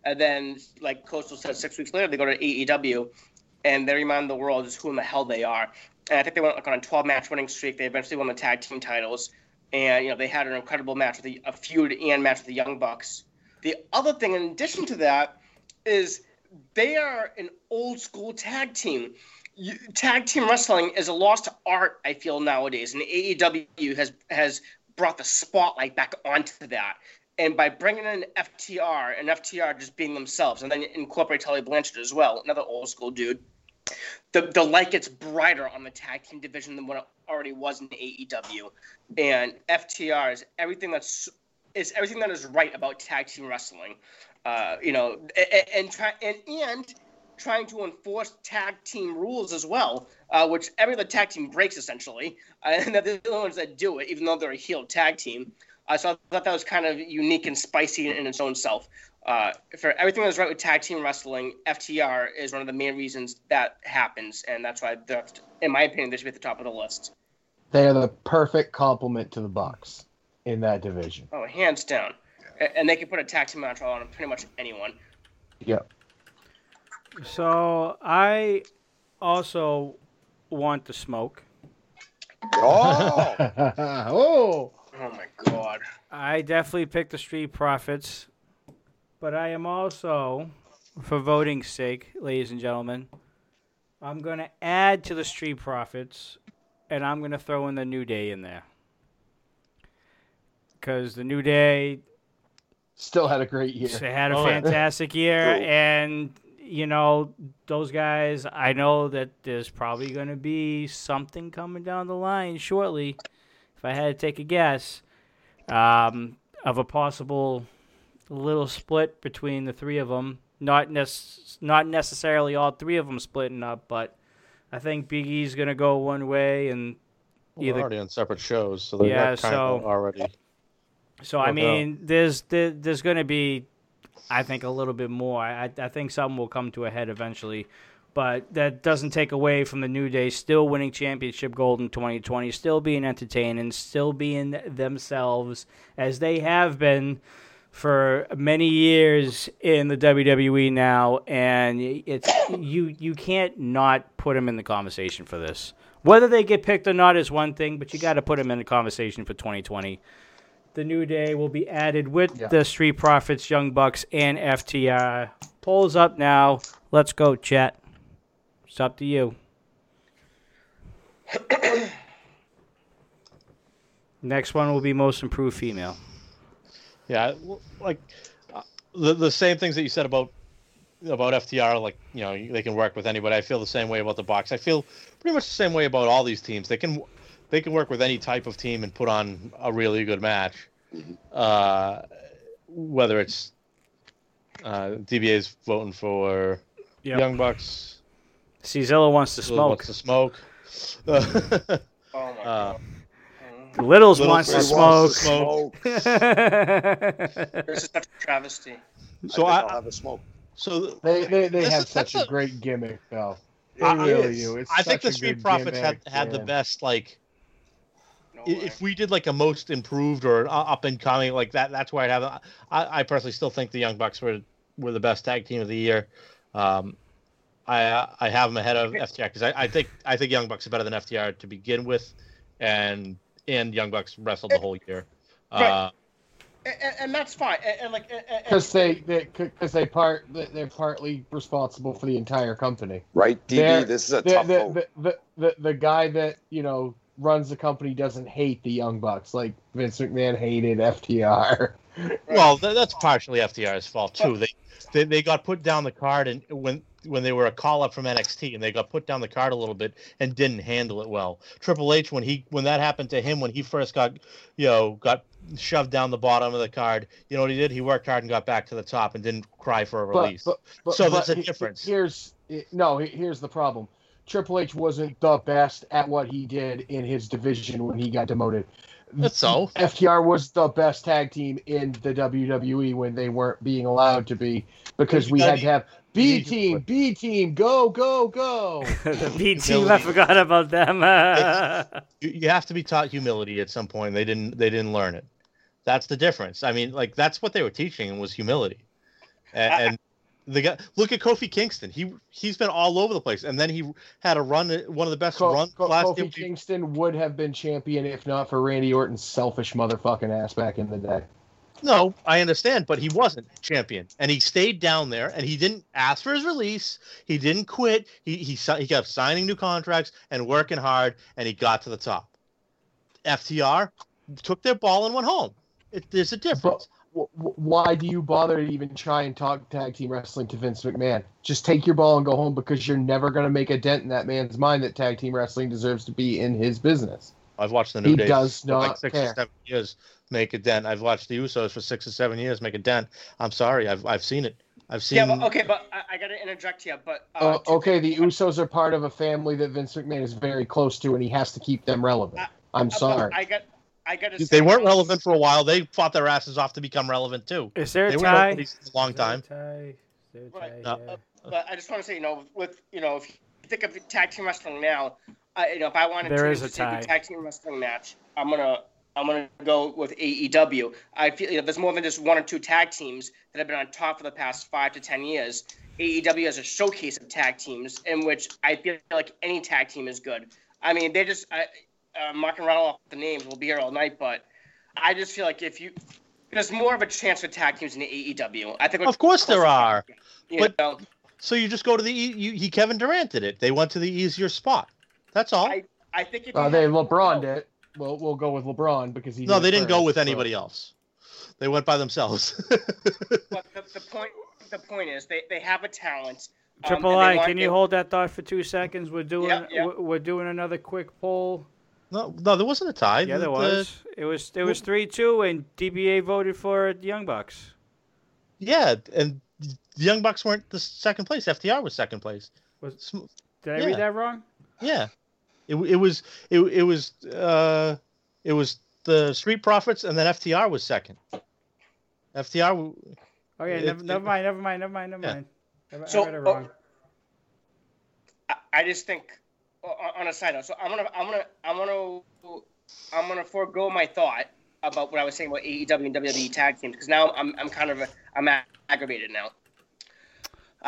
And then, like Coastal said, six weeks later they go to AEW, and they remind the world just who in the hell they are. And I think they went like on a 12 match winning streak. They eventually won the tag team titles. and you know they had an incredible match with the, a feud and match with the Young Bucks. The other thing, in addition to that, is they are an old school tag team. You, tag team wrestling is a lost art. I feel nowadays, and AEW has has brought the spotlight back onto that. And by bringing in FTR and FTR just being themselves, and then incorporate Tully Blanchard as well, another old school dude, the the light gets brighter on the tag team division than what it already was in AEW. And FTR is everything that's is everything that is right about tag team wrestling. Uh, you know, and, and try and and trying to enforce tag team rules as well, uh, which every other tag team breaks essentially, and they're the only ones that do it, even though they're a heel tag team. Uh, so I thought that was kind of unique and spicy in, in its own self. Uh, for everything that's right with tag team wrestling, FTR is one of the main reasons that happens, and that's why, they're, in my opinion, they should be at the top of the list. They are the perfect complement to the Bucks in that division. Oh, hands down. And they can put a tag team match on pretty much anyone. Yep. So I also want the smoke. Oh, oh, Oh my god. I definitely picked the Street Profits, but I am also, for voting's sake, ladies and gentlemen, I'm going to add to the Street Profits, and I'm going to throw in the New Day in there. Because the New Day still had a great year. they had a Oh, yeah. fantastic year, Cool. and you know those guys. I know that there's probably going to be something coming down the line shortly. If I had to take a guess, um, of a possible little split between the three of them, not nec- not necessarily all three of them splitting up, but I think Big E's going to go one way, and We're Either- already on separate shows, so they're Yeah, kind so- of already. So I mean, there's there, there's going to be, I think, a little bit more. I I think something will come to a head eventually, but that doesn't take away from the New Day still winning championship gold in 2020, still being entertaining, still being themselves as they have been for many years in the WWE now, and it's you you can't not put them in the conversation for this. Whether they get picked or not is one thing, but you got to put them in the conversation for 2020 the New Day will be added with Yeah. the Street Profits, Young Bucks, and FTR. Polls up now. Let's go, chat. It's up to you. Next one will be most improved female. Yeah, like uh, the the same things that you said about about FTR. Like you know, they can work with anybody. I feel the same way about the Bucks. I feel pretty much the same way about all these teams. They can they can work with any type of team and put on a really good match. Uh, whether it's uh, DBA's voting for Yep. Young Bucks, Czilla wants to Lil smoke. wants to smoke. Oh my Uh, god. Littles Little wants to smoke. wants to smoke. This is such a travesty. so I, I, I'll have a smoke. so They they, they have is- such a a- great gimmick though. They I- really is. do. It's I think the Street good Profits had gimmick, had the best like No if we did like a most improved or uh, up and coming like that, that's where I'd have. I, I personally still think the Young Bucks were were the best tag team of the year. Um, I uh, I have them ahead of FTR because I, I think I think Young Bucks are better than FTR to begin with, and and Young Bucks wrestled the whole year. Uh, Right. and, and that's fine. And, and like, and, and- because they they because they part they're partly responsible for the entire company. Right, DB. They're- This is a The tough the, the, the, the the guy that you know runs the company doesn't hate the Young Bucks like Vince McMahon hated FTR. Well, that's partially FTR's fault too. They, they they got put down the card and when when they were a call up from NXT and they got put down the card a little bit and didn't handle it well. Triple H when he when that happened to him when he first got you know got shoved down the bottom of the card, you know what he did? He worked hard and got back to the top and didn't cry for a release. but, but, So but there's a difference. Here's no. Here's the problem. Triple H wasn't the best at what he did in his division when he got demoted. That's so. FTR was the best tag team in the WWE when they weren't being allowed to be because we had to have B you need to team, B team, go, go, go. the B team, I forgot about them. You, you have to be taught humility at some point. They didn't they didn't learn it. That's the difference. I mean, like that's what they were teaching was humility, and, and The guy, look at Kofi Kingston. He he's been all over the place, and then he had a run, one of the best Co- runs Co- Kofi. Kingston would have been champion if not for Randy Orton's selfish motherfucking ass back in the day. No, I understand, but he wasn't champion, and he stayed down there, and he didn't ask for his release. He didn't quit. He he he kept signing new contracts and working hard, and he got to the top. FTR took their ball and went home. It, there's a difference. Wh- Why do you bother to even try and talk tag team wrestling to Vince McMahon? Just take your ball and go home because you're never going to make a dent in that man's mind that tag team wrestling deserves to be in his business. I've watched the New He Day does for like not six care. or seven years make a dent. I've watched the Usos for six or seven years make a dent. I'm sorry, I've I've seen it. I've seen. Yeah, but okay, but I, I got to interject here. But uh, Uh, okay, the things. Usos are part of a family that Vince McMahon is very close to, and he has to keep them relevant. I'm Uh, but sorry. I got. I got to. They weren't relevant for a while. They fought their asses off to become relevant too. Is there a They were tie? nobodies for a long Is there a time. tie? Is there a Right. tie? Uh, But I just want to say, you know, with you know, if you think of tag team wrestling now, I, you know, if I wanted There to is a say tag team wrestling match, I'm gonna I'm gonna go with AEW. I feel you know, there's more than just one or two tag teams that have been on top for the past five to ten years. AEW has a showcase of tag teams in which I feel like any tag team is good. I mean, they just I, uh, Mark and rattle off the names. We'll be here all night, but I just feel like if you there's more of a chance for tag teams in the AEW. I think. Of course there are. You But- know, So you just go to the e- you, he Kevin Durant did it. They went to the easier spot. That's all. I- I think if Uh, they LeBron did. Well, we'll go with LeBron because he. no, they didn't go with so- anybody else. They went by themselves. But the, the point, the point is, they, they have a talent. um, Triple and they I, want- can you they- hold that thought for two seconds? We're doing Yeah, yeah. we're- we're doing another quick poll. No, no, there wasn't a tie. Yeah, The- there the- was. It was it was three two, and DBA voted for the Young Bucks. yeah, and the Young Bucks weren't the second place. FTR was second place. Was- Sm- Did I Yeah. read that wrong? Yeah, it, it was it, it was uh it was the Street Profits and then FTR was second. FTR w- Oh yeah, It- never, it- never mind, never mind, never mind, never Yeah. mind. I, So, I read it oh, wrong. I, I just think, o- on a side note, so I'm gonna, I'm gonna, I'm gonna, I'm gonna forego my thought about what I was saying about AEW and WWE tag teams because now I'm, I'm kind of, I'm aggravated now.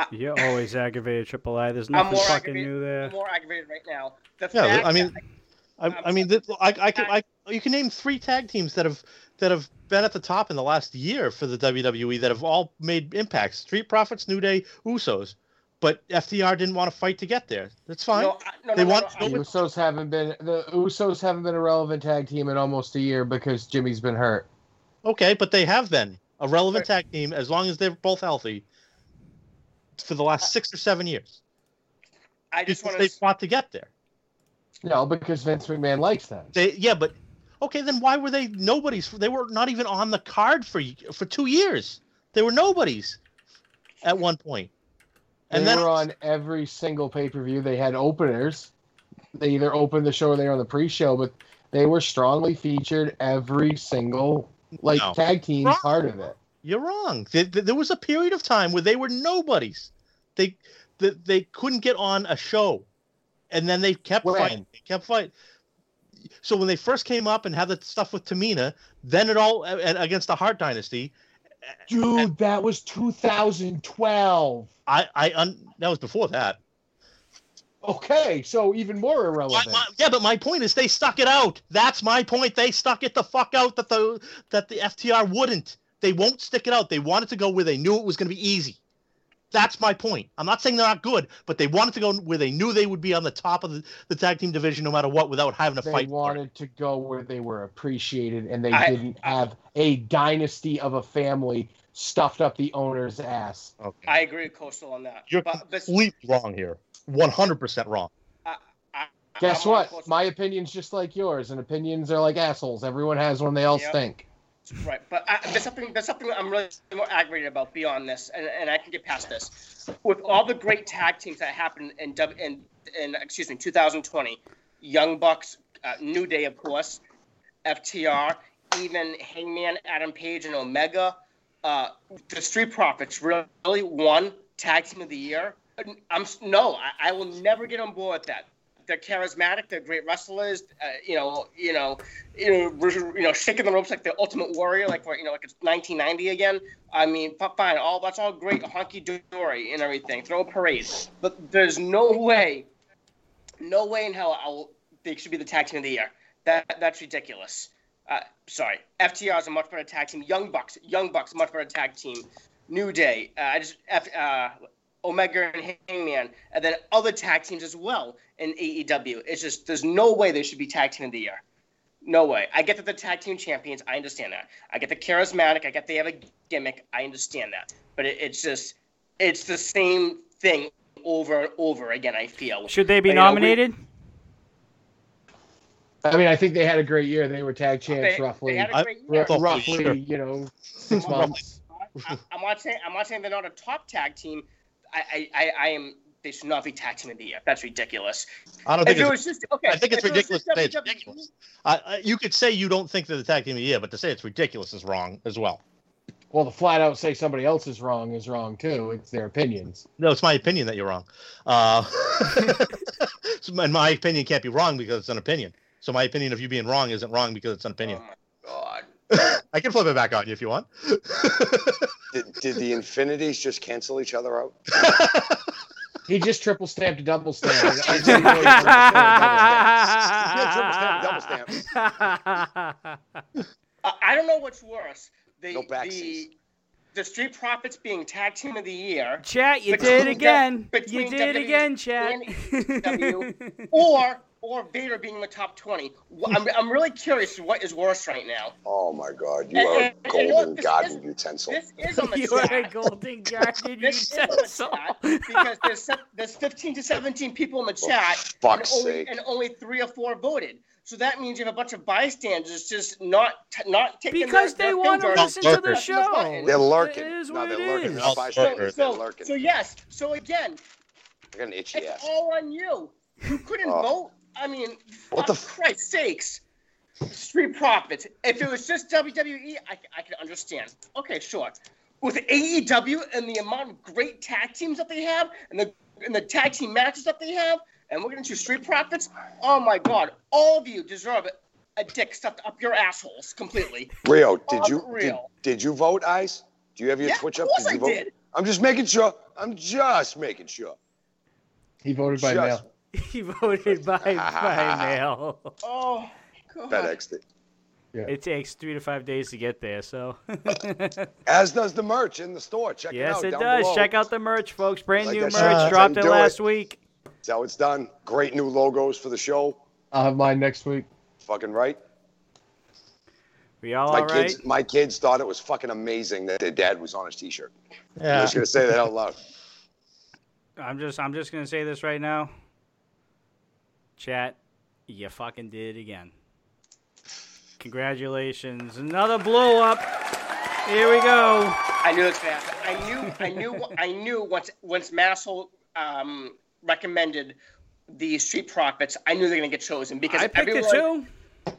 You're always aggravated, Triple I. There's nothing more fucking new there. I'm more aggravated right now. The Yeah, I mean, that- I, Um, I mean, that, I, I can, I, you can name three tag teams that have that have been at the top in the last year for the WWE that have all made impacts. Street Profits, New Day, Usos, but FTR didn't want to fight to get there. That's fine. no, I- no, They no, no, want no, to The I- go Usos haven't been the Usos haven't been a relevant tag team in almost a year because Jimmy's been hurt. Okay, but they have been a relevant tag team as long as they're both healthy for the last six or seven years. I just want they to. fought to get there. No, because Vince McMahon likes them. They yeah, but okay, then why were they nobodies? They were not even on the card for for two years. They were nobodies at one point. And they then were on every single pay per view. They had openers. They either opened the show or they were on the pre show, but they were strongly featured every single like No. tag team Wrong. part of it. You're wrong. There, was a period of time where they were nobodies. They they, they couldn't get on a show, and then they kept When? fighting. They kept fighting. So when they first came up and had the stuff with Tamina, then it all and against the Hart Dynasty. Dude, that was 2012. I I un, that was before that. Okay, so even more My- irrelevant. my- yeah, but my point is they stuck it out. That's my point. They stuck it the fuck out that the that the FTR wouldn't. They won't stick it out. They wanted to go where they knew it was going to be easy. That's my point. I'm not saying they're not good, but they wanted to go where they knew they would be on the top of the, the tag team division no matter what without having to they fight. for it. wanted to go where they were appreciated and they I- didn't have a dynasty of a family stuffed up the owner's ass. Okay. I agree with Coastal on that. You're but, but completely wrong here. 100% wrong. I, I, Guess what? My opinion's just like yours, and opinions are like assholes. Everyone has one, they all Yep. stink. Right, but I, there's something there's something I'm really more aggravated about beyond this, and, and I can get past this. With all the great tag teams that happened in in, in excuse me 2020, Young Bucks, uh, New Day, of course, FTR, even Hangman, Adam Page, and Omega, uh, the Street Profits really won Tag Team of the Year. I'm no, I, I will never get on board with that. They're charismatic. They're great wrestlers. Uh, you know, you know, you know, you know, shaking the ropes like the Ultimate Warrior, like you know, like it's 1990 again. I mean, fine, all that's all great, honky dory and everything. Throw a parade, but there's no way, no way in hell I'll, they should be the tag team of the year. That that's ridiculous. Uh, sorry, FTR is a much better tag team. Young Bucks, Young Bucks, much better tag team. New Day, uh, I just F, uh, Omega and Hangman, and then other tag teams as well in AEW. It's just there's no way they should be tag team of the year. No way. I get that they're tag team champions. I understand that. I get the charismatic. I get they have a gimmick. I understand that. But it, it's just it's the same thing over and over again. I feel. Should they be You know, we- nominated? I mean, I think they had a great year. They were tag champs They- roughly, They had a I- great year. Roughly, sure. you know, six months. I, I'm not saying I'm not saying they're not a top tag team. I I, I, I am. They should not be tag team of the year. That's ridiculous. I don't If think it it's was just okay, I think it's if it ridiculous to say it's ridiculous. I, I, you could say you don't think they're the tag team of the year, but to say it's ridiculous is wrong as well. Well, to flat out say somebody else is wrong is wrong too. It's their opinions. No, it's my opinion that you're wrong. Uh, so my, my opinion can't be wrong because it's an opinion. So my opinion of you being wrong isn't wrong because it's an opinion. Oh my god. I can flip it back on you if you want. Did, did the Infinities just cancel each other out? He just triple stamped a double stamp. I- I He didn't did. really He did triple stamp, double I, I don't know what's worse. The No the the Street Profits being tag team of the year, Chat, you did it the- again. You between did it again, chat. and or or Vader being in the top twenty. I'm, I'm really curious what is worse right now. Oh my God, you And- are a and- and you know what? golden This garden is- utensil. This is on the you are a golden guardian This is on the utensil. because there's there's 15 to 17 people in the For chat, and fuck's only, sake. and only three or four voted. So that means you have a bunch of bystanders just not t- not taking Because their, they their want to finger listen to the show. They're lurking. It is no, what they're it lurking. is. They're I'll So, bystanders. so, they're lurking. so yes. So again, I got an itchy it's ass. all on you. You couldn't Oh. vote. I mean, What the for Christ's sakes. Street Profits. If it was just WWE, I, I could understand. Okay, sure. With AEW and the amount of great tag teams that they have, and the and the tag team matches that they have, and we're getting to Street Profits. Oh my God! All of you deserve a dick stuffed up your assholes completely. Rio, did you did, did you vote, Ice? Do you have your Yeah, Twitch of up? course you I vote? did. I'm just making sure. I'm just making sure. He voted by Just- mail. He voted by by mail. Oh God. FedEx. it. It takes three to five days to get there, so. As does the merch in the store. Check it yes, out. it down does. below. Check out the merch, folks. Brand Like new that merch shit. dropped it last it. week. That's how it's done. Great new logos for the show. I'll have mine next week. Fucking right. We all my all right? kids, my kids thought it was fucking amazing that their dad was on his T-shirt. Yeah. I'm just gonna say that out loud. I'm just I'm just gonna say this right now. Chat, you fucking did it again. Congratulations. Another blow up. Here we go. I knew it was gonna happen. I knew, I knew, I knew once once Massel um, recommended the Street Profits, I knew they're gonna get chosen because I picked it everyone. too.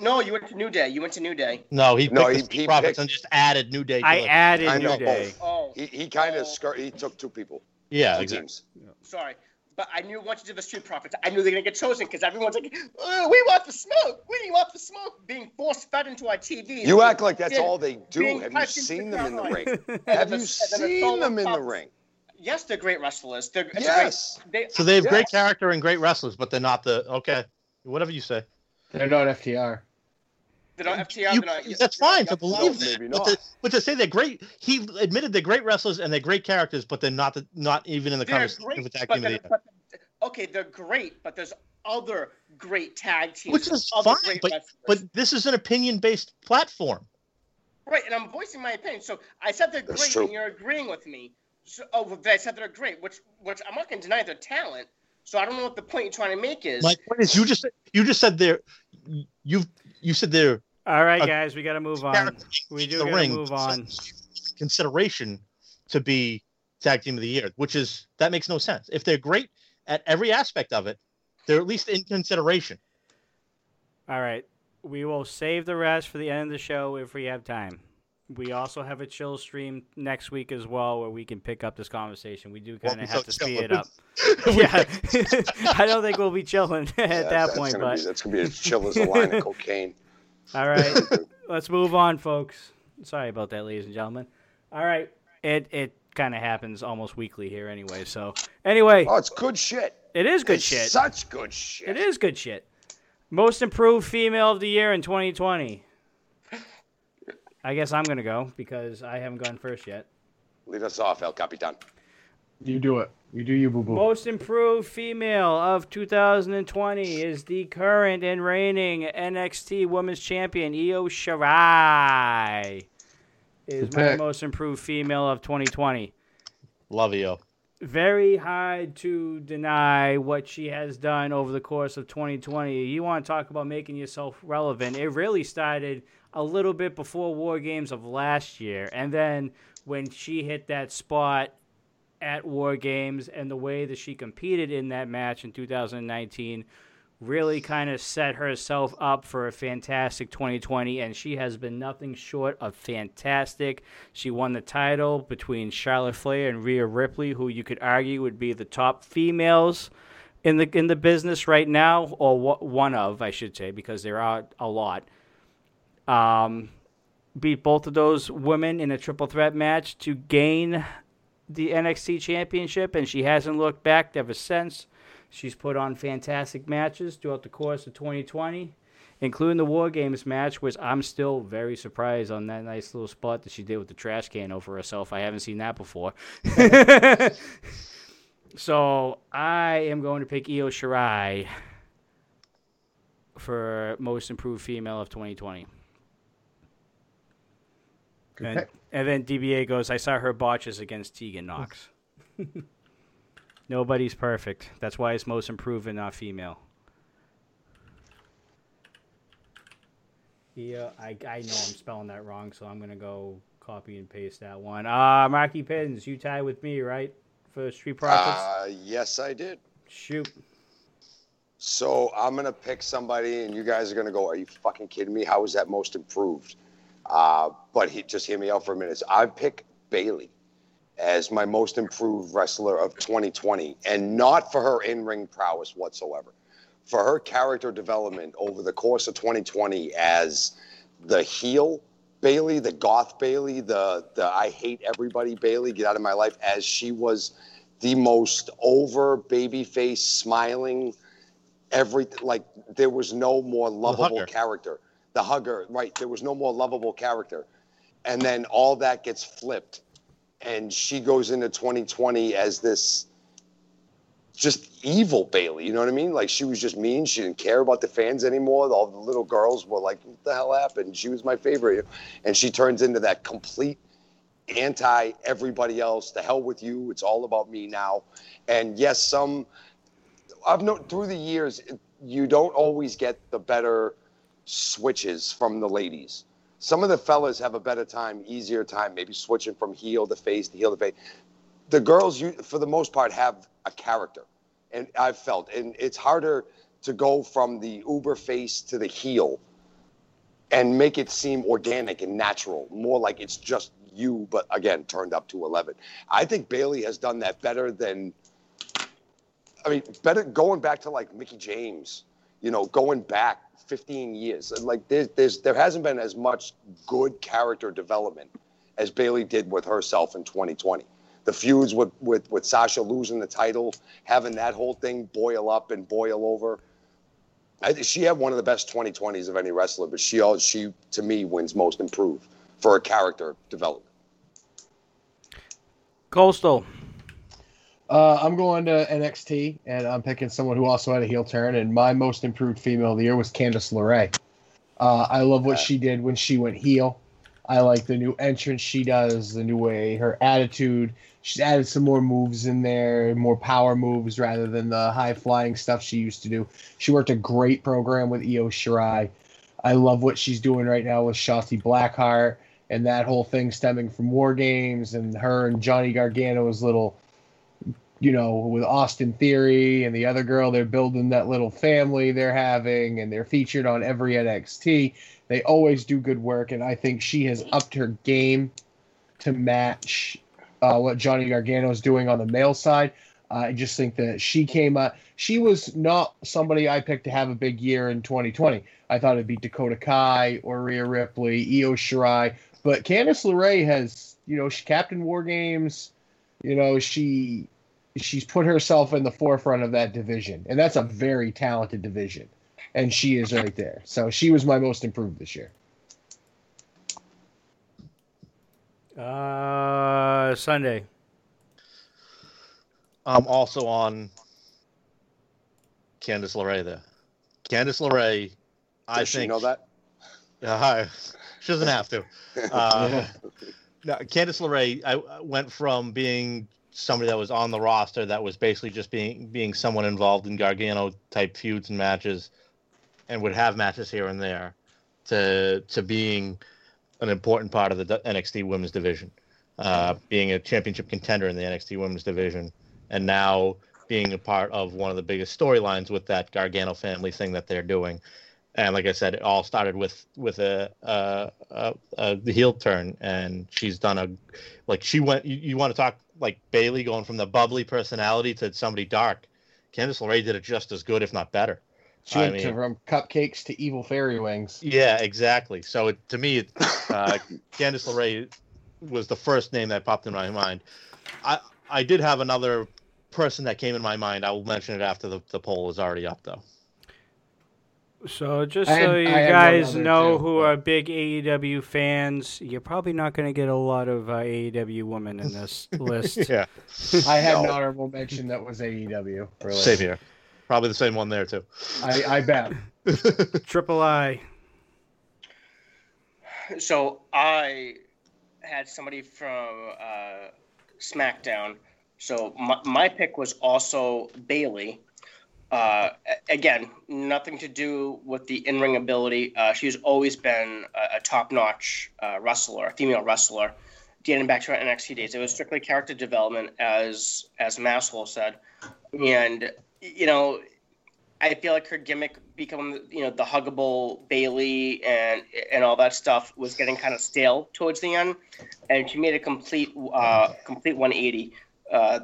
No, you went to New Day. You went to New Day. No, he picked No, the he- Street he Profits picked- and just added New Day. To I the- added I New Day. Oh, He he kind Oh. of skir- he took two people. Yeah, two exactly. teams. sorry. But I knew once you did the Street Profits, I knew they're gonna get chosen because everyone's like, oh, "We want the smoke. We want the smoke." Being force fed into our TVs. You act like that's Yeah. all they do. Have you seen them in the ring? Have you the- and then the seen them in the ring? Yes, they're great wrestlers. They're it's Yes. Great, they, So they have great character and great wrestlers, but they're not the okay. Whatever you say. They're not FTR. They're not FTR. You- they're not, that's fine to No, believe maybe that, but to, but to say they're great, he admitted they're great wrestlers and they're great characters, but they're not the, not even in the They're conversation great, of the tag team the they're- but- okay, they're great, but there's other great tag teams, Which is fine, but wrestlers. but this is an opinion-based platform. right, and I'm voicing my opinion. So I said they're That's great, true. and you're agreeing with me. So, oh, well, I said they're great, which which I'm not going to deny their talent. So I don't know what the point you're trying to make is. My point is, you just you just said they're you've you said they're All right, Uh, guys, we got to move on. We do the gotta ring move on. consideration to be tag team of the year, which is that makes no sense. If they're great at every aspect of it, they're at least in consideration. All right, we will save the rest for the end of the show if we have time. we also have a chill stream next week as well, where we can pick up this conversation. We do kind of be have so to speed it up. yeah, I don't think we'll be chilling at Yeah, that that's point, gonna but be, that's gonna be as chill as a line of cocaine. All right, let's move on, folks. Sorry about that, ladies and gentlemen. All right, it it kind of happens almost weekly here, anyway. So anyway, Oh, it's good shit. it is good it's shit. Such good shit. It is good shit. Most improved female of the year in 2020. I guess I'm gonna go because I haven't gone first yet. Leave us off, El Capitan. You do it. You do you, boo boo. Most improved female of 2020 is the current and reigning NXT Women's Champion Io Shirai. Is my most improved female of 2020. Love you. Very hard to deny what she has done over the course of 2020. You want to talk about making yourself relevant? It really started a little bit before War Games of last year, and then when she hit that spot at War Games and the way that she competed in that match in 2019 really kind of set herself up for a fantastic 2020 and she has been nothing short of fantastic. She won the title between Charlotte Flair and Rhea Ripley who you could argue would be the top females in the in the business right now or one of I should say because there are a lot. Um beat both of those women in a triple threat match to gain the NXT championship, and she hasn't looked back ever since. She's put on fantastic matches throughout the course of 2020, including the War Games match, which I'm still very surprised on that nice little spot that she did with the trash can over herself. I haven't seen that before. so I am going to pick Io Shirai for most improved female of 2020. Good And, pick. and then DBA goes, I saw her botches against Tegan Nox. Nobody's perfect. That's why it's most improved and not female. Yeah, I, I know I'm spelling that wrong, so I'm going to go copy and paste that one. Uh, Marky Pins, you tie with me, right? For Street Profits? Uh, yes, I did. Shoot. So I'm gonna pick somebody, and you guys are gonna go, "Are you fucking kidding me? How is that most improved?" Uh, but he, just hear me out for a minute. I pick Bayley as my most improved wrestler of 2020, and not for her in-ring prowess whatsoever, for her character development over the course of 2020 as the heel Bayley, the goth Bayley, the the I hate everybody Bayley, get out of my life, as she was the most over babyface, smiling every like there was no more lovable character. The hugger, right? There was no more lovable character, and then all that gets flipped, and she goes into 2020 as this just evil Bayley. You know what I mean? Like she was just mean. She didn't care about the fans anymore. All the little girls were like, "What the hell happened?" She was my favorite, and she turns into that complete anti everybody else. The hell with you. It's all about me now. And yes, some I've known through the years, you don't always get the better switches from the ladies. Some of the fellas have a better time, easier time, maybe switching from heel to face to heel to face. The girls, you for the most part, have a character, and I've felt, and it's harder to go from the uber face to the heel and make it seem organic and natural, more like it's just you, but again, turned up to 11. I think Bayley has done that better than I mean, better going back to like Mickie James, you know, going back 15 years. Like there's, there's there hasn't been as much good character development as Bayley did with herself in 2020. The feuds with with with Sasha losing the title, having that whole thing boil up and boil over. I she had one of the best 2020s of any wrestler, but she she to me wins most improved for her character development. Coastal. Uh, I'm going to NXT, and I'm picking someone who also had a heel turn. And my most improved female of the year was Candice LeRae. Uh, I love what she did when she went heel. I like the new entrance she does, the new way her attitude. She's added some more moves in there, more power moves rather than the high flying stuff she used to do. She worked a great program with Io Shirai. I love what she's doing right now with Shotzi Blackheart and that whole thing stemming from War Games and her and Johnny Gargano's little you know, with Austin Theory and the other girl, they're building that little family they're having, and they're featured on every NXT. They always do good work, and I think she has upped her game to match uh, what Johnny Gargano is doing on the male side. I just think that she came up. She was not somebody I picked to have a big year in 2020. I thought it'd be Dakota Kai or Rhea Ripley, Io Shirai, but Candice LeRae has, you know, she Captain War Games. You know, she she's put herself in the forefront of that division, and that's a very talented division, and she is right there. So she was my most improved this year. Uh, Sunday. I'm also on Candice LeRae there. Candice LeRae, I Does she think know that? Uh, she doesn't have to. Uh, no, Candice LeRae, I I went from being somebody that was on the roster that was basically just being being someone involved in Gargano type feuds and matches, and would have matches here and there, to to being an important part of the NXT Women's Division, uh, being a championship contender in the NXT Women's Division, and now being a part of one of the biggest storylines with that Gargano family thing that they're doing and like I said, it all started with with a, uh uh the heel turn, and she's done a like she went. You, you want to talk like Bayley going from the bubbly personality to somebody dark? Candice LeRae did it just as good, if not better. She went to- mean- from cupcakes to evil fairy wings. Yeah, exactly. So it, to me, it, uh, Candice LeRae was the first name that popped in my mind. I I did have another person that came in my mind. I will mention it after the, the poll is already up, though. So just I had- so you I guys know too, who but- are big AEW fans, you're probably not going to get a lot of uh, AEW women in this list. Yeah, I had an honorable mention that was AEW. Really. same here. Probably the same one there too. I, I bet. Triple I. So I had somebody from uh, SmackDown. So my, my pick was also Bayley. Uh, again, nothing to do with the in-ring ability. Uh, she's always been a, a top-notch uh, wrestler, a female wrestler, dating back to her NXT days. It was strictly character development, as as Maslow said, and you know, I feel like her gimmick becoming, you know, the huggable Bayley and and all that stuff was getting kind of stale towards the end, and she made a complete uh, complete 180, uh,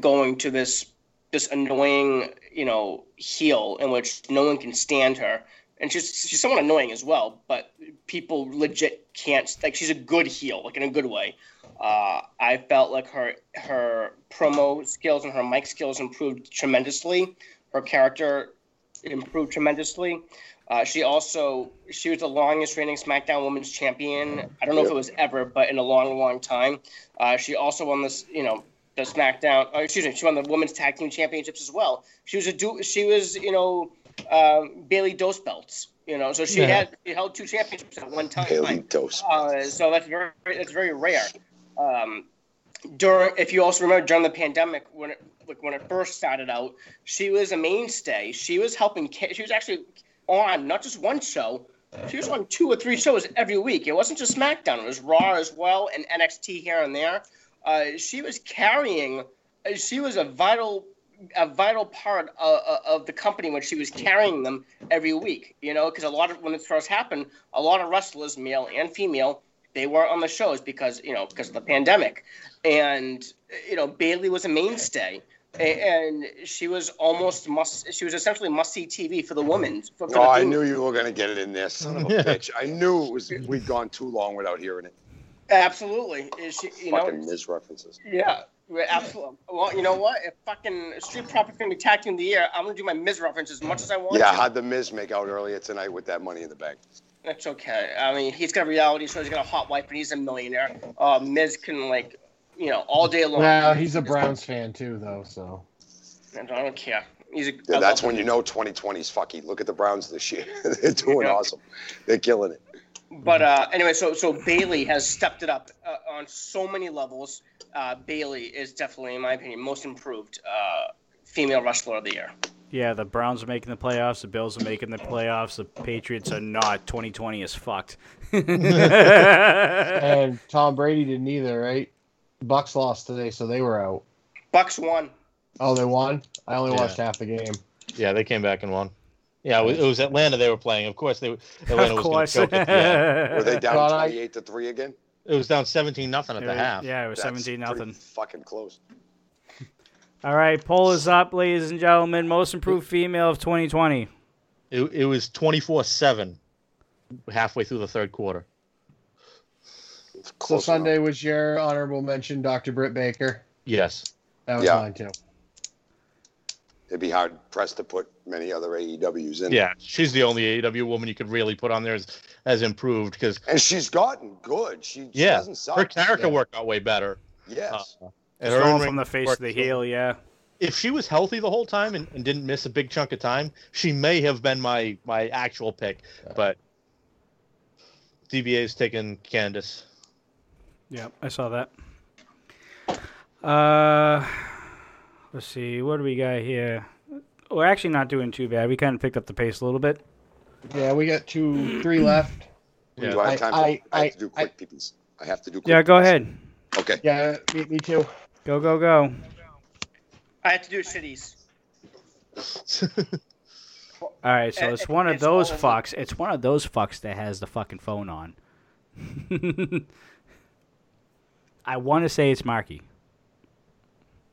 going to this this annoying, you know, heel in which no one can stand her, and she's she's somewhat annoying as well, but people legit can't like she's a good heel, like in a good way. Uh, I felt like her her promo skills and her mic skills improved tremendously her character improved tremendously. Uh, she also she was the longest reigning SmackDown Women's Champion. I don't know if it was ever, but in a long, long time. Uh, she also won this, you know, the SmackDown. Oh, excuse me, she won the Women's Tag Team Championships as well. She was a du- She was, you know, um, Bayley Dose belts. You know, so she Yeah. had she held two championships at one time. Haley Dose. Uh, so that's very that's very rare. Um, during, if you also remember during the pandemic when it like when it first started out, she was a mainstay. She was helping. She was actually on not just one show. She was on two or three shows every week. It wasn't just SmackDown; it was Raw as well and NXT here and there. Uh, she was carrying. uh, She was a vital a vital part of, of the company when she was carrying them every week. You know, because a lot of when it first happened, a lot of wrestlers, male and female, they weren't on the shows because you know because of the pandemic, and you know Bayley was a mainstay. And she was almost must. She was essentially must see TV for the women. For, for Oh, the I knew you were gonna get it in there, son of a bitch. I knew it was we'd gone too long without hearing it. Absolutely. Is she, you know, Fucking Miz references. Yeah, absolutely. Well, you know what? If fucking Street Profits gonna be tag team of the year, I'm gonna do my Miz reference as much as I want. Yeah, to. how'd the Miz make out earlier tonight with that money in the bank? That's okay. I mean, he's got a reality show. He's got a hot wife, and he's a millionaire. Uh, Miz can like, you know, all day long. Well, he's a Browns fan too, though. So I don't care. He's a. Yeah, that's when him. you know 2020's fucky. Look at the Browns this year. They're doing Yeah. awesome. They're killing it. But uh, anyway, so so Bayley has stepped it up uh, on so many levels. Uh, Bayley is definitely, in my opinion, most improved uh, female wrestler of the year. Yeah, the Browns are making the playoffs. The Bills are making the playoffs. The Patriots are not. 2020 is fucked. and Tom Brady didn't either, right? Bucks lost today, so they were out. Bucks won. Oh, they won. I only Yeah. watched half the game. Yeah, they came back and won. Yeah, it was, Atlanta they were playing. Of course, they Atlanta of was going course. to choke at the. Were they down Thought 28 to 3 again? It was down seventeen nothing at the was- half. Yeah, it was That's 17 pretty nothing. Fucking close. All right, poll is up, ladies and gentlemen. Most improved female of 2020. It, it was twenty four seven, halfway through the third quarter. It's So close Sunday enough. was your honorable mention, Dr. Britt Baker. Yes. That was Yeah. mine too. It'd be hard pressed to put many other AEWs in. Yeah, she's the only AEW woman you could really put on there as, as improved because And she's gotten good. She, she yeah, doesn't suck. her character Yeah. worked out way better. Yes. Uh, It's her going from the face to the so- heel, yeah. If she was healthy the whole time and, and didn't miss a big chunk of time, she may have been my my actual pick. But DBA's taken Candice. Yeah, I saw that. Uh, let's see. What do we got here? We're actually not doing too bad. We kind of picked up the pace a little bit. Yeah, we got two, three left. Yeah. Do I have time? I- for, I, I- have to do quick peepees. I have to do quick Yeah, go peepees. ahead. Okay. Yeah, me, me too. Go, go, go. I have to do shitties. All right, so it's one of it's those fucks. It's one of those fucks that has the fucking phone on. I want to say it's Marky.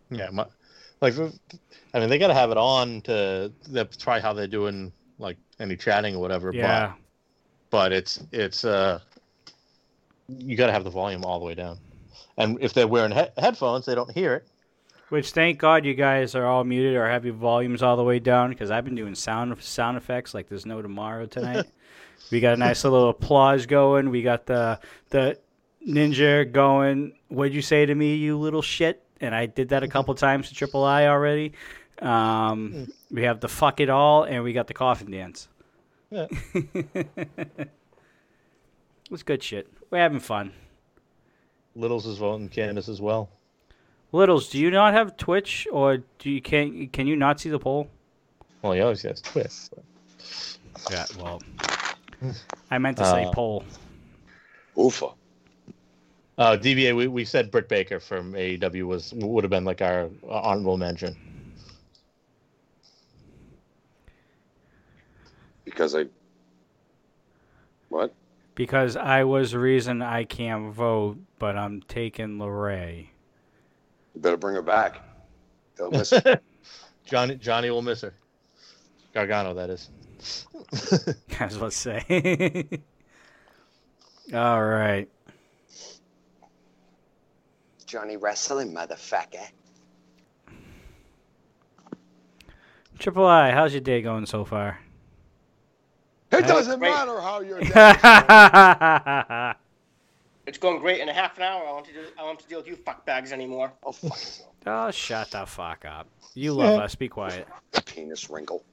Yeah, my, like I mean, they got to have it on to try how they're doing like any chatting or whatever. Yeah. But, but it's it's uh, you got to have the volume all the way down, and if they're wearing he- headphones, they don't hear it. Which thank God you guys are all muted or have your volumes all the way down because I've been doing sound sound effects like there's no tomorrow tonight. we got a nice little applause going. We got the the ninja going. What'd you say to me, you little shit? And I did that a couple times to Triple I already. Um, we have the fuck it all, and we got the coffin dance. Yeah. it's good shit. We're having fun. Littles is voting Candice as well. Littles, do you not have Twitch, or do you can can you not see the poll? Well, he always has Twitch. Yeah, well, I meant to say Uh, poll. Oofa. Uh, DBA, we, we said Britt Baker from AEW was would have been like our honorable mention. Because I. What? Because I was the reason I can't vote, but I'm taking Lorray. You better bring her back. They'll miss her. Johnny Johnny will miss her. Gargano, that is. I was about to say. All right. Johnny Wrestling, motherfucker. Triple I, how's your day going so far? It doesn't Great. matter how you're dead. It's going great. In a half an hour, I want to do. I want to deal with you fuckbags anymore. oh, fuck oh, shut the fuck up. You love us. Be quiet. Penis wrinkle.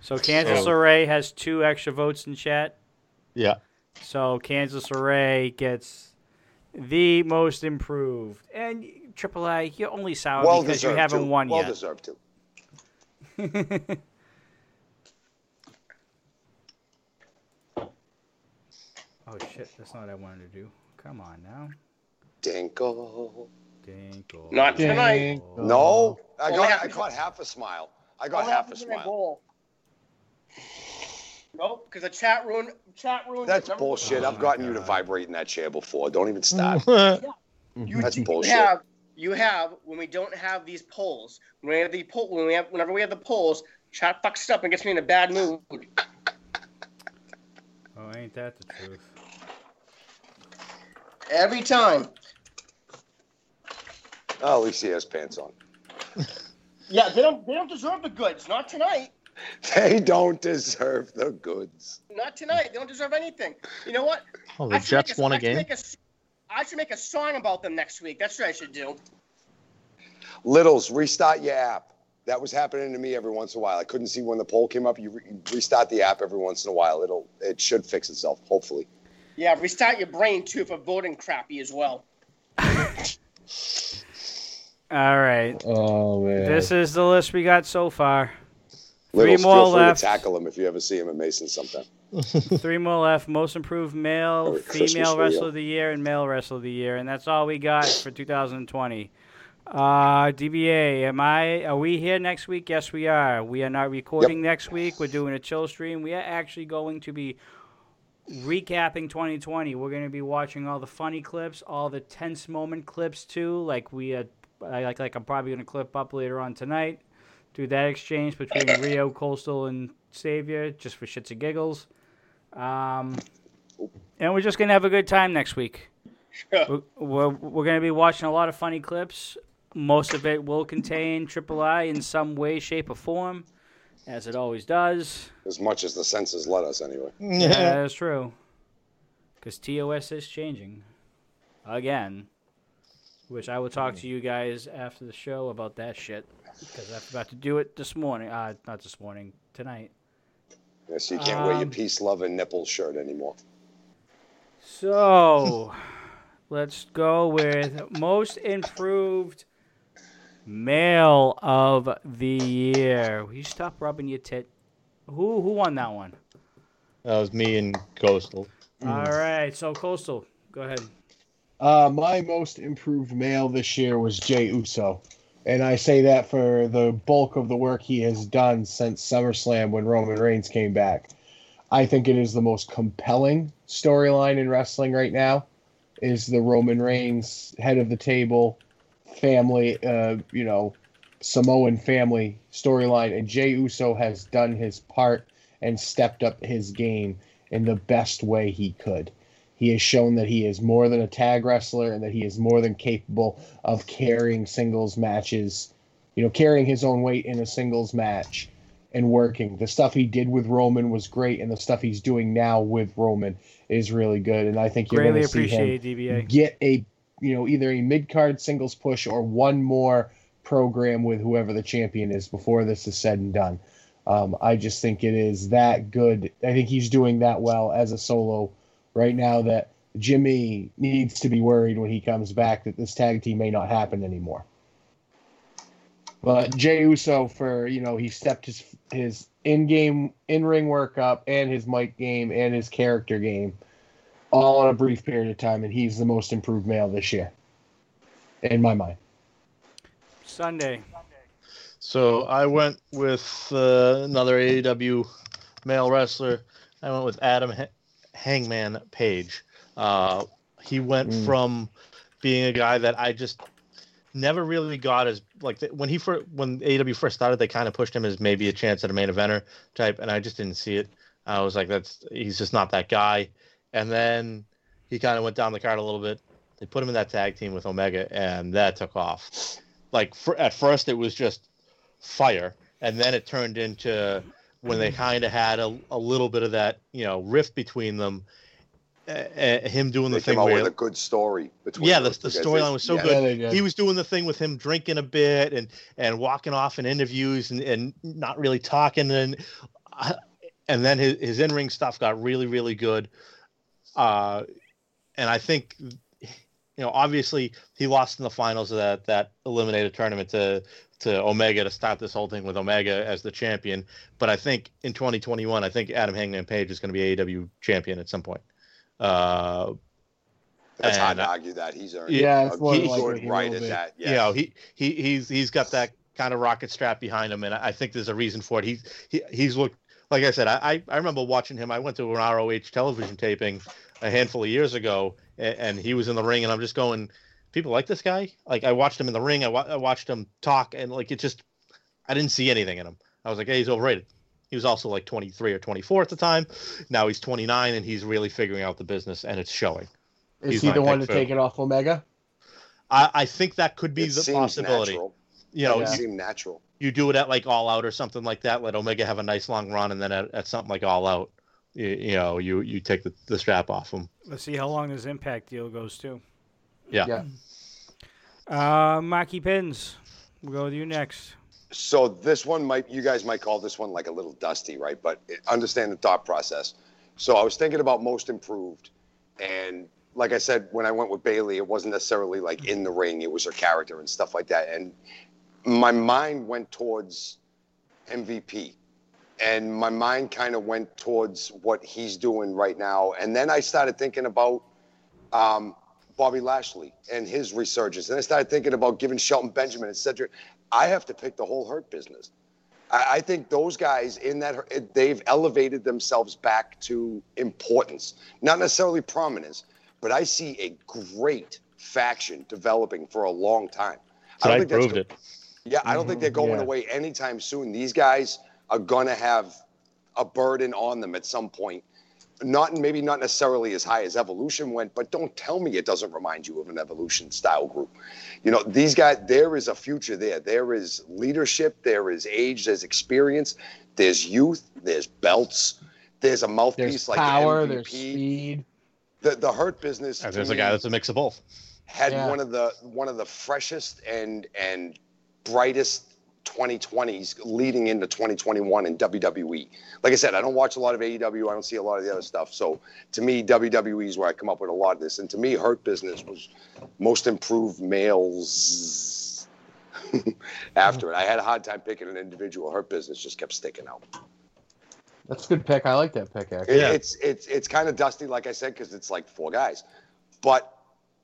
So Kansas So- Array has two extra votes in chat. Yeah. So Candice LeRae gets the most improved. And Triple I, you're only sour well because you haven't too. won well yet. deserved too. Oh shit, that's not what I wanted to do. Come on now. Dinkle. Dinkle. Not tonight. Dink. No, I got. half- I caught half a smile. I got All half a happens in that smile. Bowl. Nope, because the chat room, chat room. That's remember- bullshit. Oh I've my gotten you to vibrate in that chair before. Don't even start. You, That's you bullshit. have you have when we don't have these polls. When we have the poll, when we have whenever we have the polls, chat fucks up and gets me in a bad mood. Oh, ain't that the truth? Every time. Oh, at least he has pants on. Yeah, they don't they don't deserve the goods. Not tonight. They don't deserve the goods. Not tonight. They don't deserve anything. You know what? Oh, the I should make Jets a- won I a should game. make a s- I should make a song about them next week. That's what I should do. Littles, restart your app. That was happening to me every once in a while. I couldn't see when the poll came up. You re- restart the app every once in a while. It'll it should fix itself, hopefully. Yeah, restart your brain too for voting crappy as well. All right. Oh man. This is the list we got so far. Littles, more feel free left. to tackle him if you ever see him at Mason sometime. Three more left. Most improved male, Merry female for wrestler you. of the year, and male wrestler of the year. And that's all we got for 2020. Uh, DBA, am I? Are we here next week? Yes, we are. We are not recording next week. We're doing a chill stream. We are actually going to be recapping 2020. We're going to be watching all the funny clips, all the tense moment clips too. Like we had, I like like I'm probably going to clip up later on tonight. Do that exchange between Rio, Coastal, and Savior just for shits and giggles. Um, and we're just going to have a good time next week. We're, we're, we're going to be watching a lot of funny clips. Most of it will contain Triple I in some way, shape, or form, as it always does. As much as the senses let us, anyway. Yeah, that's true. Because TOS is changing again, which I will talk to you guys after the show about that shit. Because I forgot to do it this morning. Uh, not this morning, tonight. Yeah, so you can't wear your Um, peace, love, and nipple shirt anymore. So, let's go with most improved male of the year. Will you stop rubbing your tit? Who who won that one? That was me and Coastal. All right, so Coastal, go ahead. Uh, my most improved male this year was Jey Uso. And I say that for the bulk of the work he has done since SummerSlam when Roman Reigns came back. I think it is the most compelling storyline in wrestling right now is the Roman Reigns head of the table family, uh, you know, Samoan family storyline. And Jey Uso has done his part and stepped up his game in the best way he could. He has shown that he is more than a tag wrestler and that he is more than capable of carrying singles matches, you know, carrying his own weight in a singles match and working. The stuff he did with Roman was great, and the stuff he's doing now with Roman is really good. And I think you're Greatly going to see him DBA. get a, you know, either a mid card singles push or one more program with whoever the champion is before this is said and done. Um, I just think it is that good. I think he's doing that well as a solo right now that Jimmy needs to be worried when he comes back that this tag team may not happen anymore. But Jey Uso for you know he stepped his his in game in ring work up and his mic game and his character game all in a brief period of time, and he's the most improved male this year, in my mind. Sunday. So I went with uh, another AEW male wrestler. I went with Adam H- Hangman Page. Uh, he went Mm. from being a guy that I just never really got as like when he first when AEW first started, they kind of pushed him as maybe a chance at a main eventer type, and I just didn't see it. I was like, that's he's just not that guy. And then he kind of went down the card a little bit. They put him in that tag team with Omega, and that took off. Like for, at first, it was just fire, and then it turned into when they kind of had a, a little bit of that you know rift between them. Uh, uh, him doing They the thing out where with a good story between yeah, the, the storyline was so yeah, good. Yeah. He was doing the thing with him drinking a bit and and walking off in interviews and, and not really talking and uh, and then his, his in ring stuff got really really good. Uh, and I think you know obviously he lost in the finals of that that Eliminator tournament to to Omega to start this whole thing with Omega as the champion. But I think in 2021, I think Adam Hangman Page is going to be AEW champion at some point. Uh, That's hard and, to argue that he's earned Yeah, a it's more than good likely he right will at be. that. you know, he, he he's he's got that kind of rocket strap behind him, and I I think there's a reason for it. He's he, he's looked like I said. I I I remember watching him. I went to an ROH television taping a handful of years ago, and, and he was in the ring, and I'm just going, people like this guy. Like I watched him in the ring. I, wa- I watched him talk, and like it just, I didn't see anything in him. I was like, hey, he's overrated. He was also like 23 or 24 at the time. Now he's 29, and he's really figuring out the business, and it's showing. Is He's he the one to for- take it off Omega? I, I think that could be it the seems possibility. natural. You know, it you- seemed natural. you do it at like all out or something like that. Let Omega have a nice long run, and then at, at something like all out, you, you know, you you take the, the strap off him. Let's see how long this impact deal goes to. Yeah. Yeah. Uh, Marky Pins. We'll go with you next. So this one might you guys might call this one like a little dusty, right? But understand the thought process. So I was thinking about most improved, and like I said, when I went with Bayley, it wasn't necessarily like in the ring; it was her character and stuff like that. And my mind went towards MVP, and my mind kind of went towards what he's doing right now. And then I started thinking about um, Bobby Lashley and his resurgence. And I started thinking about giving Shelton Benjamin and Cedric. I have to pick the whole Hurt business. I, I think those guys in that they've elevated themselves back to importance, not necessarily prominence, but I see a great faction developing for a long time. So I that's proved go- it. Yeah, I don't think they're mm-hmm. going yeah. away anytime soon. These guys are going to have a burden on them at some point. Not maybe not necessarily as high as Evolution went, but don't tell me it doesn't remind you of an Evolution style group. You know, these guys, there is a future there. There is leadership, there is age, there's experience, there's youth, there's belts, there's a mouthpiece There's like power, MVP. there's speed. The the hurt business. And there's a guy that's a mix of both. had Yeah. one of the one of the freshest and and brightest 2020s leading into 2021 in WWE. Like I said, I don't watch a lot of AEW. I don't see a lot of the other stuff. So to me, WWE is where I come up with a lot of this. And to me, Hurt Business was most improved males. After it, I had a hard time picking an individual. Hurt Business just kept sticking out. That's a good pick. I like that pick actually. Yeah. It's it's it's kind of dusty, like I said, because it's like four guys, but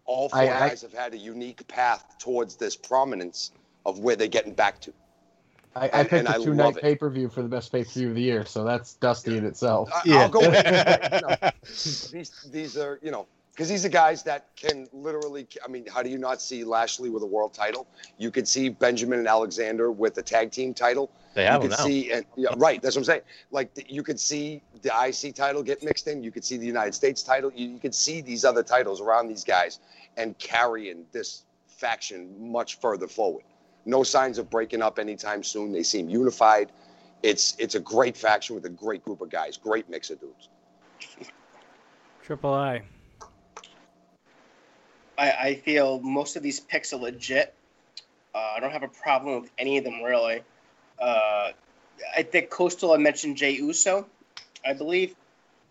all four I- I- guys have had a unique path towards this prominence of where they're getting back to. I, I and- picked and a I two night pay per view for the best pay per view of the year, so that's dusty in itself. I, Yeah. I'll go with it. You know, these these are you know because these are guys that can literally. I mean, how do you not see Lashley with a world title? You could see Benjamin and Alexander with a tag team title. They have you him could now. see, and yeah, right. That's what I'm saying. Like the, you could see the IC title get mixed in. You could see the United States title. You, you could see these other titles around these guys and carrying this faction much further forward. No signs of breaking up anytime soon. They seem unified. It's it's a great faction with a great group of guys. Great mix of dudes. Triple I. I, I feel most of these picks are legit. Uh, I don't have a problem with any of them really. Uh, I think Coastal. I mentioned Jey Uso, I believe.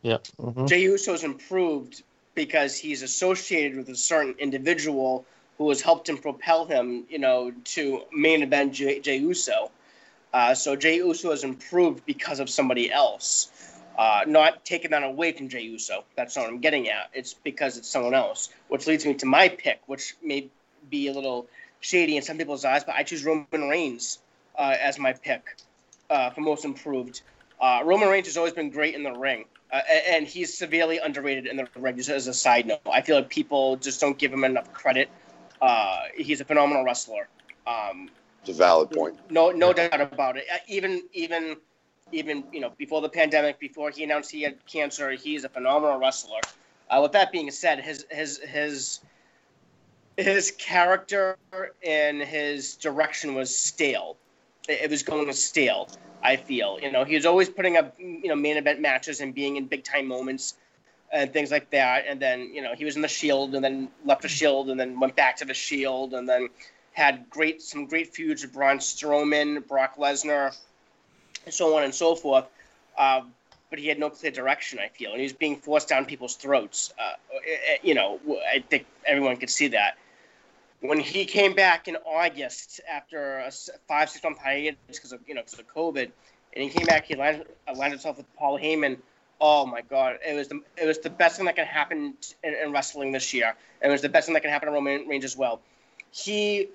Yeah. Mhm. Jey Uso's improved because he's associated with a certain individual who has helped him propel him, you know, to main event Jey, Uso. Uh, so Jey Uso has improved because of somebody else. Uh, not taking that away from Jey Uso. That's not what I'm getting at. It's because it's someone else, which leads me to my pick, which may be a little shady in some people's eyes, but I choose Roman Reigns uh, as my pick uh, for most improved. Uh, Roman Reigns has always been great in the ring, uh, and he's severely underrated in the ring. Just as a side note, I feel like people just don't give him enough credit. Uh, he's a phenomenal wrestler. Um, It's a valid point. no, no doubt about it. Uh, Even, even, even you know, before the pandemic, before he announced he had cancer, he's a phenomenal wrestler. Uh, with that being said, his his his his character and his direction was stale. It, it was going stale. I feel, you know, he was always putting up, you know, main event matches and being in big time moments and things like that. And then, you know, he was in the Shield and then left the Shield and then went back to the Shield and then had great some great feuds with Braun Strowman, Brock Lesnar, and so on and so forth. Uh, but he had no clear direction. I feel, and he was being forced down people's throats. Uh, eh, eh, you know, I think everyone could see that. When he came back in August after a five six month hiatus because of you know because of COVID, and he came back, he lined, uh, lined himself with Paul Heyman. Oh my God! It was the it was the best thing that can happen in, in wrestling this year. And it was the best thing that can happen to Roman Reigns as well. He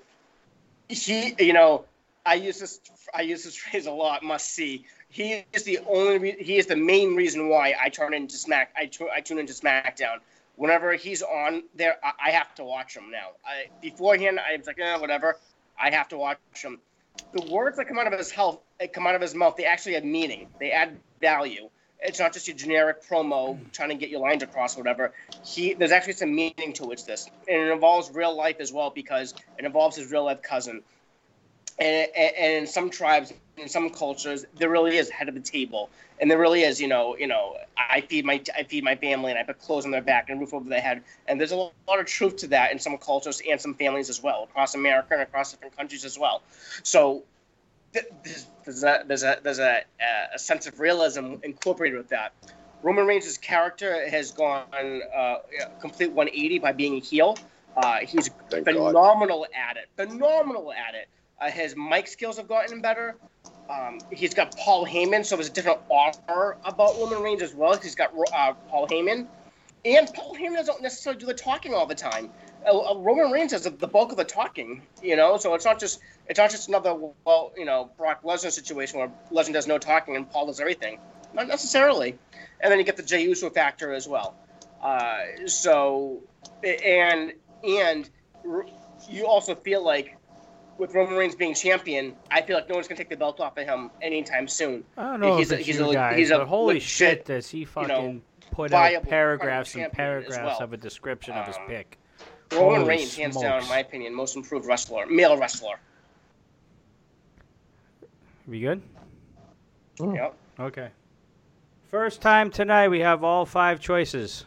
he you know I use this I use this phrase a lot. Must see. He is the only he is the main reason why I turn into Smack I, tu- I tune into SmackDown. Whenever he's on there, I, I have to watch him now. I, beforehand, I was like, eh, whatever. I have to watch him. The words that come out of his health, come out of his mouth, they actually have meaning. They add value. It's not just your generic promo trying to get your lines across or whatever. He there's actually some meaning to it. This and it involves real life as well because it involves his real life cousin. And, and, in some tribes, in some cultures, there really is head of the table, and there really is, you know, you know, I feed my I feed my family, and I put clothes on their back and a roof over their head, and there's a lot of truth to that in some cultures and some families as well, across America and across different countries as well. So there's there's a there's a there's a, a sense of realism incorporated with that. Roman Reigns' character has gone uh, complete 180 by being a heel. Uh, he's Thank God. phenomenal at it. Phenomenal at it. Uh, his mic skills have gotten better. Um, he's got Paul Heyman, so there's a different aura about Roman Reigns as well. He's got uh, Paul Heyman. and Paul Heyman doesn't necessarily do the talking all the time. Roman Reigns does the the bulk of the talking, you know. So it's not just it's not just another well, you know, Brock Lesnar situation where Lesnar does no talking and Paul does everything. Not necessarily. And then you get the Jey Uso factor as well. Uh, so and and you also feel like with Roman Reigns being champion, I feel like no one's gonna take the belt off of him anytime soon. I don't know He's if a- he's you a- guys, he's a holy shit, does he fucking know, put out paragraphs and paragraphs well. of a description of his Um, pick. Roman Holy Reigns, hands down, in my opinion, most improved wrestler, male wrestler. We good? Mm. Yep. Okay. First time tonight we have all five choices.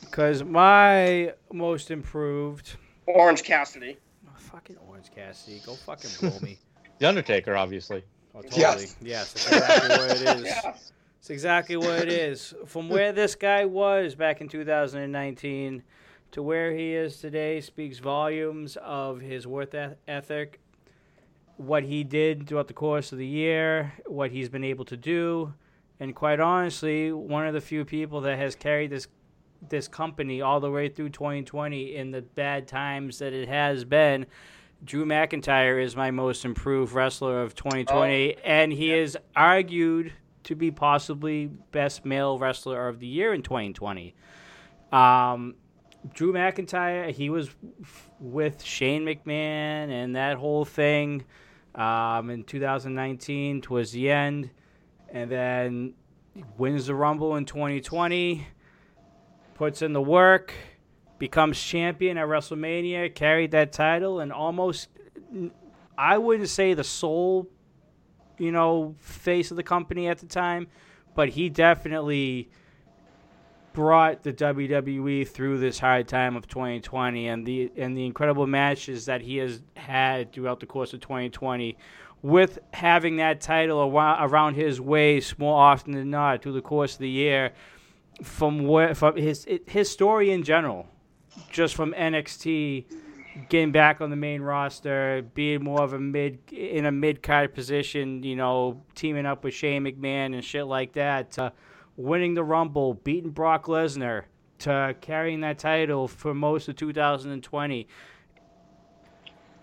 Because my most improved. Orange Cassidy. Oh, fucking Orange Cassidy. Go fucking blow me. The Undertaker, obviously. Oh, totally. Yes. Yes, that's exactly what it is. Yeah. It's exactly what it is. From where this guy was back in 2019 to where he is today speaks volumes of his worth ethic, what he did throughout the course of the year, what he's been able to do, and quite honestly, one of the few people that has carried this this company all the way through 2020 in the bad times that it has been. Drew McIntyre is my most improved wrestler of 2020, and he is argued to be possibly best male wrestler of the year in 2020. Um, Drew McIntyre, he was with Shane McMahon and that whole thing um, in 2019 towards the end, and then wins the Rumble in 2020, puts in the work, becomes champion at WrestleMania, carried that title, and almost, I wouldn't say the sole, you know, face of the company at the time, but he definitely brought the WWE through this hard time of 2020 and the and the incredible matches that he has had throughout the course of 2020 with having that title around, his waist more often than not through the course of the year from where from his his story in general just from NXT getting back on the main roster, being more of a mid in a mid card position, you know, teaming up with Shane McMahon and shit like that, to winning the Rumble, beating Brock Lesnar, to carrying that title for most of 2020.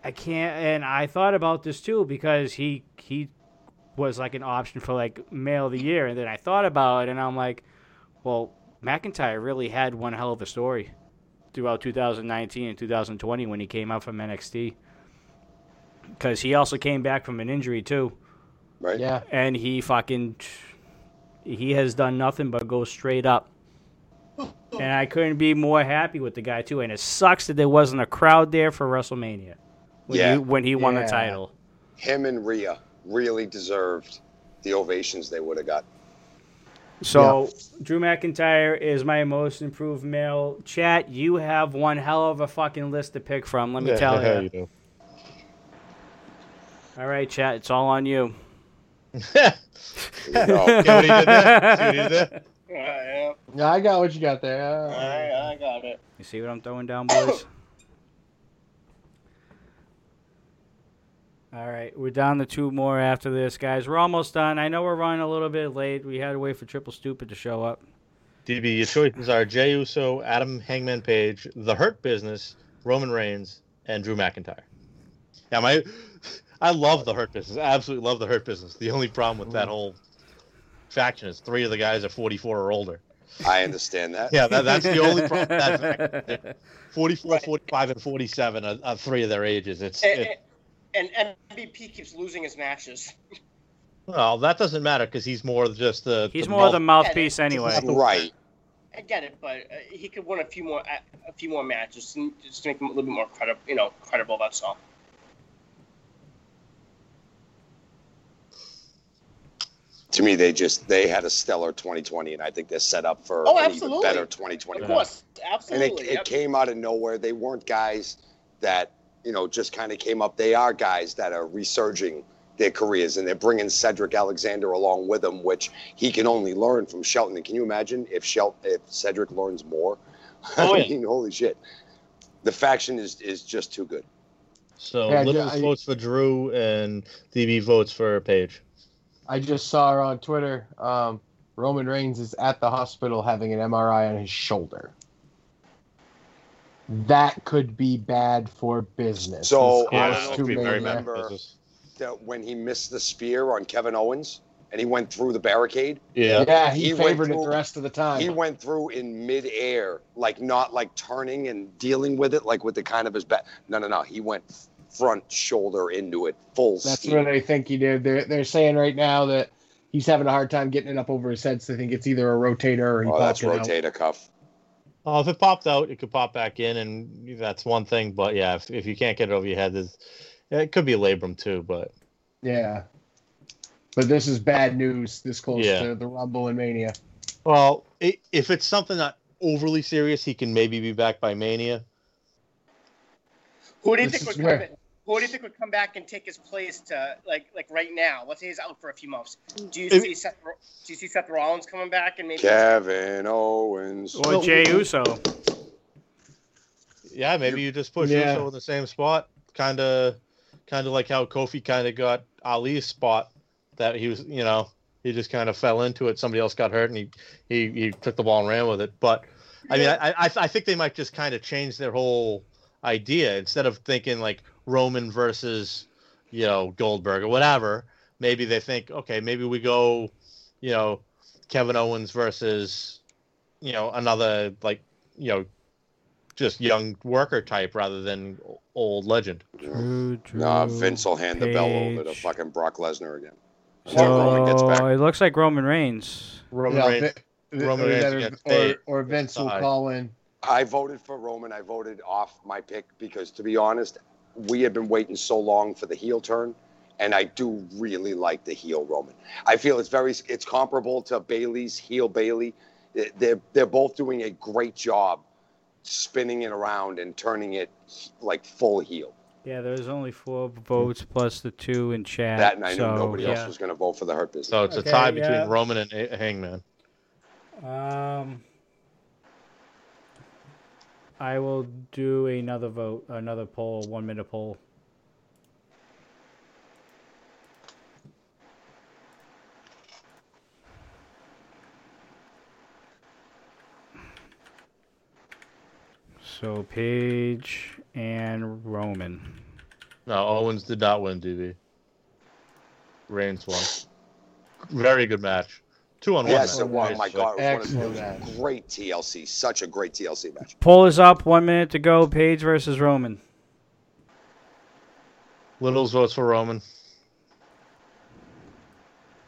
I can't, and I thought about this too because he he was like an option for like male of the year, and then I thought about it, and I'm like, well, McIntyre really had one hell of a story throughout 2019 and 2020 when he came out from NXT. Because he also came back from an injury too, Right? Yeah. and he fucking he has done nothing but go straight up. And I couldn't be more happy with the guy too. And it sucks that there wasn't a crowd there for WrestleMania when Yeah. he, when he won the title. Him and Rhea really deserved the ovations they would have got. So Drew McIntyre is my most improved male. Chat, you have one hell of a fucking list to pick from. Let me tell you. do. All right, chat, it's all on you. There you go. See what he did there? See what he did there? yeah, Yeah, I got what you got there. Uh, I, I got it. You see what I'm throwing down, boys? All right, we're down to two more after this, guys. We're almost done. I know we're running a little bit late. We had to wait for Triple Stupid to show up. DB, your choices are Jey Uso, Adam Hangman Page, The Hurt Business, Roman Reigns, and Drew McIntyre. Yeah, my, I love The Hurt Business. I absolutely love The Hurt Business. The only problem with that whole faction is three of the guys are 44 or older. I understand that. Yeah, that, that's the only problem. with That faction. 44, 45, and 47 are, are three of their ages. It's And, it, and MVP keeps losing his matches. well, that doesn't matter because he's more just the. He's the more the mouth- mouthpiece anyway. Right. I get it, but uh, he could win a few more a, a few more matches and just to make him a little bit more credible. You know, credible. That's all. To me, they just they had a stellar 2020, and I think they're set up for Oh, an even absolutely. better Of 2021. course, And absolutely. it, it yep. came out of nowhere. They weren't guys that you know just kind of came up. They are guys that are resurging their careers, and they're bringing Cedric Alexander along with them, which he can only learn from Shelton. And can you imagine if Shel- if Cedric learns more? Oh, I yeah. mean, holy shit! The faction is is just too good. So Yeah, Little I- votes for Drew and DB votes for Page. I just saw her on Twitter. Um, Roman Reigns is at the hospital having an MRI on his shoulder. That could be bad for business. So, This I don't know if you Mania. remember- that when he missed the spear on Kevin Owens and he went through the barricade, Yeah. Yeah, he, He went favored it the rest of the time. he went through in midair, like not like turning and dealing with it, like with the kind of his back. No, no, no. He went front shoulder into it, full That's steam. what I think he did. They're they're saying right now that he's having a hard time getting it up over his head. So I think it's either a rotator or he oh, that's popped it out. rotator cuff. Oh, if it popped out, it could pop back in, and that's one thing. But yeah, if, if you can't get it over your head, there's, it could be labrum too. But Yeah. But this is bad news this close Yeah. to the Rumble and Mania. well, i if it's something not overly serious, he can maybe be back by Mania. Who do you This think is would where- in- Who do you think would come back and take his place to like like right now? Let's say he's out for a few months. Do you If- see Seth? Do you see Seth Rollins coming back and maybe? Kevin Owens. Or Jey Uso. Yeah, maybe you just push Yeah. Uso in the same spot, kind of, kind of like how Kofi kind of got Ali's spot. That he was, you know, he just kind of fell into it. Somebody else got hurt, and he he, he took the ball and ran with it. But I mean, I I, I think they might just kind of change their whole idea instead of thinking like Roman versus, you know, Goldberg or whatever. Maybe they think, okay, maybe we go, you know, Kevin Owens versus, you know, another like, you know, just young worker type rather than old legend. Drew, Drew, Nah, Vince will hand the belt over to fucking Brock Lesnar again. Until Roman gets So back. it looks like Roman Reigns. Roman Yeah, Reigns. Vi- Roman or, Reigns or, or Vince will call in. I voted for Roman. I voted off my pick because, to be honest, we had been waiting so long for the heel turn, and I do really like the heel Roman. I feel it's very, it's comparable to Bayley's heel Bayley. They're they're both doing a great job spinning it around and turning it like full heel. Yeah, there's only four votes plus the two in chat. That and I knew nobody yeah. else was going to vote for the Hurt Business. So it's Okay, a tie between yeah. Roman and Hangman. Um, I will do another vote, another poll, one minute poll. So Page and Roman. No, Owens did not win DB. Reigns won. Very good match. Two on one. Yes, oh, match. it was. My God, it was, one of, it was great TLC. Such a great TLC match. Poll is up. One minute to go. Page versus Roman. Littles votes for Roman.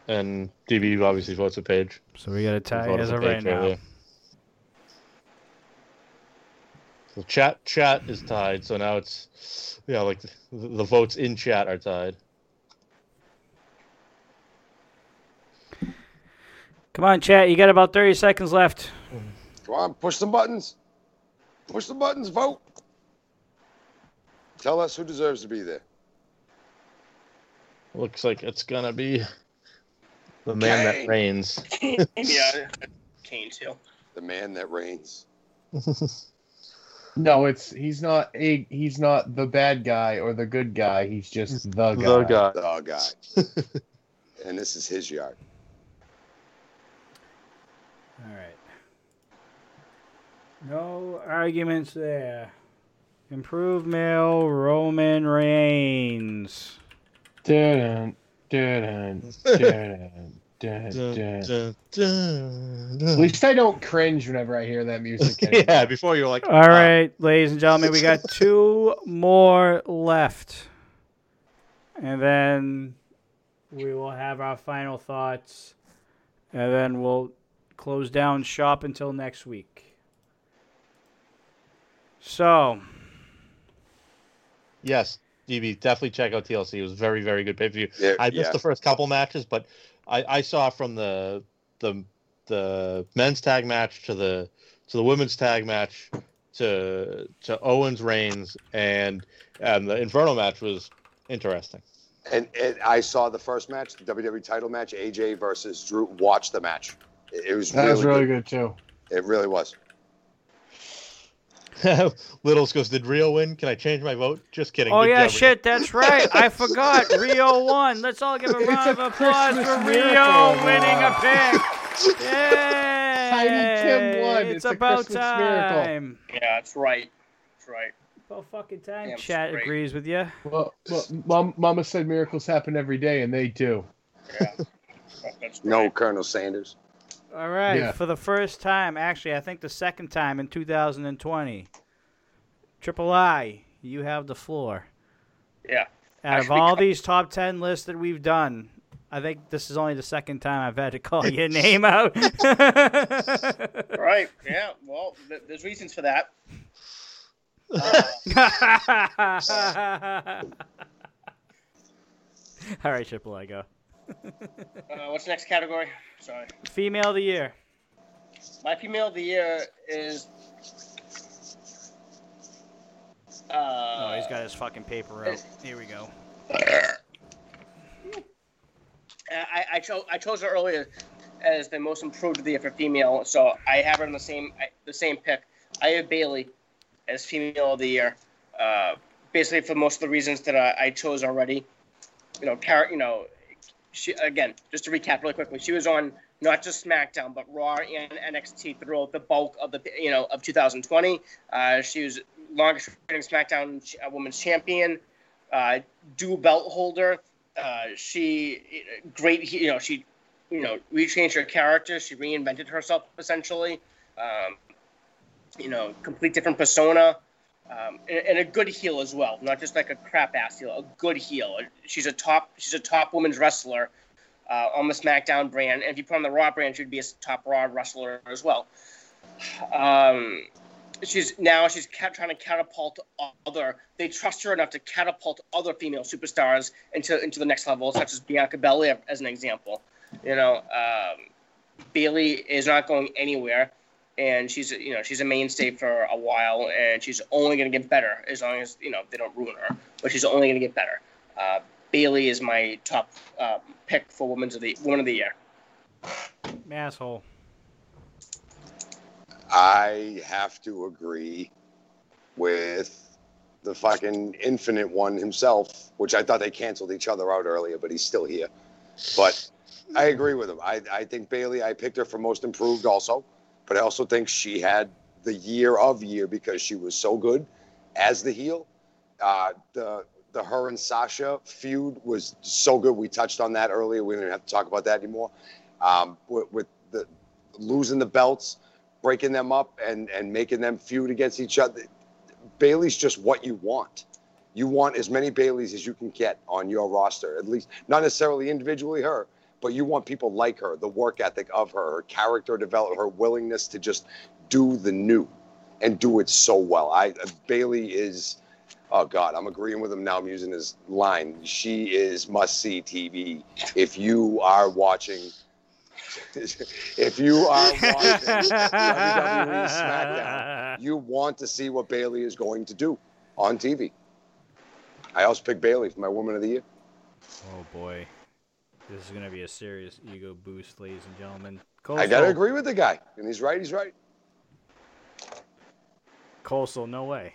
And DB obviously votes for Page. So we got a tie Voted as of right now. there. So chat chat is tied. So now it's yeah, like the, the votes in chat are tied. Come on, chat. You got about 30 seconds left. Come on, push some buttons. Push the buttons, vote. Tell us who deserves to be there. Looks like it's gonna be the man that Kane. reigns. yeah, Kane too. The man that reigns. No, it's he's not a he's not the bad guy or the good guy. He's just the guy. The guy. The guy. and this is his yard. All right. No arguments there. Improved male Roman Reigns. Dun, dun, dun, dun, dun, Dun, dun. dun, dun, dun. At least I don't cringe whenever I hear that music. anymore. yeah, before you were like, All right, ladies and gentlemen, we got two more left. And then we will have our final thoughts. And then we'll close down shop until next week. So, Yes, DB, definitely check out TLC. It was very, very good pay per view. Yeah, I missed yeah. the first couple matches, but I, I saw from the the the men's tag match to the to the women's tag match to to Owens Reigns and and the Inferno match was interesting. And, and I saw the first match, the WWE title match, AJ versus Drew. Watch the match. It, it was That really, was really good. good too. It really was. Littles goes, did Rio win? Can I change my vote? Just kidding. oh Good yeah, job, Rio. shit, that's right. I forgot. Rio won. Let's all give a It's round a of applause Christmas for Rio man. winning a pick. Yay! Tiny Tim won. It's, It's a about Christmas miracle. Yeah, that's right. That's right. About fucking time. Damn Chat straight. agrees with you. Well, well Mom, Mama said miracles happen every day, and they do. Yeah. That's No. Colonel Sanders. All right, Yeah. for the first time, actually, I think the second time in 2020. Triple I, you have the floor. Yeah. Out of all these top 10 lists that we've done, I think this is only the second time I've had to call your name out. Right. Yeah. Well, th- there's reasons for that. Uh, all right, Triple I, go. Uh, what's the next category? Sorry. Female of the year. My female of the year is. Uh, Oh, he's got his fucking paper out. Here we go. I, I, chose I chose her earlier as the most improved of the year for female, so I have her in the same the same pick. I have Bayley as female of the year, uh, basically for most of the reasons that I, I chose already. You know, Car- you know, she again just to recap really quickly, she was on not just SmackDown but Raw and NXT throughout the bulk of the you know of 2020. Uh, she was longest reigning SmackDown uh, Women's Champion, uh, dual belt holder. Uh, she great, you know, she you know rechanged her character. She reinvented herself essentially. Um, you know, complete different persona. Um, and, and a good heel as well, not just like a crap ass heel. A good heel. She's a top. She's a top women's wrestler uh, on the SmackDown brand. And if you put on the Raw brand, she'd be a top Raw wrestler as well. Um, she's now she's trying to catapult other. They trust her enough to catapult other female superstars into into the next level, such as Bianca Belair, as an example. You know, um, Bayley is not going anywhere, and she's you know she's a mainstay for a while, and she's only going to get better as long as you know they don't ruin her. But she's only going to get better. Uh, Bayley is my top uh, pick for women's of the woman of the year. Asshole. I have to agree with the fucking infinite one himself, which I thought they canceled each other out earlier, but he's still here. But I agree with him. I, I think Bayley, I picked her for most improved also, but I also think she had the year of year because she was so good as the heel. Uh, the the her and Sasha feud was so good. We touched on that earlier. We didn't have to talk about that anymore. Um, with, with the losing the belts, breaking them up, and and making them feud against each other. Bayley's just what you want. You want as many Bayleys as you can get on your roster, at least not necessarily individually her, but you want people like her, the work ethic of her, her character development, her willingness to just do the new and do it so well. I uh, Bayley is oh god, I'm agreeing with him now. I'm using his line. She is must see TV. If you are watching if you are watching WWE SmackDown, you want to see what Bayley is going to do on TV. I also picked Bayley for my Woman of the Year. Oh boy. This is gonna be a serious ego boost, ladies and gentlemen. I gotta agree with the guy, and he's right. He's right. Coastal, no way.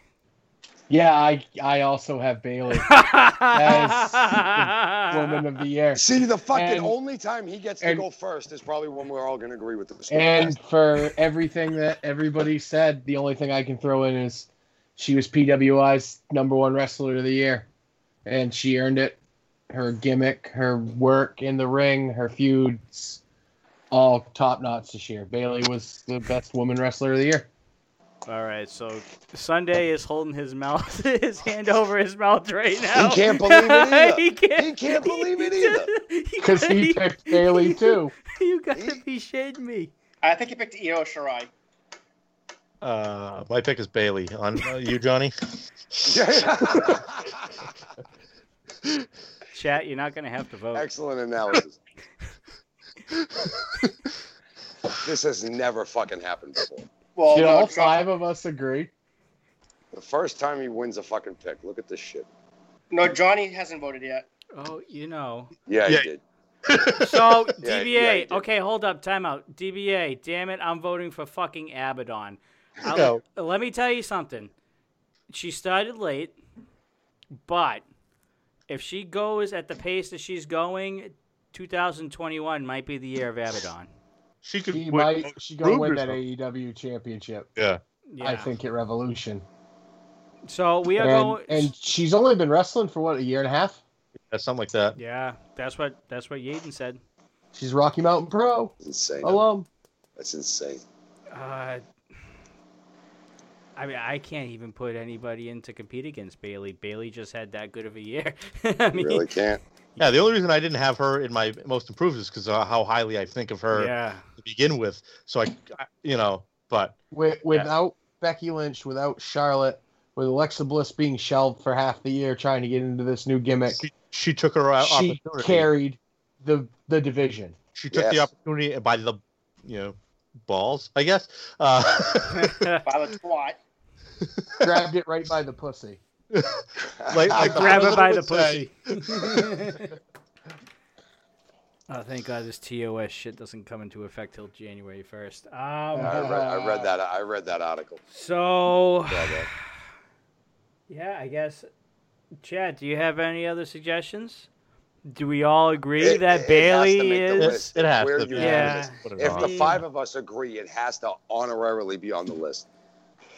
Yeah, I I also have Bayley as woman of the year. See, the fucking And- only time he gets to go first is probably when we're all gonna agree with the And for everything that everybody said, the only thing I can throw in is she was PWI's number one wrestler of the year, and she earned it. Her gimmick, her work in the ring, her feuds, all top notch this year. Bayley was the best woman wrestler of the year. All right, so Sunday is holding his mouth, his hand over his mouth right now. He can't believe it either. he can't. He can't believe it either. Because he picked Bayley too. You gotta be shitting me. I think he picked Io Shirai. Uh, my pick is Bayley. On uh, you, Johnny. Chat, you're not gonna have to vote. Excellent analysis. this has never fucking happened before. Well, Did all uh, five of us agree? The first time he wins a fucking pick. Look at this shit. no, Johnny hasn't voted yet. Oh, you know. Yeah, Yeah. he did. So Yeah, DBA. yeah, did. okay, hold up, timeout. DBA. Damn it, I'm voting for fucking Abaddon. No. Let me tell you something. She started late, but if she goes at the pace that she's going, 2021 might be the year of Abaddon. she could She win might. She gonna win that. AEW championship. Yeah. Yeah. I think at Revolution. so. We are And, going. and she's only been wrestling for what a year and a half. Yeah, something like that. yeah, that's what that's what Yaden said. She's Rocky Mountain Pro That's insane. alum. That's insane. Uh, I mean, I can't even put anybody in to compete against Bayley. Bayley just had that good of a year. I You mean, really can't. Yeah, the only reason I didn't have her in my most improved is because of how highly I think of her yeah. to begin with. So I, I you know, but With, without Becky Lynch, without Charlotte, with Alexa Bliss being shelved for half the year trying to get into this new gimmick, she, she took her out she carried the the division. She took the Yes. opportunity by the, you know, balls, I guess. Uh, By the twat. Grabbed it right by the pussy. like, like Grab her by the say, pussy. oh, thank God this TOS shit doesn't come into effect till January 1st. Um, I read, I read that. I read that article. so, Yeah, I guess. Chad, do you have any other suggestions? Do we all agree It- that it Bayley is? It has to you be. Yeah. If the five of us agree, it has to honorarily be on the list.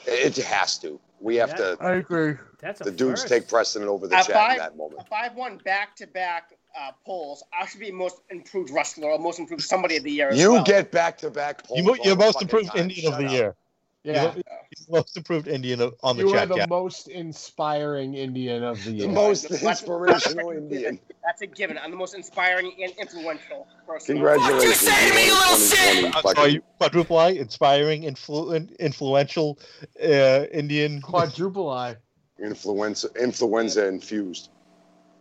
It has to. We have Yeah. to. I agree. That's The dudes first. take precedent over the At chat five, in that moment. a five one back to back uh, polls. I should be most improved wrestler or most improved somebody of the year. As You well. get back to back. You, you're most improved Indian of the year. Yeah, You're the most improved Indian on the you are the yeah. most inspiring Indian of the year. The year. most inspirational Indian. That's a given. I'm the most inspiring and influential person. Congratulations. What you say to me, you little shit? I'm sorry, quadruple I, inspiring, influ- influential uh, Indian, Quadruple I. Influenza, influenza infused.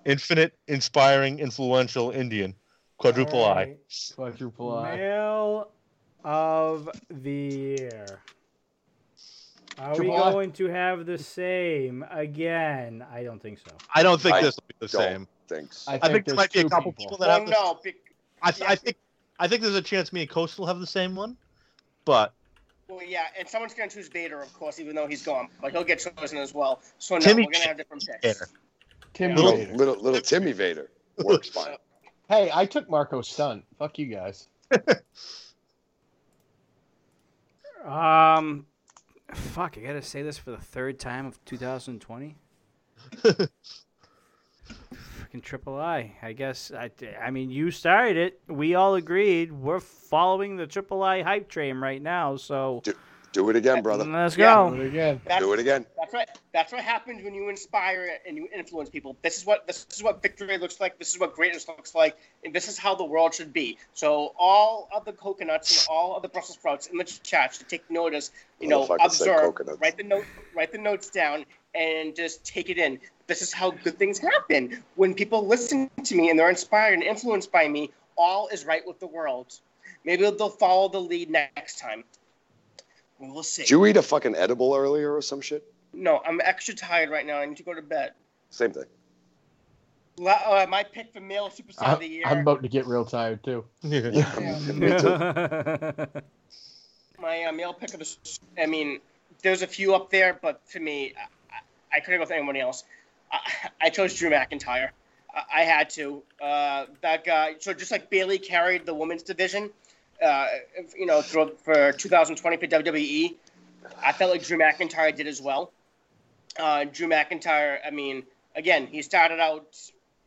infinite, inspiring, influential Indian. Quadruple All I. Quadruple I. Male of the year. Are we going to have the same again? I don't think so. I don't think I this will be the don't. same. Thanks. I I think there there's might be a couple people that Well, have the no, be- I, th- I think I think there's a chance me and Coastal have the same one, but well, yeah, and someone's gonna choose Vader, of course, even though he's gone, but he'll get chosen as well. So no, Timmy we're gonna have different picks. Vader. Tim little, Vader. little, little Timmy Vader works fine. Hey, I took Marco's Stunt. Fuck you guys. Um, fuck, I gotta say this for the third time of 2020. Freaking triple I. I guess I. I mean, you started it. We all agreed. We're following the triple I hype train right now. So Do it again, brother. let's Yeah. Do go. it again. That's, Do it again. That's right. That's what happens when you inspire and you influence people. This is what this is what victory looks like. This is what greatness looks like, and this is how the world should be. So all of the coconuts and all of the Brussels sprouts in the chat should take notice. You know, Motherfucker observe, write the note, write the notes down, and just take it in. This is how good things happen when people listen to me and they're inspired and influenced by me. All is right with the world. Maybe they'll follow the lead next time. We'll see. Did you eat a fucking edible earlier or some shit? No, I'm extra tired right now. I need to go to bed. Same thing. La- uh, my pick for male superstar I, of the year. I'm about to get real tired too. Yeah, me too. my uh, male pick of the. s- I mean, there's a few up there, but to me, I, I couldn't go with anyone else. I, I chose Drew McIntyre. I, I had to. Uh, that guy. So just like Bayley carried the women's division, uh, you know, for, for 2020 for WWE, I felt like Drew McIntyre did as well. Uh, Drew McIntyre. I mean, again, he started out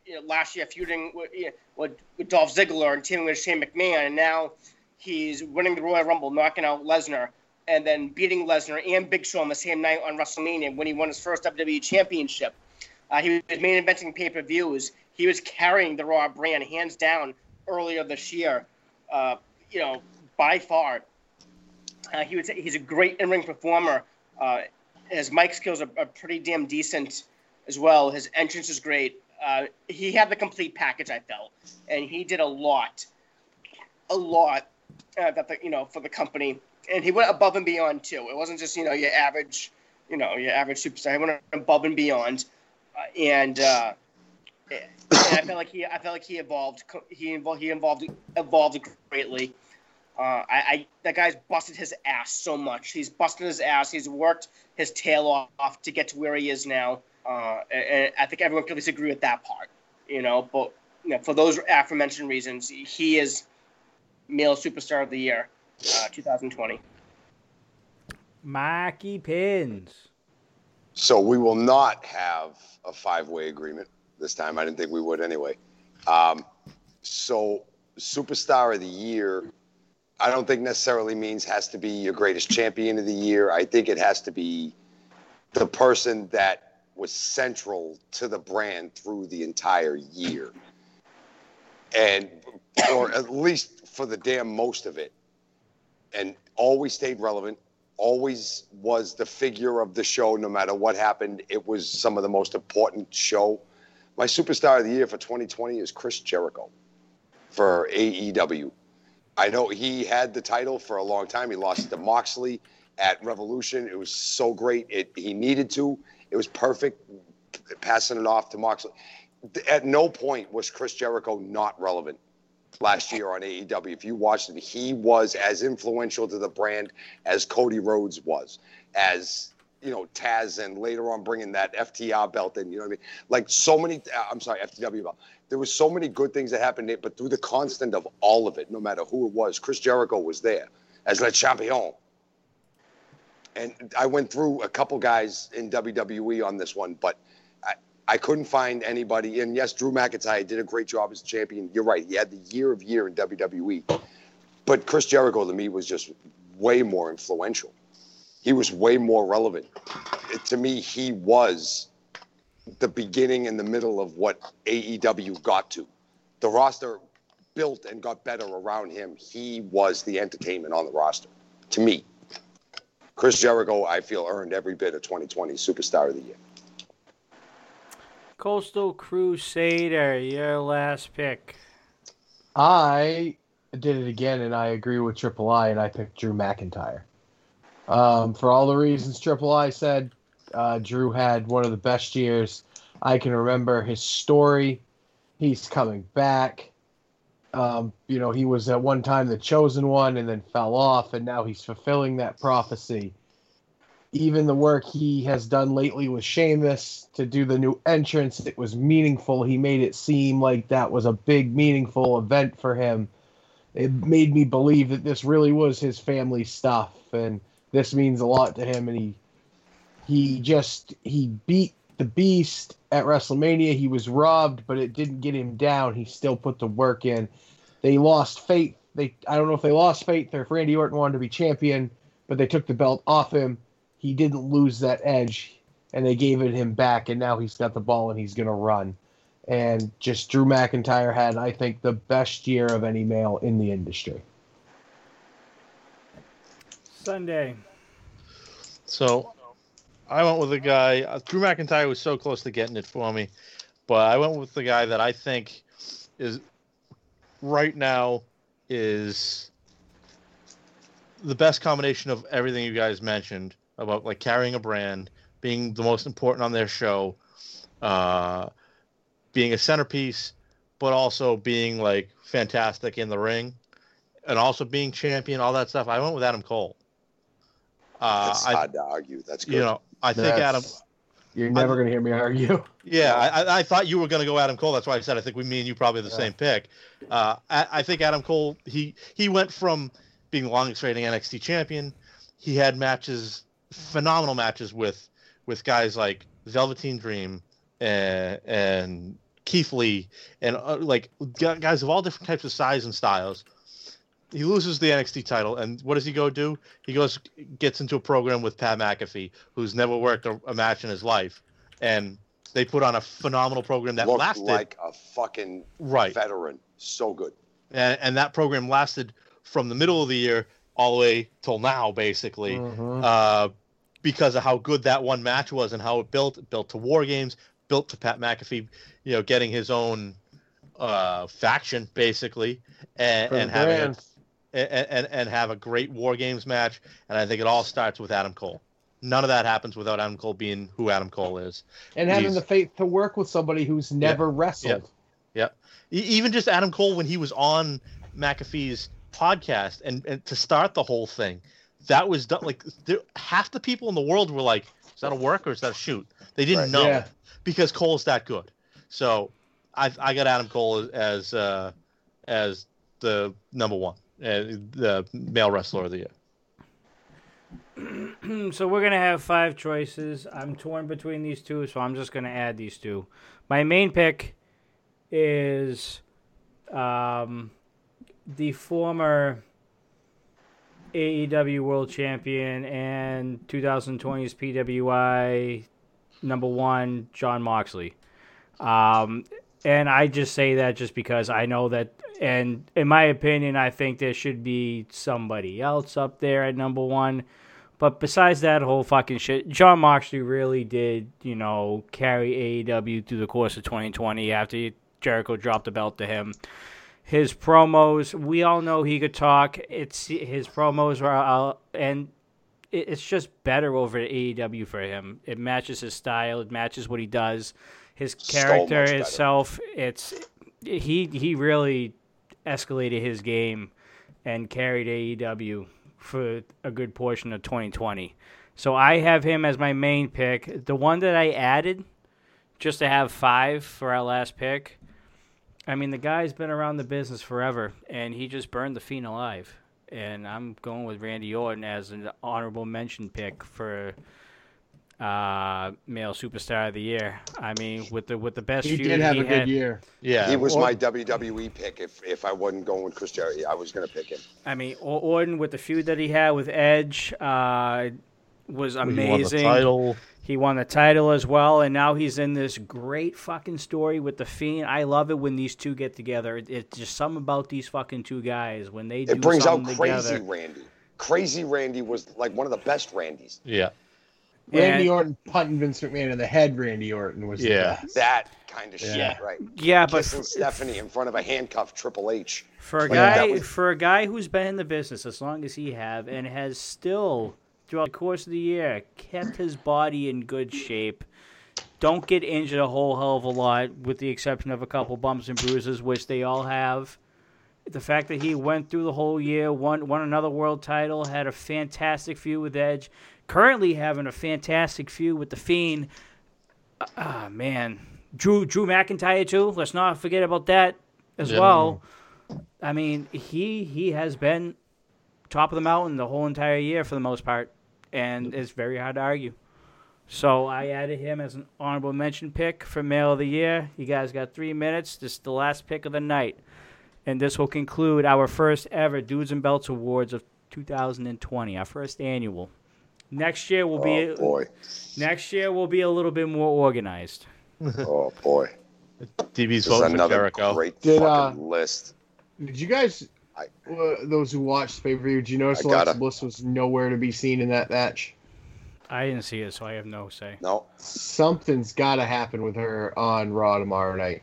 you know, last year feuding with, you know, with, with Dolph Ziggler and teaming with Shane McMahon, and now he's winning the Royal Rumble, knocking out Lesnar, and then beating Lesnar and Big Show on the same night on WrestleMania when he won his first WWE Championship. Uh, he was main inventing pay per views. He was carrying the Raw brand hands down earlier this year. Uh, you know, by far. Uh, he would say he's a great in ring performer. Uh, his mic skills are, are pretty damn decent as well. His entrance is great. Uh, he had the complete package, I felt, and he did a lot, a lot uh, that the, you know for the company, and he went above and beyond too. It wasn't just you know your average, you know your average superstar. He went above and beyond, uh, and, uh, and I felt like he I felt like he evolved. He involved he involved evolved greatly. Uh, I, I that guy's busted his ass so much. He's busted his ass. He's worked his tail off to get to where he is now. Uh, and, and I think everyone can disagree with that part, you know. But you know, for those aforementioned reasons, he is male superstar of the year, uh, 2020. Marky Pins. So we will not have a five-way agreement this time. I didn't think we would anyway. Um, so superstar of the year, I don't think necessarily means has to be your greatest champion of the year. I think it has to be the person that was central to the brand through the entire year, and or at least for the damn most of it, and always stayed relevant always was the figure of the show no matter what happened it was some of the most important show my superstar of the year for 2020 is chris jericho for aew i know he had the title for a long time. He lost it to moxley at revolution. It was so great. It he needed to. It was perfect passing it off to moxley. At no point was chris jericho not relevant last year on AEW. If you watched it, he was as influential to the brand as Cody Rhodes was, as you know Taz, and later on bringing that FTR belt in. You know what I mean? Like so many. uh, I'm sorry, FTW belt. There was so many good things that happened, there, but through the constant of all of it, no matter who it was, Chris Jericho was there as le champion. And I went through a couple guys in WWE on this one, but I, I couldn't find anybody. And yes, Drew McIntyre did a great job as champion. You're right. He had the year of year in WWE. But Chris Jericho to me was just way more influential. He was way more relevant. It- to me, he was the beginning and the middle of what AEW got to. The roster built and got better around him. He was the entertainment on the roster. To me, Chris Jericho, I feel, earned every bit of 2020 Superstar of the Year. Coastal Crusader, your last pick. I did it again, and I agree with Triple I, and I picked Drew McIntyre. Um, for all the reasons Triple I said, uh, Drew had one of the best years I can remember. His story, he's coming back. Um, you know, he was at one time the chosen one and then fell off, and now he's fulfilling that prophecy. Even the work he has done lately with Sheamus to do the new entrance, it was meaningful. He made it seem like that was a big, meaningful event for him. It made me believe that this really was his family stuff, and this means a lot to him. And he, he just he beat the Beast at WrestleMania. He was robbed, but it didn't get him down. He still put the work in. They lost faith. They I don't know if they lost faith or if Randy Orton wanted to be champion, but they took the belt off him. He didn't lose that edge, and they gave it him back. And now he's got the ball and he's gonna run. And just Drew McIntyre had, I think, the best year of any male in the industry. Sunday. So I went with a guy. Uh, Drew McIntyre was so close to getting it for me, but I went with the guy that I think is right now is the best combination of everything you guys mentioned about like carrying a brand, being the most important on their show, uh, being a centerpiece, but also being like fantastic in the ring, and also being champion, all that stuff. I went with Adam Cole. Uh, That's I, hard to argue. That's good. you know, I think That's- Adam. You're never going to hear me argue. Yeah, I, I- I thought you were going to go Adam Cole. That's why I said I think we, me and you, probably the Yeah. same pick. Uh, I, I think Adam Cole. He he went from being the longest reigning NXT champion. He had matches, phenomenal matches with with guys like Velveteen Dream and and Keith Lee and uh, like guys of all different types of size and styles. He loses the NXT title, and what does he go do? He goes gets into a program with Pat McAfee, who's never worked a, a match in his life, and they put on a phenomenal program that Looked lasted like a fucking right, veteran. So good. and, and that program lasted from the middle of the year all the way till now, basically, Mhm. uh, because of how good that one match was and how it built. It built to War Games, built to Pat McAfee, you know, getting his own uh, faction basically, and, and having a, brand. And, and and have a great War Games match. And I think it all starts with Adam Cole. None of that happens without Adam Cole being who Adam Cole is. and having He's- the faith to work with somebody who's never wrestled. E- even just Adam Cole when he was on McAfee's podcast and, and to start the whole thing, that was done like there, half the people in the world were like, "Is that a work or is that a shoot?" They didn't Right. know Yeah. because Cole's that good. So I I got Adam Cole as uh, as the number one the male wrestler of the year. so we're gonna have five choices. I'm torn between these two, so I'm just gonna add these two. My main pick is um, the former AEW World Champion and 2020's PWI number one, Jon Moxley. Um, and I just say that just because I know that, and in my opinion, I think there should be somebody else up there at number one. But besides that whole fucking shit, Jon Moxley really did, you know, carry AEW through the course of 2020 after Jericho dropped the belt to him. His promos, we all know he could talk. It's his promos are, uh, and it's just better over at AEW for him. It matches his style. It matches what he does. His character better. itself. It's he he really escalated his game and carried AEW for a good portion of 2020. So I have him as my main pick. The one that I added just to have five for our last pick. I mean, the guy's been around the business forever, and he just burned the Fiend alive. And I'm going with Randy Orton as an honorable mention pick for uh, male superstar of the year. I mean, with the with the best feud. He feud did have he a had, good year. Yeah, he was or- my WWE pick. If if I wasn't going with Chris Jericho, I was going to pick him. I mean, O- Orton with the feud that he had with Edge uh, was amazing. he won the amazing. title. He won the title as well, and now he's in this great fucking story with the Fiend. I love it when these two get together. It, it's just something about these fucking two guys when they do It brings out crazy together. Randy. Crazy Randy was like one of the best Randys. Yeah, Randy And- Orton punting Vince McMahon in the head. Randy Orton was the Yeah. best. That kind of Yeah. shit, right? Yeah, but Kissing f- Stephanie in front of a handcuffed Triple H. For a guy, was- for a guy who's been in the business as long as he have, and has still throughout the course of the year kept his body in good shape, don't get injured a whole hell of a lot, with the exception of a couple bumps and bruises, which they all have. The fact that he went through the whole year, won won another world title, had a fantastic feud with Edge, currently having a fantastic feud with the Fiend. Ah man, Drew Drew McIntyre too. Let's not forget about that as Yeah. well. I mean, he he has been top of the mountain the whole entire year for the most part, and it's very hard to argue. So I added him as an honorable mention pick for Male of the Year. You guys got three minutes. This is the last pick of the night, and this will conclude our first ever Dudes and Belts Awards of 2020, our first annual. Next year will be Oh boy, next year will be a little bit more organized. oh boy. DB's This is voting for another Jericho. great Did, fucking uh, list. Did you guys, I- uh, those who watched pay per view, did you notice Alexa gotta- Bliss was nowhere to be seen in that match? I didn't see it, so I have no say. No, Something's got to happen with her on Raw tomorrow night.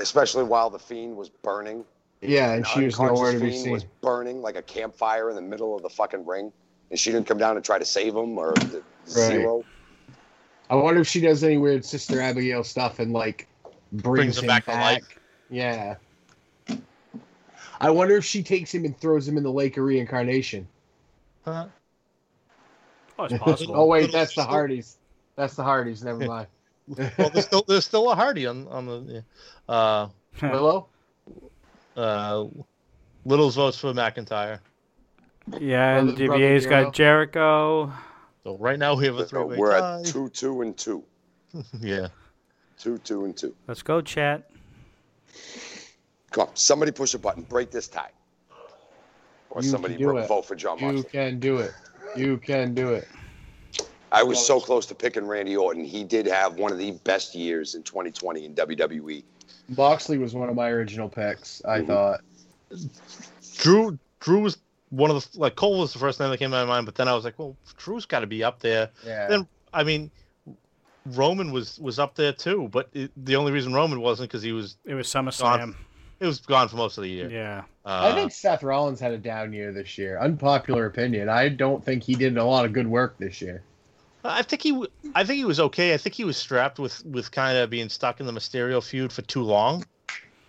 especially while the Fiend was burning. Yeah, and An she was nowhere to be Fiend seen. was burning like a campfire in the middle of the fucking ring, and she didn't come down and try to save him or the zero. I wonder if she does any weird Sister Abigail stuff and like brings, Brings him him back back. to life. Yeah. I wonder if she takes him and throws him in the lake of reincarnation. Huh? Oh, it's possible. oh wait, that's the Hardys. That's the Hardys. Never mind. well, there's still there's still a Hardy on on the. Uh, Willow. uh, Little's votes for McIntyre. Yeah, and Brother- Brother DBA's Hero. got Jericho. So right now we have a So three-way we're tie. at two, two, and two. Yeah. Two, two, and two. Let's go, chat. Come on, somebody push a button, break this tie. Or You somebody can do ro- it. vote for Jon You Moxley. can do it. You can do it. I was so close to picking Randy Orton. He did have one of the best years in 2020 in. WWE. Moxley was one of my original picks. I Mhm. thought. Drew Drew was one of the like Cole was the first name that came to my mind, but then I was like, well, Drew's got to be up there. Yeah. Then I mean, Roman was was up there too, but it, the only reason Roman wasn't because he was It was SummerSlam. it was gone for most of the year. Yeah. Uh, I think Seth Rollins had a down year this year. Unpopular opinion. I don't think he did a lot of good work this year. I think he I think he was okay. I think he was strapped with with kind of being stuck in the Mysterio feud for too long.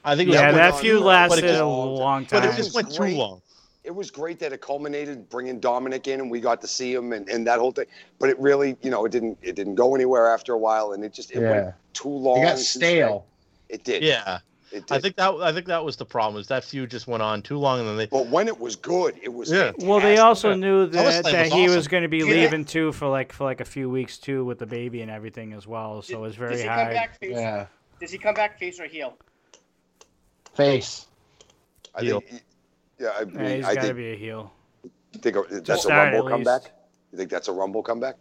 I think it was Yeah, went that on feud for lasted just- a long but it just went too long. It was great that it culminated bringing Dominic in and we got to see him and, and that whole thing. But it really, you know, it didn't it didn't go anywhere after a while and it just it yeah. went too long. It got stale. It did. Yeah. It I think that I think that was the problem. Is that feud just went on too long and then they But when it was good, it was Yeah. fantastic. Well, they also Yeah. knew that, SummerSlam that was he was going to be Yeah. leaving too for like for like a few weeks too with the baby and everything as well. So it was very Does he come hard. back face? Yeah. Does he come back face or heel? Face. I Heel. think, yeah, I, mean, Yeah, he's I got to be a heel. You think a- that's a start, at Rumble least. comeback. You think that's a Rumble comeback?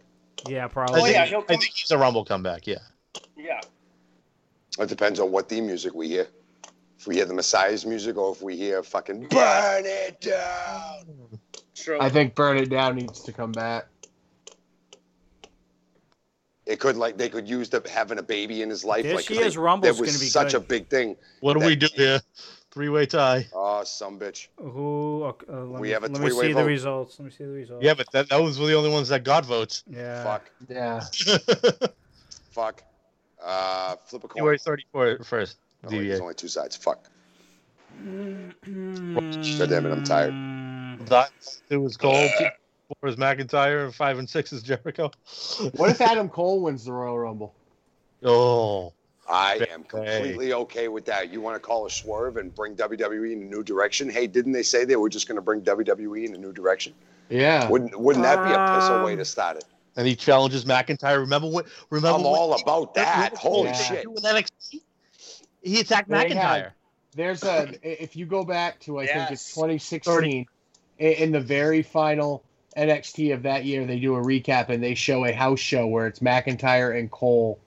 Yeah, oh, probably. Oh, yeah, he'll I think he's a Rumble comeback. Yeah. Yeah. It depends on what theme music we hear. If we hear the Messiah's music, or if we hear fucking "Burn It Down." True. I think Burn It Down needs to come back. It could like they could use the having a baby in his life. This like 'cause year's they, Rumble's That was gonna be such good. a big thing. What do That- we do here? Three way tie. Oh, some bitch. Who? Uh, let We me, have a let me three-way see the results. Let me see the results. Yeah, but that, those were the only ones that got votes. Yeah. Fuck. Yeah. Fuck. Uh, flip a coin. January 34 first. Oh, wait, there's only two sides. Fuck. God damn it, I'm tired. That it was Cole. Four is McIntyre. and Five and six is Jericho. What if Adam Cole wins the Royal Rumble? Oh, I am completely okay with that. You want to call a swerve and bring WWE in a new direction? Hey, didn't they say they were just going to bring WWE in a new direction? Yeah. Wouldn't Wouldn't that be a pissile way Um, to start it? and he challenges McIntyre. Remember what? Remember I'm what- all about that. Holy Yeah. shit! in NXT? He attacked They McIntyre. had- There's a if you go back to I think it's 2016 in, in the very final NXT of that year they do a recap and they show a house show where it's McIntyre and Cole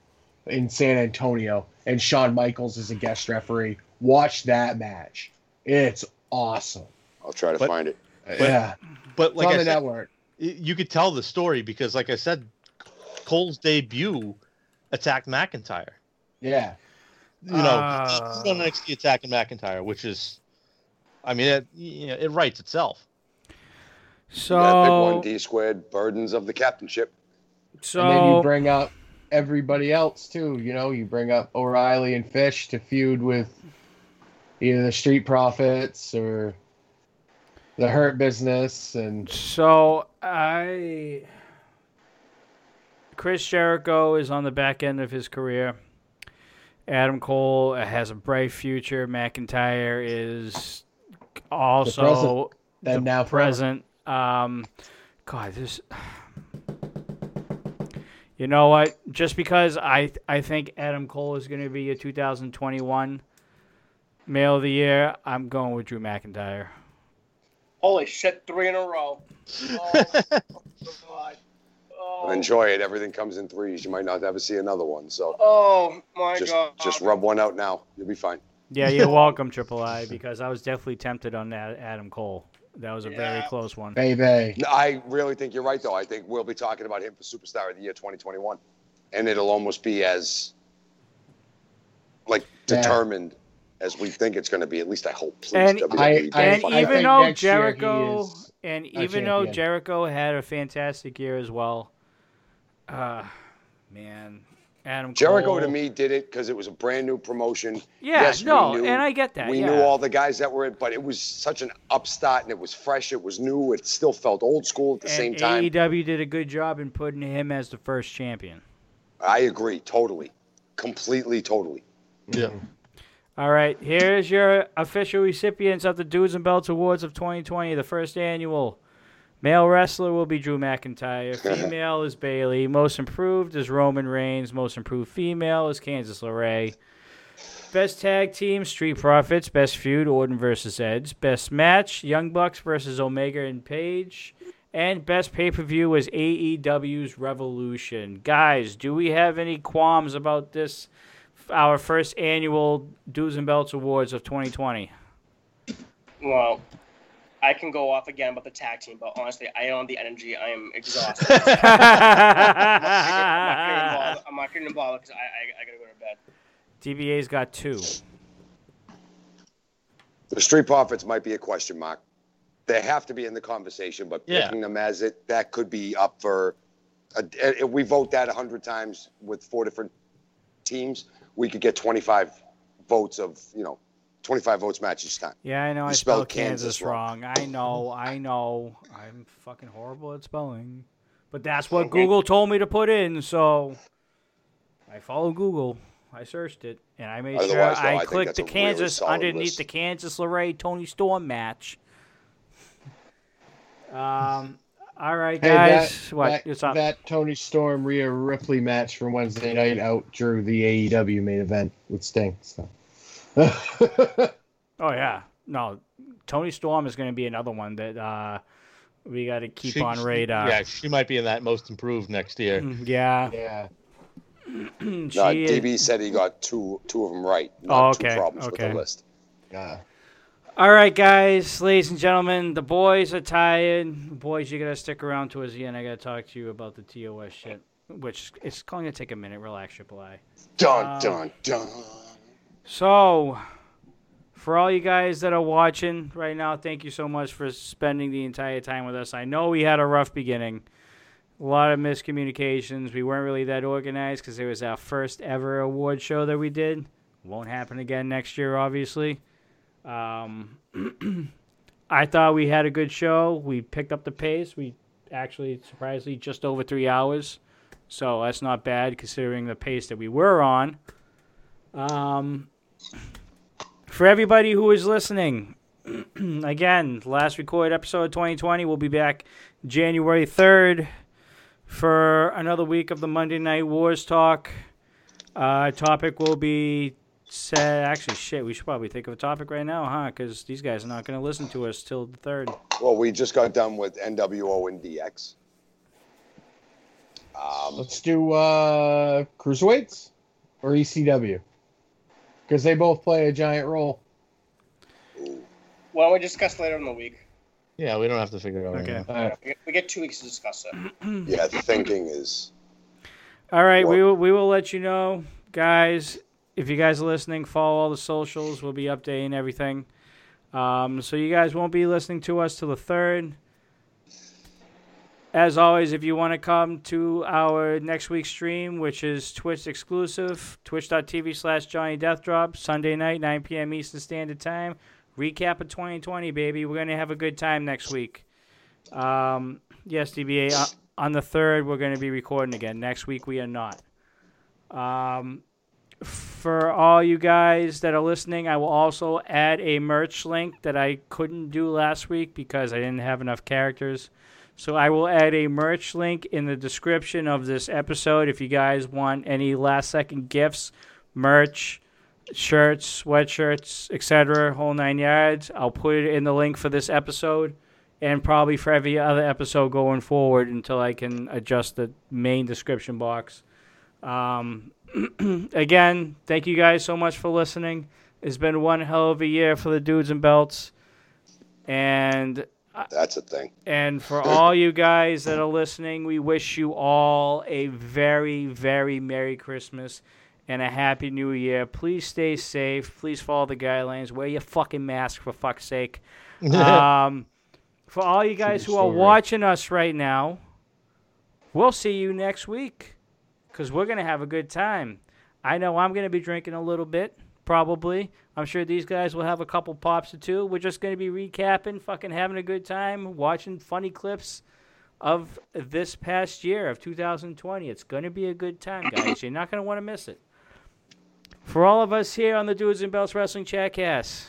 in San Antonio and Shawn Michaels is a guest referee. Watch that match. It's awesome. I'll try to But- find it. yeah. But like on I said, network. you could tell the story because, like I said, Cole's debut attacked McIntyre. Yeah. You know, Uh. he's on NXT attacking McIntyre, which is, I mean, it you know, it writes itself. So, that big one D squared burdens of the captainship. so and then you bring up everybody else too. You know, you bring up O'Reilly and Fish to feud with either the Street Profits or the Hurt Business, and So I Chris Jericho is on the back end of his career. Adam Cole has a bright future. McIntyre is also then the now present. Um, God, this. You know what? Just because I I think Adam Cole is going to be a 2021 Male of the Year, I'm going with Drew McIntyre. Holy shit, three in a row. Oh, God. Oh, Enjoy it. Everything comes in threes. You might not ever see another one. So oh my just God. just rub one out now. You'll be fine. Yeah, you're welcome, Triple I, because I was definitely tempted on that Adam Cole. That was a very close one. baby. No, I really think you're right, though. I think we'll be talking about him for Superstar of the Year 2021, and it'll almost be as like Yeah. determined as we think it's going to be. At least I hope. Please, And- I- I- and I even that. though next year he Jericho and even though. Jericho had a fantastic year as well, uh, man, Adam Jericho Cole, to me did it because it was a brand new promotion. yeah, yes, we no, knew- and I get that. we yeah. knew all the guys that were in, but it was such an upstart and it was fresh. It was new. It still felt old school at the and same time. AEW did a good job in putting him as the first champion. I agree totally, completely, totally. Yeah. All right, here's your official recipients of the Dudes and Belts Awards of 2020. The first annual male wrestler will be Drew McIntyre. Female is Bayley. Most improved is Roman Reigns. Most improved female is Candice LeRae. Best tag team Street Profits. Best feud Orton versus Edge. Best match Young Bucks versus Omega and Page. And best pay per view was AEW's Revolution. Guys, do we have any qualms about this? Our first annual Dudes and Belts Awards of 2020. Well, I can go off again about the tag team, but honestly, I don't the energy. I am exhausted. I'm not getting involved. I'm not getting involved because I, I, I gotta go to bed. DBA's got two. The Street Profits might be a question mark. They have to be in the conversation, but Yeah. picking them as it that could be up for. A, if we vote that hundred times with four different teams, we could get twenty-five votes of you know, twenty-five votes match each time. Yeah, I know I You spelled spelled Candice, Candice wrong. wrong. I know, I know. I'm fucking horrible at spelling. But that's what Google told me to put in, so I follow Google. I searched it and I made sure Otherwise, though, I I clicked the a really Candice underneath list. the Candice LeRae Toni Storm match. Um. All right, Hey, guys. that, what? that, What's that Toni Storm Rhea Ripley match from Wednesday night outdrew the AEW main event with Sting. So. Oh yeah. No, Toni Storm is going to be another one that uh, we got to keep She- on she- radar. Yeah, she might be in that most improved next year. Mm, Yeah. yeah. she No, is- DB said he got two two of them right. Oh, okay, two problems okay. with the list. Yeah. All right, guys, ladies and gentlemen, the boys are tired. Boys, you gotta stick around towards the end. I gotta talk to you about the TOS shit, which it's going to take a minute. Relax, Triple I. Dun Um, dun dun. So, for all you guys that are watching right now, thank you so much for spending the entire time with us. I know we had a rough beginning, a lot of miscommunications. We weren't really that organized because it was our first ever award show that we did. Won't happen again next year, obviously. Um, I thought we had a good show. We picked up the pace. We actually, surprisingly, just over three hours. So that's not bad considering the pace that we were on. Um, for everybody who is listening, again, last recorded episode of 2020. We'll be back January 3rd for another week of the Monday Night Wars talk. Uh, topic will be said. Actually, shit, we should probably think of a topic right now, huh? Because these guys are not going to listen to us till the 3rd. Well, we just got done with NWO and DX. Um, Let's do uh, cruiserweights or ECW because they both play a giant role. Why don't we discuss later in the week? Yeah, we don't have to figure it out. Okay. right now. All right. We get, we get two weeks to discuss it. yeah, the thinking is All right, we will, we will let you know, guys. If you guys are listening, follow all the socials. We'll be updating everything. Um, so you guys won't be listening to us till the third. As always, if you want to come to our next week's stream, which is Twitch exclusive, twitch.tv slash Johnny Death Drop, Sunday night, 9 p.m. Eastern Standard Time. Recap of 2020, baby. We're going to have a good time next week. Um, yes, DBA, uh, on the 3rd, we're going to be recording again. Next week, we are not. Um, for all you guys that are listening, I will also add a merch link that I couldn't do last week because I didn't have enough characters. So I will add a merch link in the description of this episode if you guys want any last second gifts, merch, shirts, sweatshirts, etc., whole nine yards. I'll put it in the link for this episode and probably for every other episode going forward until I can adjust the main description box. Um, again, thank you guys so much for listening. It's been one hell of a year for the dudes and belts. And that's a thing. and for all you guys that are listening, we wish you all a very, very Merry Christmas and a Happy New Year. Please stay safe. Please follow the guidelines. Wear your fucking mask for fuck's sake. um, for all you guys who are watching us right now, we'll see you next week because we're going to have a good time. I know I'm going to be drinking a little bit, probably. I'm sure these guys will have a couple pops or two. We're just going to be recapping, fucking having a good time, watching funny clips of this past year of 2020. It's going to be a good time, guys. You're not going to want to miss it. For all of us here on the Dudes and Belts Wrestling Chatcast,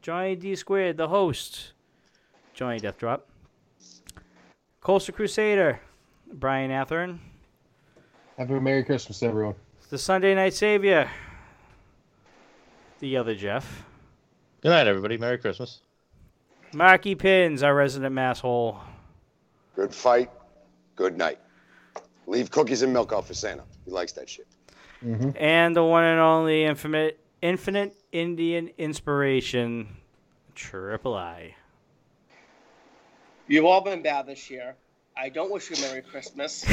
Johnny D Squared, the host, Johnny Death Drop, Coastal Crusader, Brian Athern, Have a Merry Christmas, everyone. the Sunday Night Savior, the other Jeff, Good night, everybody. Merry Christmas. Marky Pins, our resident masshole. Good fight. Good night. Leave cookies and milk out for Santa. He likes that shit. Mm-hmm. and the one and only infinite, infinite Indian inspiration, Triple I. You've all been bad this year. I don't wish you a Merry Christmas.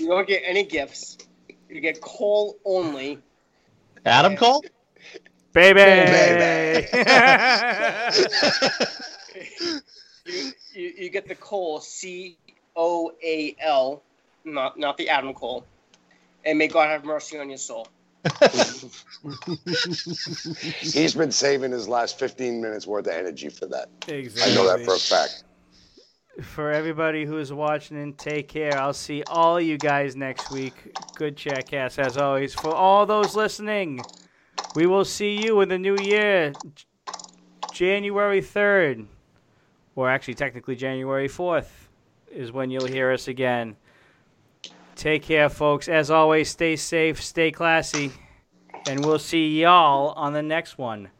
you don't get any gifts. You get coal only. Adam Cole? Baby! You, you, you get the coal, C O A L, not not the Adam Cole. And may God have mercy on your soul. He's been saving his last 15 minutes worth of energy for that. exactly. I know that for a fact. For everybody who's watching and take care. I'll see all you guys next week. Good chat cast as always. For all those listening, we will see you in the new year, January 3rd. Or actually, technically, January 4th is when you'll hear us again. Take care, folks. As always, stay safe, stay classy, and we'll see y'all on the next one.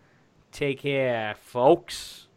Take care, folks.